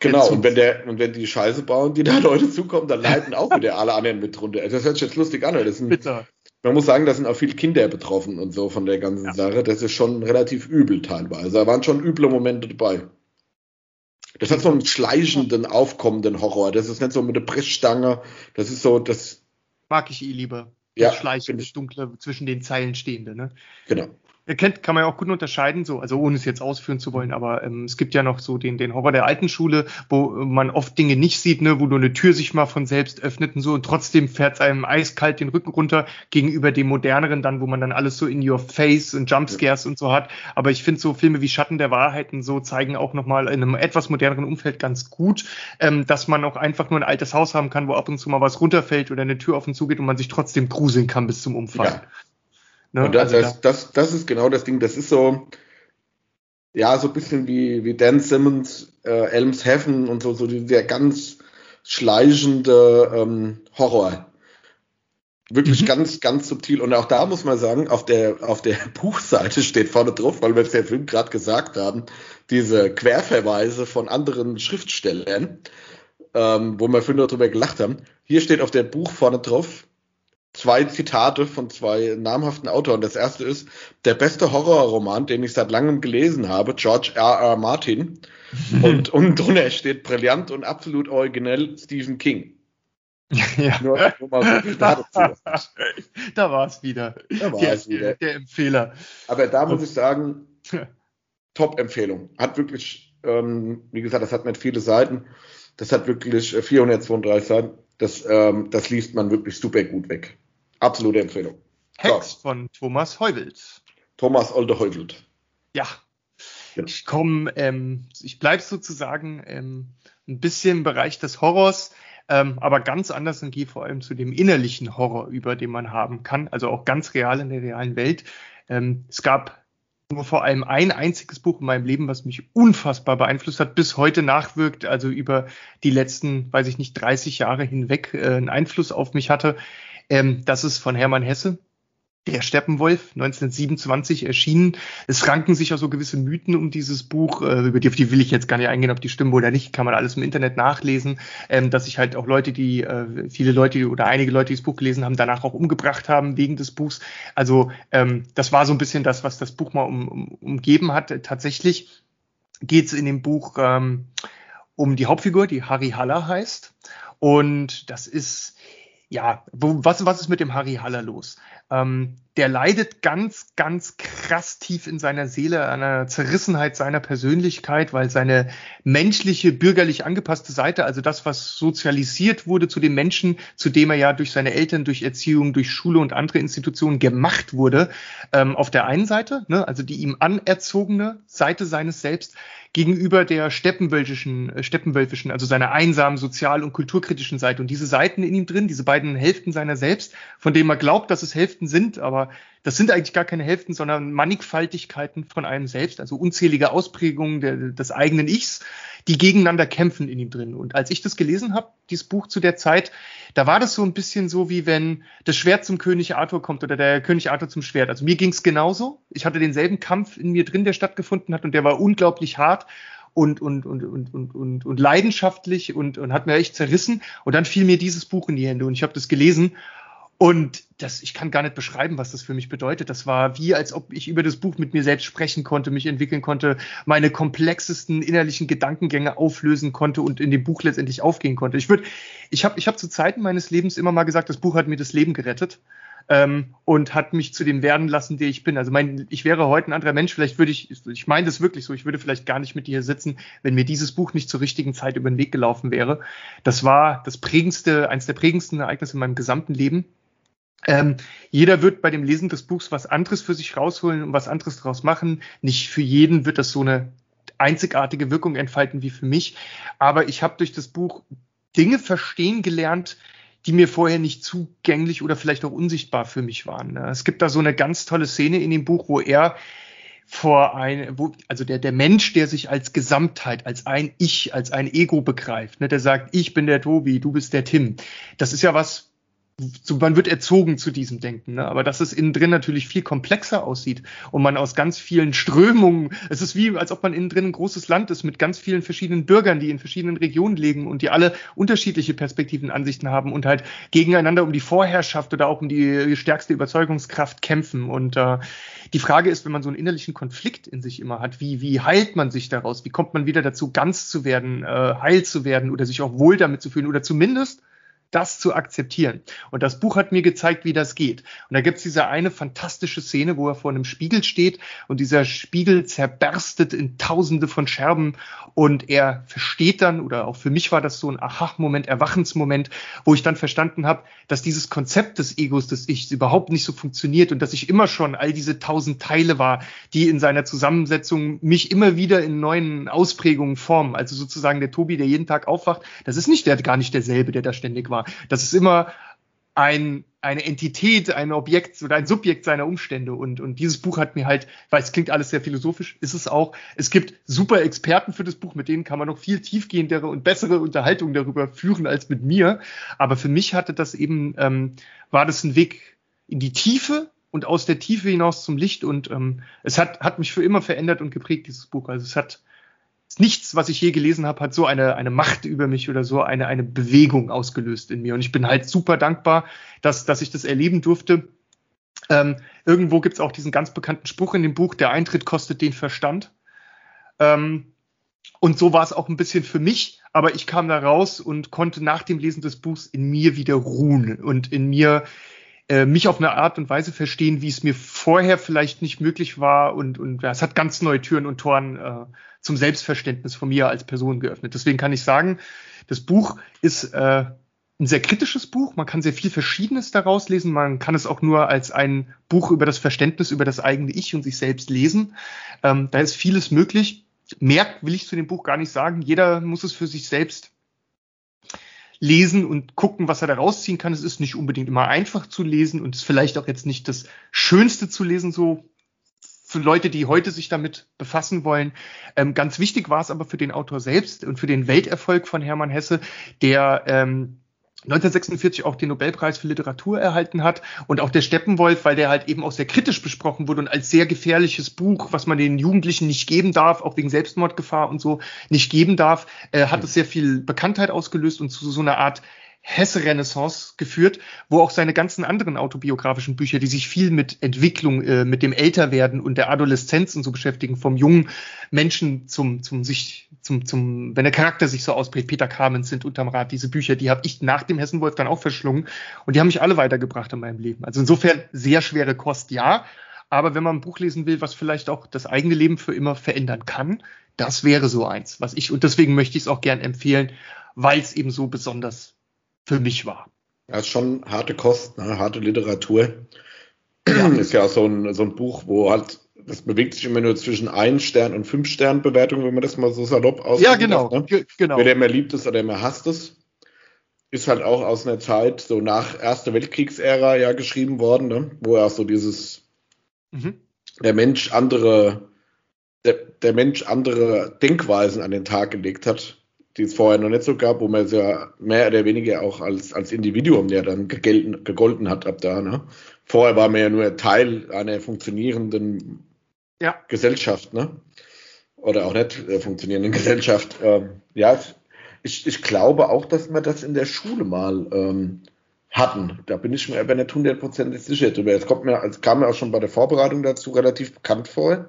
Genau, und wenn der, und wenn die Scheiße bauen, die da Leute zukommen, dann leiden auch wieder alle anderen mit drunter. Das hört sich jetzt lustig an, das sind, Bitter. Man muss sagen, da sind auch viele Kinder betroffen und so von der ganzen ja. Sache. Das ist schon relativ übel teilweise. Da waren schon üble Momente dabei. Das hat so einen schleichenden, aufkommenden Horror. Das ist nicht so mit der Pressstange. Das ist so, das. Mag ich eh lieber. Das ja, schleichende, dunkle, zwischen den Zeilen stehende, ne? Genau erkennt, kann man ja auch gut unterscheiden, so, also ohne es jetzt ausführen zu wollen, aber ähm, es gibt ja noch so den, den Horror der alten Schule, wo man oft Dinge nicht sieht, ne, wo nur eine Tür sich mal von selbst öffnet und so und trotzdem fährt es einem eiskalt den Rücken runter gegenüber dem moderneren dann, wo man dann alles so in your face und Jumpscares ja. und so hat. Aber ich finde so Filme wie Schatten der Wahrheiten so zeigen auch nochmal in einem etwas moderneren Umfeld ganz gut, ähm, dass man auch einfach nur ein altes Haus haben kann, wo ab und zu mal was runterfällt oder eine Tür auf und zu geht und man sich trotzdem gruseln kann bis zum Umfall. Ja. Ne? Und das, also das, das, das, ist genau das Ding. Das ist so, ja, so ein bisschen wie, wie Dan Simmons, äh, Elms Heaven und so, so der ganz schleichende ähm, Horror. Wirklich mhm. ganz, ganz subtil. Und auch da muss man sagen, auf der, auf der Buchseite steht vorne drauf, weil wir es ja Film gerade gesagt haben, diese Querverweise von anderen Schriftstellern, ähm, wo wir früher darüber gelacht haben. Hier steht auf der Buch vorne drauf, zwei Zitate von zwei namhaften Autoren. Das erste ist der beste Horrorroman, den ich seit langem gelesen habe, George R. R. Martin. und unten drunter steht brillant und absolut originell Stephen King. Ja. Nur, nur mal so da war es wieder. Da war es wieder. Der Empfehler. Aber da muss ich sagen, Top-Empfehlung. Hat wirklich, ähm, wie gesagt, das hat nicht viele Seiten. Das hat wirklich 432 Seiten. Das, ähm, das liest man wirklich super gut weg. Absolute Empfehlung. Hex so. von Thomas Heuvelt. Thomas Olde Heuvelt. Ja. ja. Ich komme, ähm, ich bleibe sozusagen ähm, ein bisschen im Bereich des Horrors, ähm, aber ganz anders und gehe vor allem zu dem innerlichen Horror über, den man haben kann, also auch ganz real in der realen Welt. Ähm, es gab nur vor allem ein einziges Buch in meinem Leben, was mich unfassbar beeinflusst hat, bis heute nachwirkt, also über die letzten, weiß ich nicht, 30 Jahre hinweg äh, einen Einfluss auf mich hatte. Ähm, das ist von Hermann Hesse, der Steppenwolf, 1927 erschienen. Es ranken sich auch so gewisse Mythen um dieses Buch, äh, über die, auf die will ich jetzt gar nicht eingehen, ob die stimmen oder nicht, kann man alles im Internet nachlesen, ähm, dass sich halt auch Leute, die, äh, viele Leute oder einige Leute, die das Buch gelesen haben, danach auch umgebracht haben wegen des Buchs. Also ähm, das war so ein bisschen das, was das Buch mal um, um, umgeben hat. Tatsächlich geht es in dem Buch ähm, um die Hauptfigur, die Harry Haller heißt. Und das ist ja, was, was ist mit dem Harry Haller los? Ähm, der leidet ganz, ganz krass tief in seiner Seele an einer Zerrissenheit seiner Persönlichkeit, weil seine menschliche, bürgerlich angepasste Seite, also das, was sozialisiert wurde zu dem Menschen, zu dem er ja durch seine Eltern, durch Erziehung, durch Schule und andere Institutionen gemacht wurde, ähm, auf der einen Seite, ne, also die ihm anerzogene Seite seines Selbst, gegenüber der steppenwölfischen, äh, steppenwölfischen, also seiner einsamen sozial- und kulturkritischen Seite. Und diese Seiten in ihm drin, diese beiden Hälften seiner selbst, von denen man glaubt, dass es Hälften sind, aber das sind eigentlich gar keine Hälften, sondern Mannigfaltigkeiten von einem selbst, also unzählige Ausprägungen der, des eigenen Ichs, die gegeneinander kämpfen in ihm drin. Und als ich das gelesen habe, dieses Buch zu der Zeit, da war das so ein bisschen so, wie wenn das Schwert zum König Arthur kommt oder der König Arthur zum Schwert. Also mir ging es genauso. Ich hatte denselben Kampf in mir drin, der stattgefunden hat und der war unglaublich hart und, und, und, und, und, und, und leidenschaftlich und, und hat mir echt zerrissen. Und dann fiel mir dieses Buch in die Hände und ich habe das gelesen und das, ich kann gar nicht beschreiben, was das für mich bedeutet. Das war wie, als ob ich über das Buch mit mir selbst sprechen konnte, mich entwickeln konnte, meine komplexesten innerlichen Gedankengänge auflösen konnte und in dem Buch letztendlich aufgehen konnte. Ich würde, ich habe, ich habe zu Zeiten meines Lebens immer mal gesagt, das Buch hat mir das Leben gerettet ähm, und hat mich zu dem werden lassen, der ich bin. Also mein, ich wäre heute ein anderer Mensch. Vielleicht würde ich, ich meine das wirklich so. Ich würde vielleicht gar nicht mit dir sitzen, wenn mir dieses Buch nicht zur richtigen Zeit über den Weg gelaufen wäre. Das war das prägendste, eines der prägendsten Ereignisse in meinem gesamten Leben ähm, jeder wird bei dem Lesen des Buchs was anderes für sich rausholen und was anderes daraus machen. Nicht für jeden wird das so eine einzigartige Wirkung entfalten wie für mich. Aber ich habe durch das Buch Dinge verstehen gelernt, die mir vorher nicht zugänglich oder vielleicht auch unsichtbar für mich waren. Ne? Es gibt da so eine ganz tolle Szene in dem Buch, wo er vor ein, wo, also der, der Mensch, der sich als Gesamtheit, als ein Ich, als ein Ego begreift, ne, der sagt, ich bin der Tobi, du bist der Tim. Das ist ja was, so, man wird erzogen zu diesem Denken, ne? aber dass es innen drin natürlich viel komplexer aussieht und man aus ganz vielen Strömungen, es ist wie, als ob man innen drin ein großes Land ist mit ganz vielen verschiedenen Bürgern, die in verschiedenen Regionen leben und die alle unterschiedliche Perspektiven, Ansichten haben und halt gegeneinander um die Vorherrschaft oder auch um die stärkste Überzeugungskraft kämpfen. Und äh, die Frage ist, wenn man so einen innerlichen Konflikt in sich immer hat, wie, wie heilt man sich daraus? Wie kommt man wieder dazu, ganz zu werden, äh, heil zu werden oder sich auch wohl damit zu fühlen oder zumindest das zu akzeptieren. Und das Buch hat mir gezeigt, wie das geht. Und da gibt's diese eine fantastische Szene, wo er vor einem Spiegel steht und dieser Spiegel zerberstet in tausende von Scherben und er versteht dann, oder auch für mich war das so ein Aha-Moment, Erwachensmoment, wo ich dann verstanden habe, dass dieses Konzept des Egos, des Ichs überhaupt nicht so funktioniert und dass ich immer schon all diese tausend Teile war, die in seiner Zusammensetzung mich immer wieder in neuen Ausprägungen formen. Also sozusagen der Tobi, der jeden Tag aufwacht, das ist nicht der, gar nicht derselbe, der da ständig war. Das ist immer ein, eine Entität, ein Objekt oder ein Subjekt seiner Umstände. Und, und dieses Buch hat mir halt, weil es klingt alles sehr philosophisch, ist es auch. Es gibt super Experten für das Buch, mit denen kann man noch viel tiefgehendere und bessere Unterhaltungen darüber führen als mit mir. Aber für mich hatte das eben, ähm, war das ein Weg in die Tiefe und aus der Tiefe hinaus zum Licht. Und ähm, es hat, hat mich für immer verändert und geprägt, dieses Buch. Also es hat nichts, was ich je gelesen habe, hat so eine, eine Macht über mich oder so eine, eine Bewegung ausgelöst in mir. Und ich bin halt super dankbar, dass, dass ich das erleben durfte. Ähm, irgendwo gibt's auch diesen ganz bekannten Spruch in dem Buch, der Eintritt kostet den Verstand. Ähm, und so war es auch ein bisschen für mich, aber ich kam da raus und konnte nach dem Lesen des Buchs in mir wieder ruhen und in mir äh, mich auf eine Art und Weise verstehen, wie es mir vorher vielleicht nicht möglich war. Und, und ja, es hat ganz neue Türen und Toren äh, zum Selbstverständnis von mir als Person geöffnet. Deswegen kann ich sagen, das Buch ist äh, ein sehr kritisches Buch. Man kann sehr viel Verschiedenes daraus lesen. Man kann es auch nur als ein Buch über das Verständnis, über das eigene Ich und sich selbst lesen. Ähm, da ist vieles möglich. Mehr will ich zu dem Buch gar nicht sagen. Jeder muss es für sich selbst lesen und gucken, was er da rausziehen kann. Es ist nicht unbedingt immer einfach zu lesen und ist vielleicht auch jetzt nicht das Schönste zu lesen, so für Leute, die heute sich damit befassen wollen. Ähm, ganz wichtig war es aber für den Autor selbst und für den Welterfolg von Hermann Hesse, der ähm, 1946 auch den Nobelpreis für Literatur erhalten hat und auch der Steppenwolf, weil der halt eben auch sehr kritisch besprochen wurde und als sehr gefährliches Buch, was man den Jugendlichen nicht geben darf, auch wegen Selbstmordgefahr und so nicht geben darf, äh, hat es sehr viel Bekanntheit ausgelöst und zu so einer Art Hesse-Renaissance geführt, wo auch seine ganzen anderen autobiografischen Bücher, die sich viel mit Entwicklung, äh, mit dem Älterwerden und der Adoleszenz und so beschäftigen, vom jungen Menschen zum, zum sich, zum, zum, wenn der Charakter sich so ausprägt, Peter Kamens sind unterm Rad, diese Bücher, die habe ich nach dem Hessenwolf dann auch verschlungen und die haben mich alle weitergebracht in meinem Leben. Also insofern sehr schwere Kost, ja. Aber wenn man ein Buch lesen will, was vielleicht auch das eigene Leben für immer verändern kann, das wäre so eins, was ich, und deswegen möchte ich es auch gern empfehlen, weil es eben so besonders für mich war. Ja, ist schon harte Kost, ne? harte Literatur. Ja. Ist ja so ein, so ein Buch, wo halt, das bewegt sich immer nur zwischen ein Stern und fünf Stern Bewertung, wenn man das mal so salopp aussieht. Ja, genau. ne? genau. Wer der mehr liebt es oder mehr hasst es. Ist halt auch aus einer Zeit, so nach Erster Weltkriegsära ja geschrieben worden, ne? wo er auch so dieses, mhm. der Mensch andere, der, der Mensch andere Denkweisen an den Tag gelegt hat die es vorher noch nicht so gab, wo man es ja mehr oder weniger auch als, als Individuum ja dann gegelten, gegolten hat ab da. Ne? Vorher war man ja nur Teil einer funktionierenden ja. Gesellschaft, ne? Oder auch nicht äh, funktionierenden Gesellschaft. Ähm, ja, ich, ich glaube auch, dass wir das in der Schule mal ähm, hatten. Da bin ich mir aber nicht hundertprozentig sicher drüber. Es kommt mir, es kam mir auch schon bei der Vorbereitung dazu relativ bekannt vor.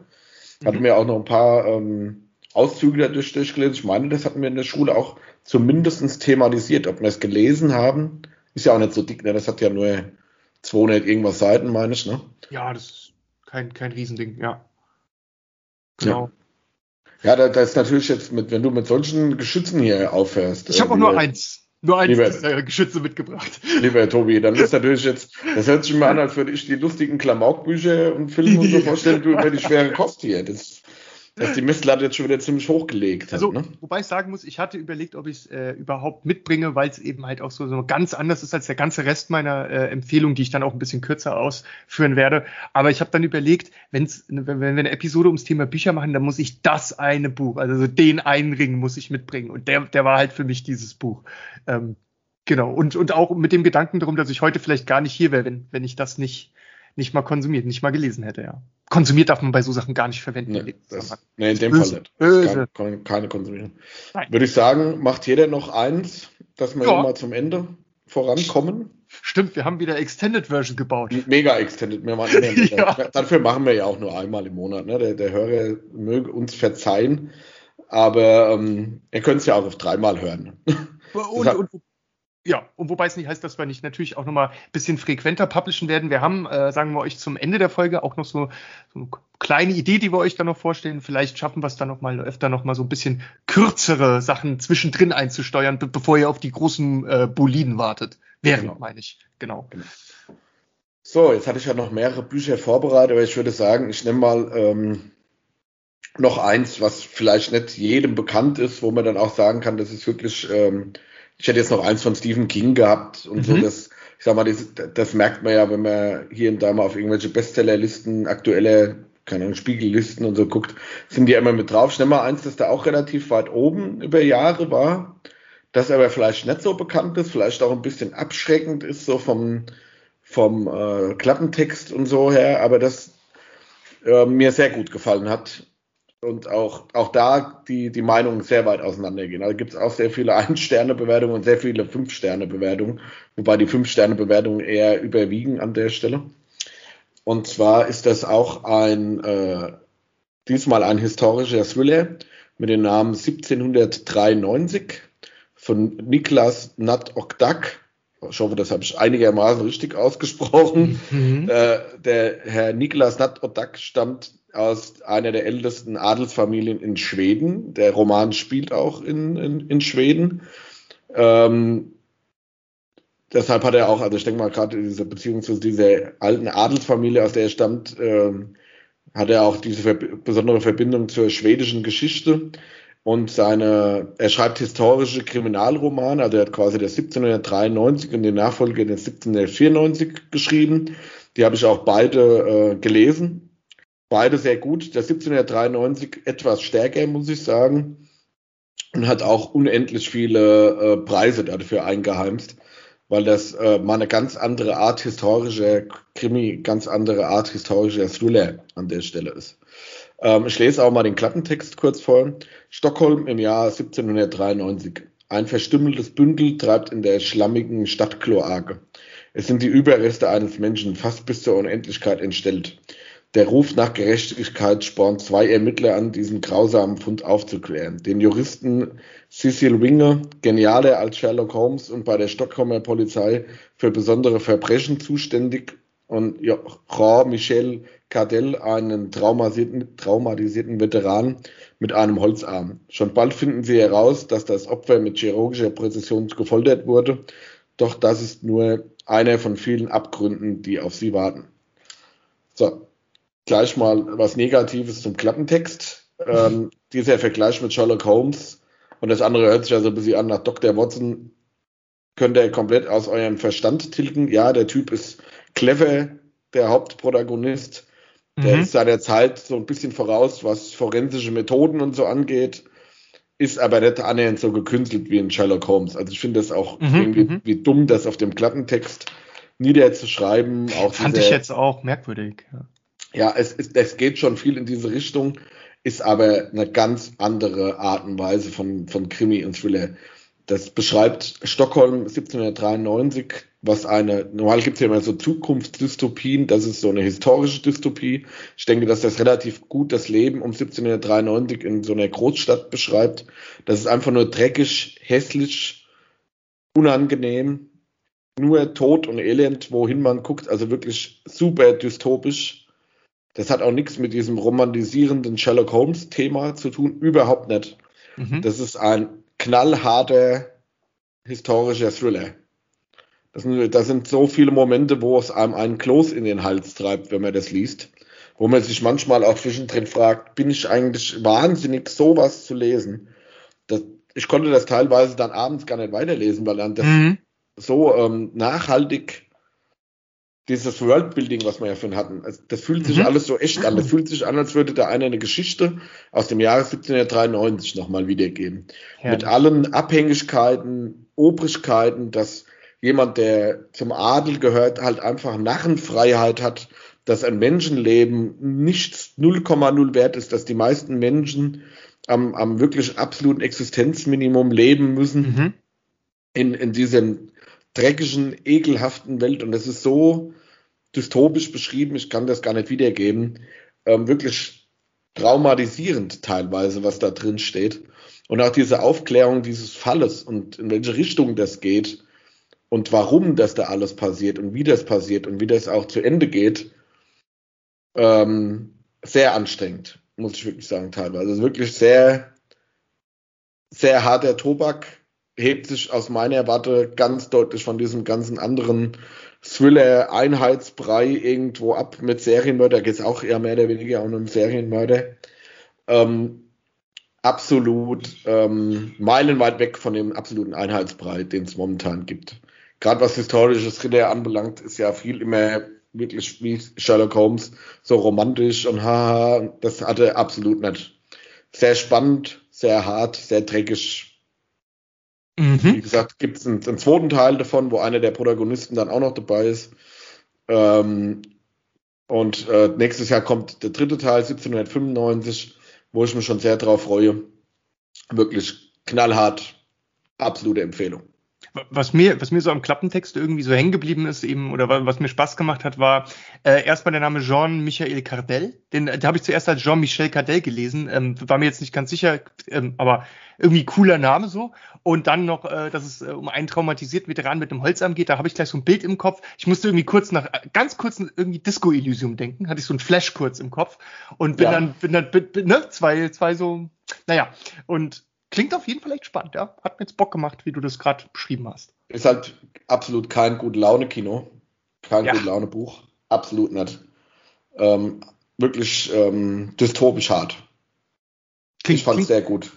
Hatte mhm. mir auch noch ein paar ähm, Auszüge dadurch durchgelesen. Ich meine, das hatten wir in der Schule auch zumindest thematisiert. Ob wir es gelesen haben, ist ja auch nicht so dick. Ne? Das hat ja nur 200 irgendwas Seiten, meine ich. Ne? Ja, das ist kein, kein Riesending, ja. Genau. Ja, ja da, da ist natürlich jetzt, mit, wenn du mit solchen Geschützen hier aufhörst. Ich habe äh, auch nur eins. Nur eins lieber, äh, Geschütze mitgebracht. Lieber Tobi, dann ist natürlich jetzt, das hört sich mal an, als würde ich die lustigen Klamaukbücher und Filme und so vorstellen, du über die schwere Kost hier. Das dass die Messlatte jetzt schon wieder ziemlich hochgelegt hat. Also, ne? wobei ich sagen muss, ich hatte überlegt, ob ich es äh, überhaupt mitbringe, weil es eben halt auch so, so ganz anders ist als der ganze Rest meiner äh, Empfehlung, die ich dann auch ein bisschen kürzer ausführen werde. Aber ich habe dann überlegt, wenn's, wenn, wenn wir eine Episode ums Thema Bücher machen, dann muss ich das eine Buch, also so den einen Ring muss ich mitbringen. Und der, der war halt für mich dieses Buch. Ähm, genau. Und, und auch mit dem Gedanken darum, dass ich heute vielleicht gar nicht hier wäre, wenn, wenn ich das nicht nicht mal konsumiert, nicht mal gelesen hätte, ja. Konsumiert darf man bei so Sachen gar nicht verwenden. Nee, das, nee in dem. Fall nicht. Böse. Keine, keine konsumieren. Nein. Würde ich sagen, macht jeder noch eins, dass wir ja. mal zum Ende vorankommen. Stimmt, wir haben wieder Extended Version gebaut. Mega Extended. Wir machen ja. Dafür machen wir ja auch nur einmal im Monat. Ne? Der, der Hörer möge uns verzeihen, aber ähm, ihr könnt es ja auch auf dreimal hören. Und, und, ja, und wobei es nicht heißt, dass wir nicht natürlich auch nochmal ein bisschen frequenter publishen werden. Wir haben, äh, sagen wir euch zum Ende der Folge auch noch so, so eine kleine Idee, die wir euch dann noch vorstellen. Vielleicht schaffen wir es dann nochmal öfter nochmal so ein bisschen kürzere Sachen zwischendrin einzusteuern, be bevor ihr auf die großen äh, Boliden wartet. Während, genau. meine ich. Genau. genau. So, jetzt hatte ich ja noch mehrere Bücher vorbereitet, aber ich würde sagen, ich nehme mal ähm, noch eins, was vielleicht nicht jedem bekannt ist, wo man dann auch sagen kann, das ist wirklich ähm, ich hätte jetzt noch eins von Stephen King gehabt und mhm. so, das, ich sag mal, das, das, merkt man ja, wenn man hier und da mal auf irgendwelche Bestsellerlisten, aktuelle, keine Ahnung, Spiegellisten und so guckt, sind die immer mit drauf. Ich nehme mal eins, das da auch relativ weit oben über Jahre war, das aber vielleicht nicht so bekannt ist, vielleicht auch ein bisschen abschreckend ist, so vom, vom äh, Klappentext und so her, aber das äh, mir sehr gut gefallen hat und auch, auch da die, die Meinungen sehr weit auseinandergehen. Also gibt es auch sehr viele Ein-Sterne-Bewertungen und sehr viele Fünf-Sterne-Bewertungen, wobei die Fünf-Sterne-Bewertungen eher überwiegen an der Stelle. Und zwar ist das auch ein, äh, diesmal ein historischer Thriller mit dem Namen 1793 von Niklas Nat Okdak. ich hoffe, das habe ich einigermaßen richtig ausgesprochen. Mhm. Äh, der Herr Niklas Natodak stammt aus einer der ältesten Adelsfamilien in Schweden. Der Roman spielt auch in, in, in Schweden. Ähm, deshalb hat er auch, also ich denke mal gerade diese Beziehung zu dieser alten Adelsfamilie, aus der er stammt, ähm, hat er auch diese ver besondere Verbindung zur schwedischen Geschichte und seine, er schreibt historische Kriminalromane, also er hat quasi das 1793 und den Nachfolger den 1794 geschrieben. Die habe ich auch beide äh, gelesen. Beide sehr gut. Der 1793 etwas stärker, muss ich sagen. Und hat auch unendlich viele äh, Preise dafür eingeheimst, weil das äh, mal eine ganz andere Art historischer Krimi, ganz andere Art historischer Thriller an der Stelle ist. Ähm, ich lese auch mal den Klappentext kurz vor. Stockholm im Jahr 1793. Ein verstümmeltes Bündel treibt in der schlammigen Stadtkloake. Es sind die Überreste eines Menschen, fast bis zur Unendlichkeit entstellt. Der Ruf nach Gerechtigkeit spornt zwei Ermittler an, diesen grausamen Fund aufzuklären. Den Juristen Cecil Winger, genialer als Sherlock Holmes und bei der Stockholmer Polizei für besondere Verbrechen zuständig, und Jean Michel Cardell, einen traumatisierten, traumatisierten Veteran mit einem Holzarm. Schon bald finden sie heraus, dass das Opfer mit chirurgischer Präzision gefoltert wurde, doch das ist nur einer von vielen Abgründen, die auf sie warten. So, gleich mal was Negatives zum Klappentext. Ähm, dieser Vergleich mit Sherlock Holmes und das andere hört sich also ein bisschen an nach Dr. Watson. Könnt ihr komplett aus eurem Verstand tilgen? Ja, der Typ ist clever, der Hauptprotagonist. Der mhm. ist seiner Zeit so ein bisschen voraus, was forensische Methoden und so angeht, ist aber nicht annähernd so gekünstelt wie in Sherlock Holmes. Also ich finde es auch mhm, irgendwie mhm. wie dumm, das auf dem Klappentext niederzuschreiben. Auch Fand ich jetzt auch merkwürdig. Ja, ja es, ist, es geht schon viel in diese Richtung, ist aber eine ganz andere Art und Weise von, von Krimi und Thriller. Das beschreibt Stockholm 1793, was eine, normal gibt es ja immer so Zukunftsdystopien, das ist so eine historische Dystopie. Ich denke, dass das relativ gut das Leben um 1793 in so einer Großstadt beschreibt. Das ist einfach nur dreckig, hässlich, unangenehm, nur Tod und Elend, wohin man guckt, also wirklich super dystopisch. Das hat auch nichts mit diesem romantisierenden Sherlock Holmes Thema zu tun, überhaupt nicht. Mhm. Das ist ein knallharter historischer Thriller. Das sind, das sind so viele Momente, wo es einem einen Kloß in den Hals treibt, wenn man das liest. Wo man sich manchmal auch zwischendrin fragt, bin ich eigentlich wahnsinnig, sowas zu lesen? Das, ich konnte das teilweise dann abends gar nicht weiterlesen, weil dann das mhm. so ähm, nachhaltig dieses Worldbuilding, was wir ja schon hatten, also das fühlt sich mhm. alles so echt an. Das fühlt sich an, als würde da einer eine Geschichte aus dem Jahre 1793 nochmal wiedergeben. Ja. Mit allen Abhängigkeiten, Obrigkeiten, dass jemand, der zum Adel gehört, halt einfach Narrenfreiheit hat, dass ein Menschenleben nichts 0,0 wert ist, dass die meisten Menschen am, am wirklich absoluten Existenzminimum leben müssen mhm. in, in diesem dreckigen, ekelhaften Welt. Und das ist so dystopisch beschrieben, ich kann das gar nicht wiedergeben. Ähm, wirklich traumatisierend teilweise, was da drin steht. Und auch diese Aufklärung dieses Falles und in welche Richtung das geht und warum das da alles passiert und wie das passiert und wie das auch zu Ende geht, ähm, sehr anstrengend, muss ich wirklich sagen, teilweise. Also wirklich sehr, sehr harter Tobak, hebt sich aus meiner Warte ganz deutlich von diesem ganzen anderen Thriller-Einheitsbrei irgendwo ab mit Serienmörder. Geht es auch eher mehr oder weniger um einen Serienmörder. Ähm, absolut ähm, meilenweit weg von dem absoluten Einheitsbrei, den es momentan gibt. Gerade was historisches Thriller anbelangt, ist ja viel immer wirklich wie Sherlock Holmes so romantisch und haha, das hatte absolut nicht. Sehr spannend, sehr hart, sehr dreckig, Mhm. Wie gesagt, gibt es einen, einen, zweiten Teil davon, wo einer der Protagonisten dann auch noch dabei ist. Ähm, und äh, nächstes Jahr kommt der dritte Teil, 1795, wo ich mich schon sehr drauf freue. Wirklich knallhart, absolute Empfehlung. Was mir, was mir so am Klappentext irgendwie so hängen geblieben ist, eben, oder was mir Spaß gemacht hat, war äh, erstmal der Name Jean-Michel Cardel. Den, da habe ich zuerst als Jean-Michel Cardel gelesen, ähm, war mir jetzt nicht ganz sicher, ähm, aber irgendwie cooler Name so. Und dann noch, äh, dass es äh, um einen traumatisierten Veteran mit einem Holzarm geht, da habe ich gleich so ein Bild im Kopf. Ich musste irgendwie kurz nach, ganz kurz irgendwie Disco-Elysium denken, hatte ich so ein Flash kurz im Kopf und bin ja. dann, bin dann, bin, bin, ne, zwei, zwei so, naja, und klingt auf jeden Fall echt spannend, ja. Hat mir jetzt Bock gemacht, wie du das gerade beschrieben hast. Ist halt absolut kein gute Laune-Kino, kein ja. gute Laune-Buch, absolut nicht. Ähm, wirklich ähm, dystopisch hart. Klingt, ich fand es sehr gut.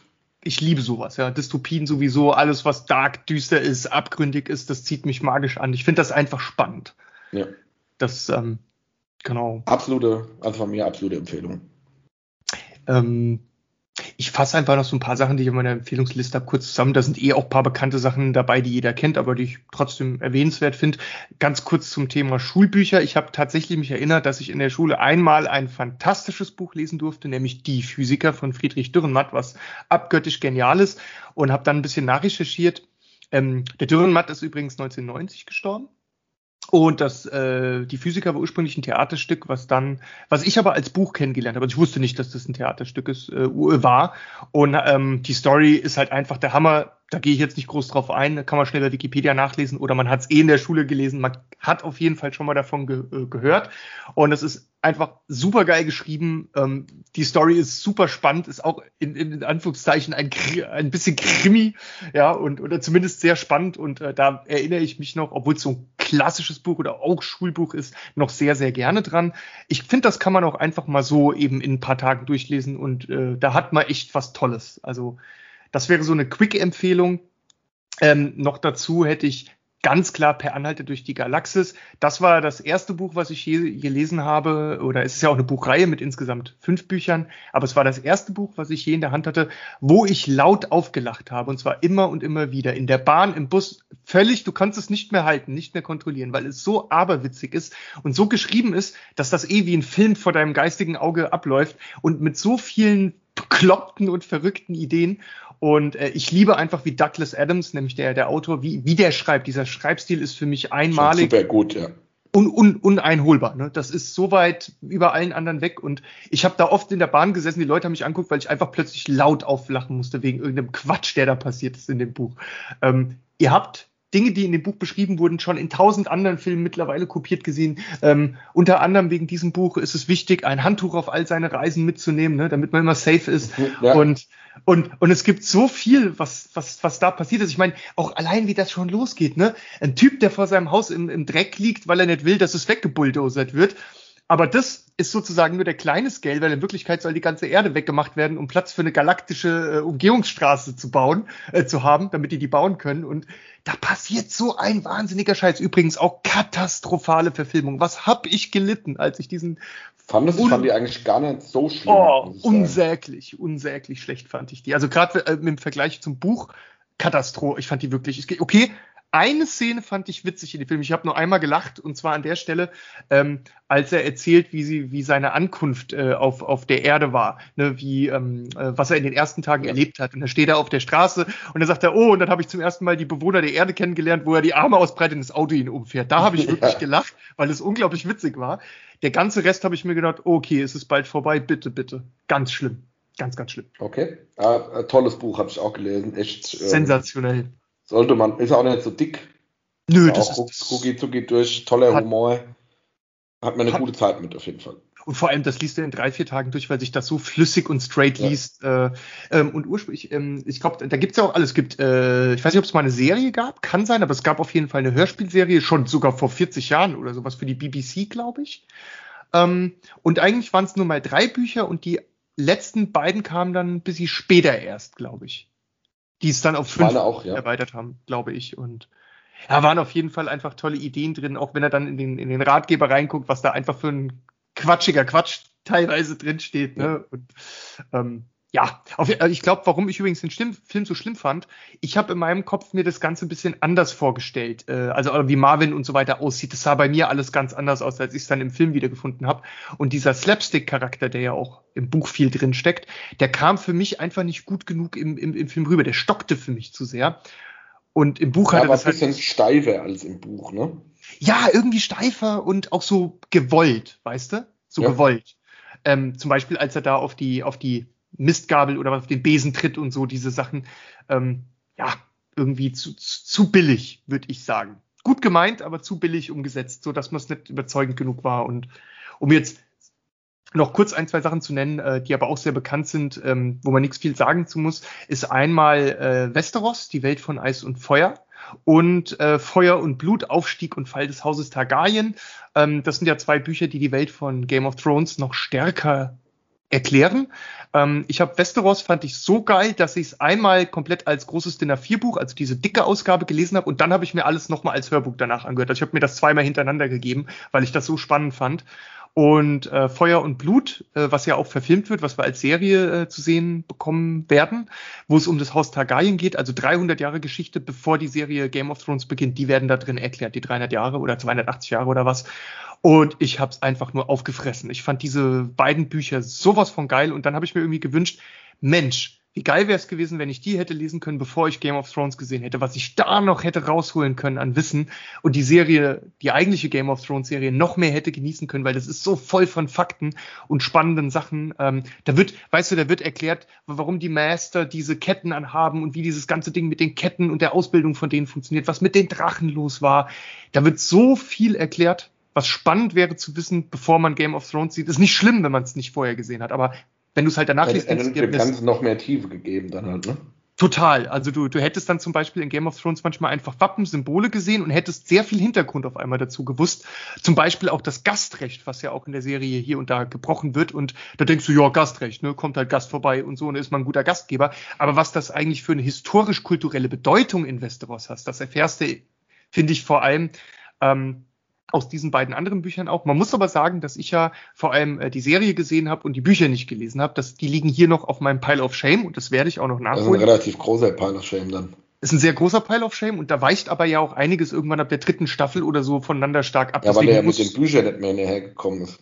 Ich liebe sowas, ja. Dystopien sowieso, alles, was dark, düster ist, abgründig ist, das zieht mich magisch an. Ich finde das einfach spannend. Ja. Das, ähm, genau. Absolute, also von mir absolute Empfehlung. Ähm, ich fasse einfach noch so ein paar Sachen, die ich in meiner Empfehlungsliste habe, kurz zusammen. Da sind eh auch ein paar bekannte Sachen dabei, die jeder kennt, aber die ich trotzdem erwähnenswert finde. Ganz kurz zum Thema Schulbücher. Ich habe tatsächlich mich erinnert, dass ich in der Schule einmal ein fantastisches Buch lesen durfte, nämlich Die Physiker von Friedrich Dürrenmatt, was abgöttisch genial ist und habe dann ein bisschen nachrecherchiert. Ähm, der Dürrenmatt ist übrigens 1990 gestorben. Und das, äh, die Physiker war ursprünglich ein Theaterstück, was dann, was ich aber als Buch kennengelernt habe. Also ich wusste nicht, dass das ein Theaterstück ist, äh, war. Und ähm, die Story ist halt einfach der Hammer. Da gehe ich jetzt nicht groß drauf ein, da kann man schnell bei Wikipedia nachlesen oder man hat es eh in der Schule gelesen. Man hat auf jeden Fall schon mal davon ge äh, gehört. Und es ist einfach super geil geschrieben. Ähm, die Story ist super spannend, ist auch in, in Anführungszeichen ein, ein bisschen Krimi, ja, und oder zumindest sehr spannend. Und äh, da erinnere ich mich noch, obwohl es so klassisches Buch oder auch Schulbuch ist, noch sehr, sehr gerne dran. Ich finde, das kann man auch einfach mal so eben in ein paar Tagen durchlesen und äh, da hat man echt was Tolles. Also das wäre so eine Quick-Empfehlung. Ähm, noch dazu hätte ich ganz klar per Anhalte durch die Galaxis. Das war das erste Buch, was ich je gelesen habe, oder es ist ja auch eine Buchreihe mit insgesamt fünf Büchern, aber es war das erste Buch, was ich je in der Hand hatte, wo ich laut aufgelacht habe, und zwar immer und immer wieder. In der Bahn, im Bus, völlig, du kannst es nicht mehr halten, nicht mehr kontrollieren, weil es so aberwitzig ist und so geschrieben ist, dass das eh wie ein Film vor deinem geistigen Auge abläuft und mit so vielen bekloppten und verrückten Ideen. Und äh, ich liebe einfach, wie Douglas Adams, nämlich der, der Autor, wie, wie der schreibt. Dieser Schreibstil ist für mich einmalig. Super gut, ja. Un, un, uneinholbar. Ne? Das ist so weit über allen anderen weg. Und ich habe da oft in der Bahn gesessen, die Leute haben mich anguckt, weil ich einfach plötzlich laut auflachen musste wegen irgendeinem Quatsch, der da passiert ist in dem Buch. Ähm, ihr habt Dinge, die in dem Buch beschrieben wurden, schon in tausend anderen Filmen mittlerweile kopiert gesehen. Ähm, unter anderem wegen diesem Buch ist es wichtig, ein Handtuch auf all seine Reisen mitzunehmen, ne, damit man immer safe ist. Ja. Und und, und es gibt so viel, was, was, was da passiert ist. Ich meine, auch allein, wie das schon losgeht, ne? Ein Typ, der vor seinem Haus im, im Dreck liegt, weil er nicht will, dass es weggebulldozert wird. Aber das ist sozusagen nur der kleine Scale, weil in Wirklichkeit soll die ganze Erde weggemacht werden, um Platz für eine galaktische äh, Umgehungsstraße zu bauen, äh, zu haben, damit die die bauen können. Und da passiert so ein wahnsinniger Scheiß. Übrigens auch katastrophale Verfilmung. Was hab ich gelitten, als ich diesen Fand es, fand die eigentlich gar nicht so schlimm. Oh, unsäglich, unsäglich schlecht fand ich die. Also gerade äh, im Vergleich zum Buch, Katastrophe. Ich fand die wirklich, okay, eine Szene fand ich witzig in dem Film. Ich habe nur einmal gelacht und zwar an der Stelle, ähm, als er erzählt, wie sie, wie seine Ankunft äh, auf, auf der Erde war, ne, wie ähm, äh, was er in den ersten Tagen ja. erlebt hat. Und da steht er auf der Straße und dann sagt er, oh, und dann habe ich zum ersten Mal die Bewohner der Erde kennengelernt, wo er die Arme ausbreitet und das Auto ihn umfährt. Da habe ich wirklich ja. gelacht, weil es unglaublich witzig war. Der ganze Rest habe ich mir gedacht, okay, es ist bald vorbei, bitte, bitte. Ganz schlimm. Ganz, ganz schlimm. Okay. Ah, tolles Buch habe ich auch gelesen. Echt. Ähm, Sensationell. Sollte man, ist auch nicht so dick. Nö, das auch ist. Rucki zucki durch, toller hat, Humor. Hat man eine hat, gute Zeit mit auf jeden Fall. Und vor allem, das liest du in drei, vier Tagen durch, weil sich das so flüssig und straight ja. liest. Äh, ähm, und ursprünglich, ähm, ich glaube, da gibt's ja auch alles. Es gibt, äh, ich weiß nicht, ob es mal eine Serie gab, kann sein, aber es gab auf jeden Fall eine Hörspielserie, schon sogar vor 40 Jahren oder sowas für die BBC, glaube ich. Ähm, und eigentlich waren es nur mal drei Bücher und die letzten beiden kamen dann ein bisschen später erst, glaube ich die es dann auf fünf auch, ja. erweitert haben, glaube ich. Und ja, waren auf jeden Fall einfach tolle Ideen drin, auch wenn er dann in den, in den Ratgeber reinguckt, was da einfach für ein quatschiger Quatsch teilweise drin steht. Ne? Und, ähm, ja, auf, also ich glaube, warum ich übrigens den Film so schlimm fand, ich habe in meinem Kopf mir das Ganze ein bisschen anders vorgestellt. Äh, also wie Marvin und so weiter aussieht. Das sah bei mir alles ganz anders aus, als ich es dann im Film wiedergefunden habe. Und dieser Slapstick-Charakter, der ja auch im Buch viel drin steckt, der kam für mich einfach nicht gut genug im, im, im Film rüber. Der stockte für mich zu sehr. Und im Buch ja, hat er das ein bisschen halt, steifer als im Buch, ne? Ja, irgendwie steifer und auch so gewollt, weißt du? So ja. gewollt. Ähm, zum Beispiel, als er da auf die, auf die Mistgabel oder auf den Besen tritt und so, diese Sachen. Ähm, ja, irgendwie zu, zu billig, würde ich sagen. Gut gemeint, aber zu billig umgesetzt, so dass man es nicht überzeugend genug war. Und um jetzt noch kurz ein, zwei Sachen zu nennen, äh, die aber auch sehr bekannt sind, ähm, wo man nichts viel sagen zu muss, ist einmal äh, Westeros, die Welt von Eis und Feuer und äh, Feuer und Blut, Aufstieg und Fall des Hauses Targaryen. Ähm, das sind ja zwei Bücher, die die Welt von Game of Thrones noch stärker erklären. Ähm, ich habe Westeros fand ich so geil, dass ich es einmal komplett als großes Dinner 4 Buch, also diese dicke Ausgabe gelesen habe und dann habe ich mir alles nochmal als Hörbuch danach angehört. Also ich habe mir das zweimal hintereinander gegeben, weil ich das so spannend fand. Und äh, Feuer und Blut, äh, was ja auch verfilmt wird, was wir als Serie äh, zu sehen bekommen werden, wo es um das Haus Targaryen geht, also 300 Jahre Geschichte, bevor die Serie Game of Thrones beginnt, die werden da drin erklärt, die 300 Jahre oder 280 Jahre oder was. Und ich habe es einfach nur aufgefressen. Ich fand diese beiden Bücher sowas von geil und dann habe ich mir irgendwie gewünscht, Mensch, wie geil wäre es gewesen, wenn ich die hätte lesen können, bevor ich Game of Thrones gesehen hätte, was ich da noch hätte rausholen können an Wissen und die Serie, die eigentliche Game of Thrones Serie noch mehr hätte genießen können, weil das ist so voll von Fakten und spannenden Sachen. Ähm, da wird, weißt du, da wird erklärt, warum die Master diese Ketten anhaben und wie dieses ganze Ding mit den Ketten und der Ausbildung von denen funktioniert, was mit den Drachen los war. Da wird so viel erklärt, was spannend wäre zu wissen, bevor man Game of Thrones sieht. Ist nicht schlimm, wenn man es nicht vorher gesehen hat, aber wenn du es halt danach liest, denkst du dir, das noch mehr Tiefe gegeben dann halt, ne? Total. Also du, du hättest dann zum Beispiel in Game of Thrones manchmal einfach Wappen, Symbole gesehen und hättest sehr viel Hintergrund auf einmal dazu gewusst. Zum Beispiel auch das Gastrecht, was ja auch in der Serie hier und da gebrochen wird. Und da denkst du, ja, Gastrecht, ne, kommt halt Gast vorbei und so, und ist man ein guter Gastgeber. Aber was das eigentlich für eine historisch-kulturelle Bedeutung in Westeros hast, das erfährst du, finde ich, vor allem ähm, aus diesen beiden anderen Büchern auch. Man muss aber sagen, dass ich ja vor allem äh, die Serie gesehen habe und die Bücher nicht gelesen habe. die liegen hier noch auf meinem Pile of Shame und das werde ich auch noch nachholen. Das ist ein relativ großer Pile of Shame dann. Ist ein sehr großer Pile of Shame und da weicht aber ja auch einiges irgendwann ab der dritten Staffel oder so voneinander stark ab. Ja, weil der ja mit den Büchern nicht mehr hinterhergekommen ist.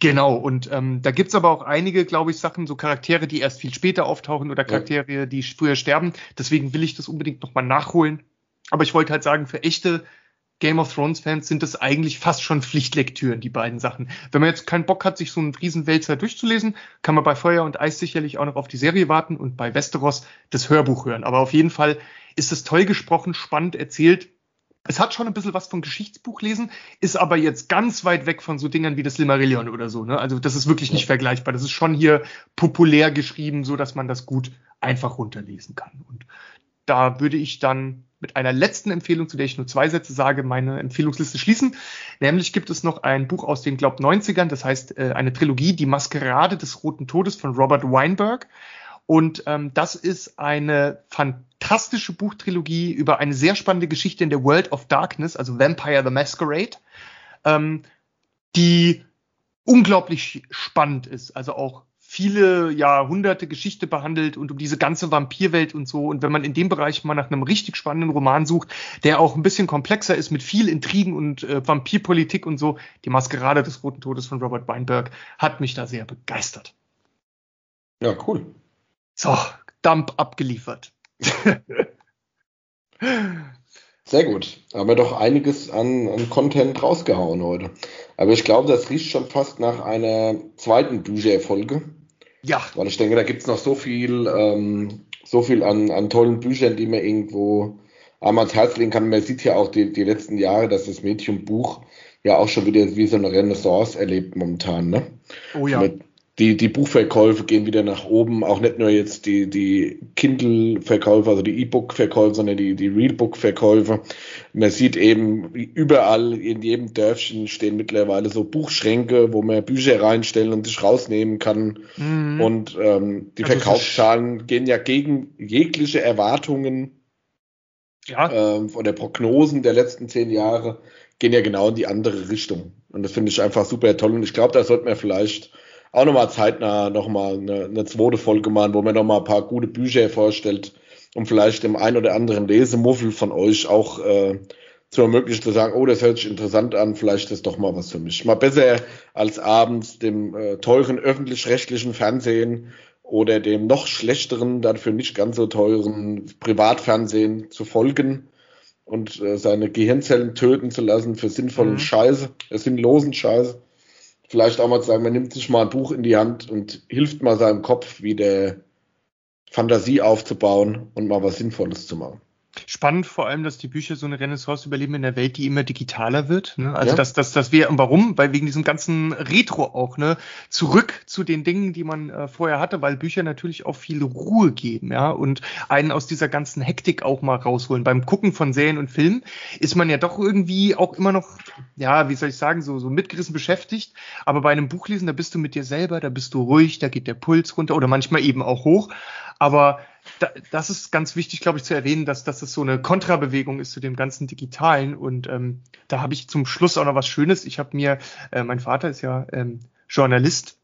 Genau, und ähm, da gibt's aber auch einige, glaube ich, Sachen, so Charaktere, die erst viel später auftauchen oder Charaktere, die früher sterben. Deswegen will ich das unbedingt nochmal nachholen. Aber ich wollte halt sagen, für echte Game of Thrones Fans sind das eigentlich fast schon Pflichtlektüren, die beiden Sachen. Wenn man jetzt keinen Bock hat, sich so einen Riesenwälzer durchzulesen, kann man bei Feuer und Eis sicherlich auch noch auf die Serie warten und bei Westeros das Hörbuch hören. Aber auf jeden Fall ist es toll gesprochen, spannend erzählt. Es hat schon ein bisschen was von Geschichtsbuch lesen, ist aber jetzt ganz weit weg von so Dingern wie das Limarillion oder so. Ne? Also das ist wirklich nicht vergleichbar. Das ist schon hier populär geschrieben, so dass man das gut einfach runterlesen kann. Und da würde ich dann mit einer letzten Empfehlung, zu der ich nur zwei Sätze sage, meine Empfehlungsliste schließen. Nämlich gibt es noch ein Buch aus den, glaub, 90ern, das heißt äh, eine Trilogie, Die Maskerade des Roten Todes von Robert Weinberg. Und ähm, das ist eine fantastische Buchtrilogie über eine sehr spannende Geschichte in der World of Darkness, also Vampire the Masquerade, ähm, die unglaublich spannend ist. Also auch viele Jahrhunderte Geschichte behandelt und um diese ganze Vampirwelt und so. Und wenn man in dem Bereich mal nach einem richtig spannenden Roman sucht, der auch ein bisschen komplexer ist mit viel Intrigen und äh, Vampirpolitik und so, die Maskerade des Roten Todes von Robert Weinberg hat mich da sehr begeistert. Ja, cool. So, Dump abgeliefert. Sehr gut. Haben wir doch einiges an, an Content rausgehauen heute. Aber ich glaube, das riecht schon fast nach einer zweiten Bücher-Folge. Ja. Weil ich denke, da gibt es noch so viel, ähm, so viel an, an tollen Büchern, die man irgendwo einmal ans Herz legen kann. Man sieht ja auch die, die letzten Jahre, dass das Mädchenbuch ja auch schon wieder wie so eine Renaissance erlebt momentan. Ne? Oh ja. Mit, die, die Buchverkäufe gehen wieder nach oben, auch nicht nur jetzt die, die Kindle-Verkäufe, also die E-Book-Verkäufe, sondern die, die Realbook-Verkäufe. Man sieht eben überall in jedem Dörfchen stehen mittlerweile so Buchschränke, wo man Bücher reinstellen und sich rausnehmen kann. Mhm. Und ähm, die also Verkaufszahlen gehen ja gegen jegliche Erwartungen ja. ähm, oder Prognosen der letzten zehn Jahre, gehen ja genau in die andere Richtung. Und das finde ich einfach super toll. Und ich glaube, da sollte man vielleicht auch nochmal zeitnah nochmal eine, eine zweite Folge machen, wo man nochmal ein paar gute Bücher vorstellt, um vielleicht dem ein oder anderen Lesemuffel von euch auch äh, zu ermöglichen, zu sagen, oh, das hört sich interessant an, vielleicht ist doch mal was für mich. Mal besser als abends dem äh, teuren öffentlich-rechtlichen Fernsehen oder dem noch schlechteren, dafür nicht ganz so teuren Privatfernsehen zu folgen und äh, seine Gehirnzellen töten zu lassen für sinnvollen mhm. Scheiße, äh, sinnlosen Scheiße. Vielleicht auch mal zu sagen, man nimmt sich mal ein Buch in die Hand und hilft mal seinem Kopf wieder Fantasie aufzubauen und mal was Sinnvolles zu machen. Spannend vor allem, dass die Bücher so eine Renaissance überleben in der Welt, die immer digitaler wird. Ne? Also ja. dass, dass, dass wir, und warum? Weil wegen diesem ganzen Retro auch, ne, zurück zu den Dingen, die man äh, vorher hatte, weil Bücher natürlich auch viel Ruhe geben, ja, und einen aus dieser ganzen Hektik auch mal rausholen. Beim Gucken von Serien und Filmen ist man ja doch irgendwie auch immer noch, ja, wie soll ich sagen, so, so mitgerissen beschäftigt. Aber bei einem Buchlesen, da bist du mit dir selber, da bist du ruhig, da geht der Puls runter oder manchmal eben auch hoch. Aber das ist ganz wichtig, glaube ich, zu erwähnen, dass, dass es so eine Kontrabewegung ist zu dem ganzen Digitalen. Und ähm, da habe ich zum Schluss auch noch was Schönes. Ich habe mir, äh, mein Vater ist ja ähm, Journalist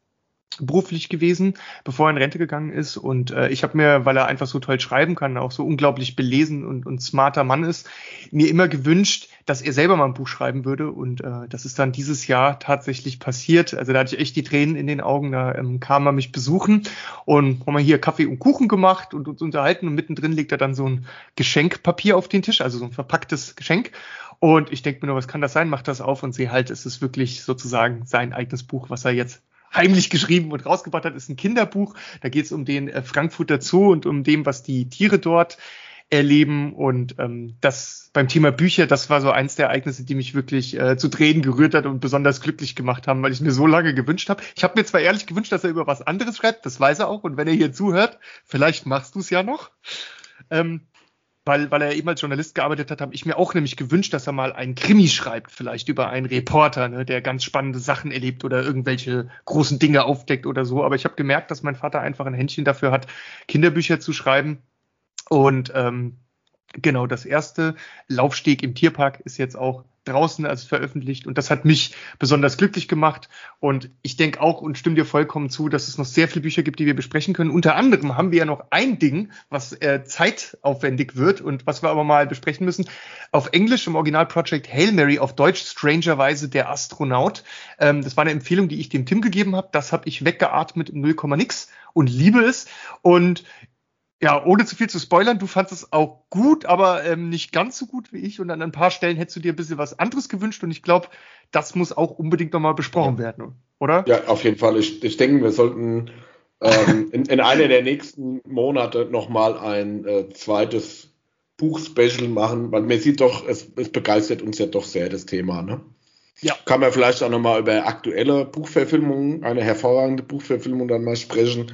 beruflich gewesen, bevor er in Rente gegangen ist. Und äh, ich habe mir, weil er einfach so toll schreiben kann, auch so unglaublich belesen und, und smarter Mann ist, mir immer gewünscht, dass er selber mal ein Buch schreiben würde. Und äh, das ist dann dieses Jahr tatsächlich passiert. Also da hatte ich echt die Tränen in den Augen. Da ähm, kam er mich besuchen und haben wir hier Kaffee und Kuchen gemacht und uns unterhalten. Und mittendrin legt er dann so ein Geschenkpapier auf den Tisch, also so ein verpacktes Geschenk. Und ich denke mir nur, was kann das sein? Macht das auf und sehe halt, es ist wirklich sozusagen sein eigenes Buch, was er jetzt heimlich geschrieben und rausgebracht hat, ist ein Kinderbuch. Da geht es um den äh, Frankfurter Zoo und um dem, was die Tiere dort erleben. Und ähm, das beim Thema Bücher, das war so eins der Ereignisse, die mich wirklich äh, zu Tränen gerührt hat und besonders glücklich gemacht haben, weil ich mir so lange gewünscht habe. Ich habe mir zwar ehrlich gewünscht, dass er über was anderes schreibt, das weiß er auch. Und wenn er hier zuhört, vielleicht machst du es ja noch. Ähm, weil, weil er eben als Journalist gearbeitet hat, habe ich mir auch nämlich gewünscht, dass er mal einen Krimi schreibt, vielleicht über einen Reporter, ne, der ganz spannende Sachen erlebt oder irgendwelche großen Dinge aufdeckt oder so. Aber ich habe gemerkt, dass mein Vater einfach ein Händchen dafür hat, Kinderbücher zu schreiben. Und ähm, genau, das erste Laufsteg im Tierpark ist jetzt auch draußen als veröffentlicht und das hat mich besonders glücklich gemacht und ich denke auch und stimme dir vollkommen zu, dass es noch sehr viele Bücher gibt, die wir besprechen können. Unter anderem haben wir ja noch ein Ding, was äh, zeitaufwendig wird und was wir aber mal besprechen müssen. Auf Englisch im Original Project Hail Mary, auf Deutsch strangerweise der Astronaut. Ähm, das war eine Empfehlung, die ich dem Tim gegeben habe. Das habe ich weggeatmet im 0, nix und liebe es und ja, ohne zu viel zu spoilern, du fandest es auch gut, aber ähm, nicht ganz so gut wie ich. Und an ein paar Stellen hättest du dir ein bisschen was anderes gewünscht. Und ich glaube, das muss auch unbedingt nochmal besprochen werden, oder? Ja, auf jeden Fall. Ich, ich denke, wir sollten ähm, in, in einer der nächsten Monate nochmal ein äh, zweites Buch-Special machen, weil man sieht doch, es, es begeistert uns ja doch sehr, das Thema, ne? Ja. Kann man vielleicht auch nochmal über aktuelle Buchverfilmungen, eine hervorragende Buchverfilmung dann mal sprechen.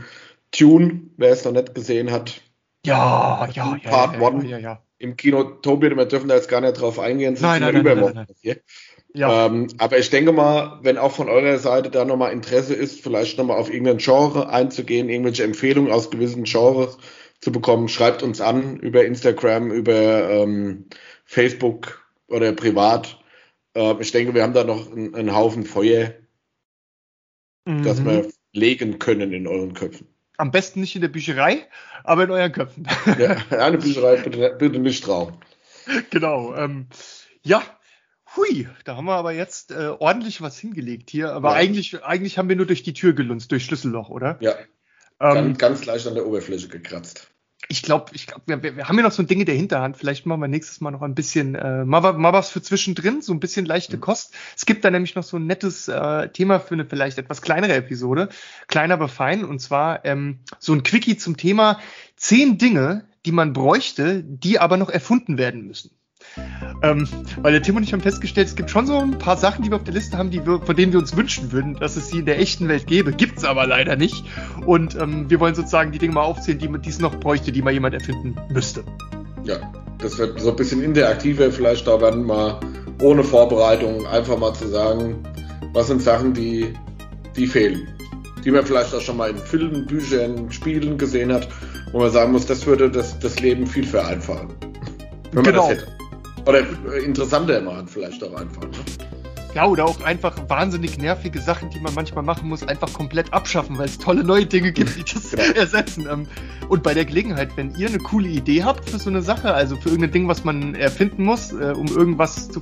Tune, wer es noch nicht gesehen hat. Ja, ja, ja. Part 1 ja, ja, ja, im Kino. Tobi, wir dürfen da jetzt gar nicht drauf eingehen. Nein, nein, nein, nein, nein, nein. Ja. Ähm, aber ich denke mal, wenn auch von eurer Seite da nochmal Interesse ist, vielleicht nochmal auf irgendein Genre einzugehen, irgendwelche Empfehlungen aus gewissen Genres zu bekommen, schreibt uns an über Instagram, über ähm, Facebook oder privat. Äh, ich denke, wir haben da noch einen, einen Haufen Feuer, mhm. das wir legen können in euren Köpfen. Am besten nicht in der Bücherei, aber in euren Köpfen. Ja, eine Bücherei bitte, bitte nicht trauen. Genau. Ähm, ja, hui, da haben wir aber jetzt äh, ordentlich was hingelegt hier. Aber ja. eigentlich, eigentlich haben wir nur durch die Tür gelunzt, durch Schlüsselloch, oder? Ja. Ähm, ganz, ganz leicht an der Oberfläche gekratzt ich glaube, ich glaub, wir, wir haben ja noch so ein Ding in der Hinterhand. Vielleicht machen wir nächstes Mal noch ein bisschen, äh, mal, mal was für zwischendrin, so ein bisschen leichte mhm. Kost. Es gibt da nämlich noch so ein nettes äh, Thema für eine vielleicht etwas kleinere Episode. Kleiner aber fein. Und zwar ähm, so ein Quickie zum Thema zehn Dinge, die man bräuchte, die aber noch erfunden werden müssen. Ähm, weil der Tim und ich haben festgestellt, es gibt schon so ein paar Sachen, die wir auf der Liste haben, die wir, von denen wir uns wünschen würden, dass es sie in der echten Welt gäbe. Gibt es aber leider nicht. Und ähm, wir wollen sozusagen die Dinge mal aufzählen, die es noch bräuchte, die mal jemand erfinden müsste. Ja, das wird so ein bisschen interaktiver, vielleicht da dann mal ohne Vorbereitung einfach mal zu sagen, was sind Sachen, die, die fehlen. Die man vielleicht auch schon mal in Filmen, Büchern, Spielen gesehen hat, wo man sagen muss, das würde das, das Leben viel vereinfachen. Wenn genau. man das hätte. Oder interessanter machen vielleicht auch einfach. Ne? Ja, oder auch einfach wahnsinnig nervige Sachen, die man manchmal machen muss, einfach komplett abschaffen, weil es tolle neue Dinge gibt, die das genau. ersetzen. Ähm, und bei der Gelegenheit, wenn ihr eine coole Idee habt für so eine Sache, also für irgendein Ding, was man erfinden muss, äh, um irgendwas zu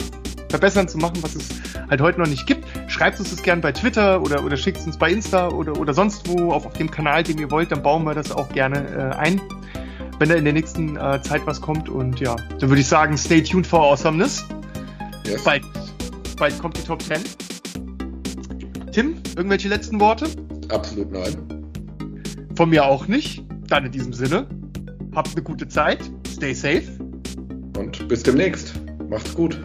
verbessern, zu machen, was es halt heute noch nicht gibt. Schreibt uns das gerne bei Twitter oder, oder schickt es uns bei Insta oder, oder sonst wo auf, auf dem Kanal, den ihr wollt, dann bauen wir das auch gerne äh, ein, wenn da in der nächsten äh, Zeit was kommt. Und ja, dann würde ich sagen, stay tuned for awesomeness. Yes. Bald, bald kommt die Top 10. Tim, irgendwelche letzten Worte? Absolut nein. Von mir auch nicht. Dann in diesem Sinne, habt eine gute Zeit, stay safe. Und bis demnächst. Macht's gut.